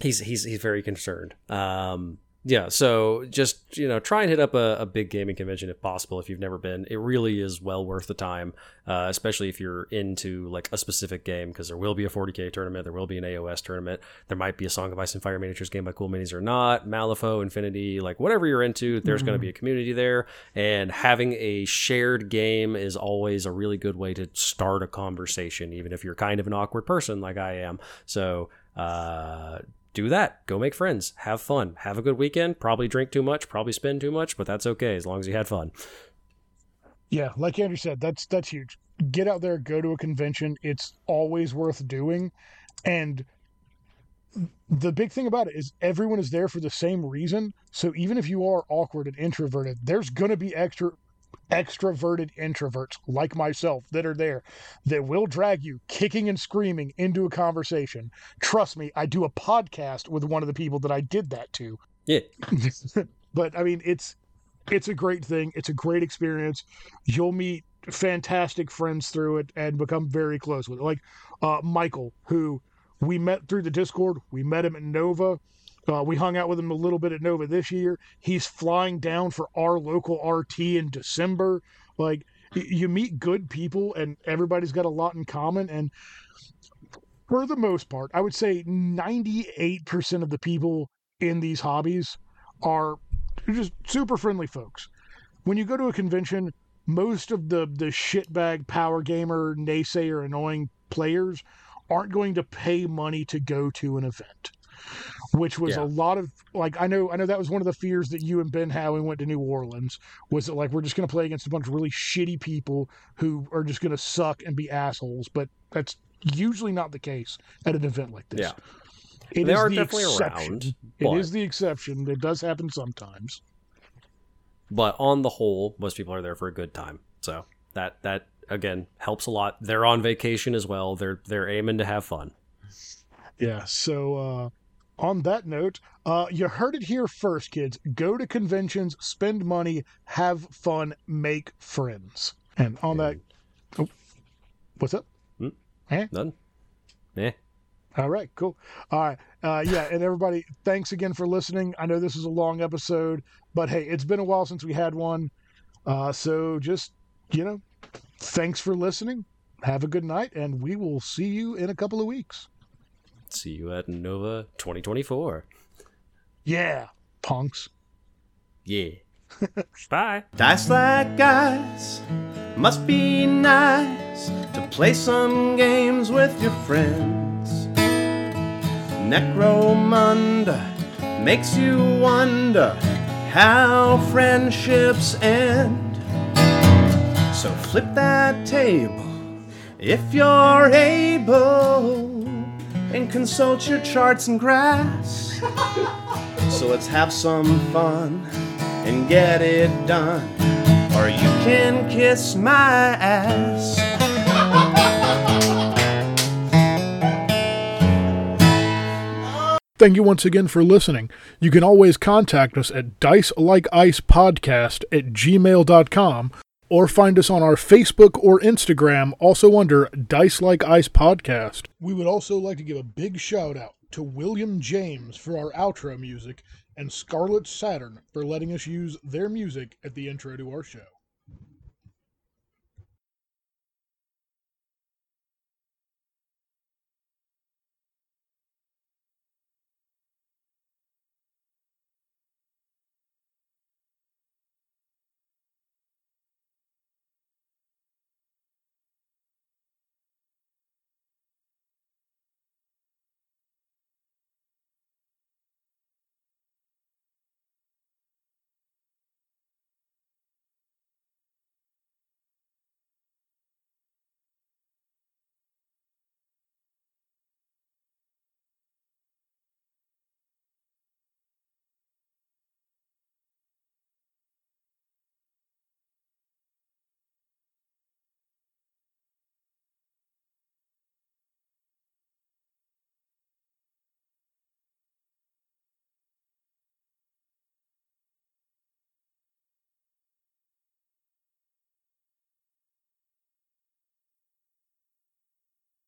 S1: He's he's he's very concerned. Um, yeah, so just you know, try and hit up a, a big gaming convention if possible. If you've never been, it really is well worth the time, uh, especially if you're into like a specific game, because there will be a 40k tournament, there will be an AOS tournament, there might be a Song of Ice and Fire miniatures game by Cool Minis or not, Malifaux, Infinity, like whatever you're into, there's going to be a community there, and having a shared game is always a really good way to start a conversation, even if you're kind of an awkward person like I am. So. Uh, do that. Go make friends. Have fun. Have a good weekend. Probably drink too much. Probably spend too much, but that's okay as long as you had fun.
S2: Yeah, like Andrew said, that's that's huge. Get out there, go to a convention. It's always worth doing. And the big thing about it is everyone is there for the same reason. So even if you are awkward and introverted, there's gonna be extra extroverted introverts like myself that are there that will drag you kicking and screaming into a conversation. Trust me, I do a podcast with one of the people that I did that to.
S1: Yeah.
S2: but I mean, it's it's a great thing. It's a great experience. You'll meet fantastic friends through it and become very close with it. Like uh, Michael, who we met through the Discord. We met him at Nova. Uh, we hung out with him a little bit at Nova this year. He's flying down for our local RT in December. Like you meet good people, and everybody's got a lot in common. And for the most part, I would say 98% of the people in these hobbies are just super friendly folks. When you go to a convention, most of the the shitbag power gamer, naysayer, annoying players aren't going to pay money to go to an event. Which was
S1: Yeah.
S2: a lot of like I know I know that was one of the fears that you and Ben had when we went to New Orleans was that like we're just going to play against a bunch of really shitty people who are just going to suck and be assholes, but that's usually not the case at an event like this.
S1: Yeah.
S2: It
S1: They
S2: is
S1: are
S2: the
S1: definitely
S2: exception.
S1: around,
S2: It
S1: but-
S2: is the exception. It does happen sometimes.
S1: but on the whole, most people are there for a good time. So that that again helps a lot. They're on vacation as well. They're they're aiming to have fun.
S2: Yeah. So uh, on that note, uh, you heard it here first, kids. Go to conventions, spend money, have fun, make friends. And on that, oh, what's up?
S1: None. Yeah.
S2: All right, cool. All right. Uh, yeah, and everybody, thanks again for listening. I know this is a long episode, but hey, it's been a while since we had one. Uh, so just, you know, thanks for listening. Have a good night, and we will see you in a couple of weeks.
S1: See you at Nova 2024.
S2: Yeah, punks.
S1: Yeah. Bye.
S3: Dice like ice, must be nice to play some games with your friends. Necromunda makes you wonder how friendships end. So flip that table if you're able and consult your charts and graphs. So let's have some fun and get it done. Or you can kiss my ass.
S2: Thank you once again for listening. You can always contact us at dicelikeIcePodcast at gmail.com or find us on our Facebook or Instagram, also under Dice Like Ice Podcast. We would also like to give a big shout out to William James for our outro music and Scarlet Saturn for letting us use their music at the intro to our show.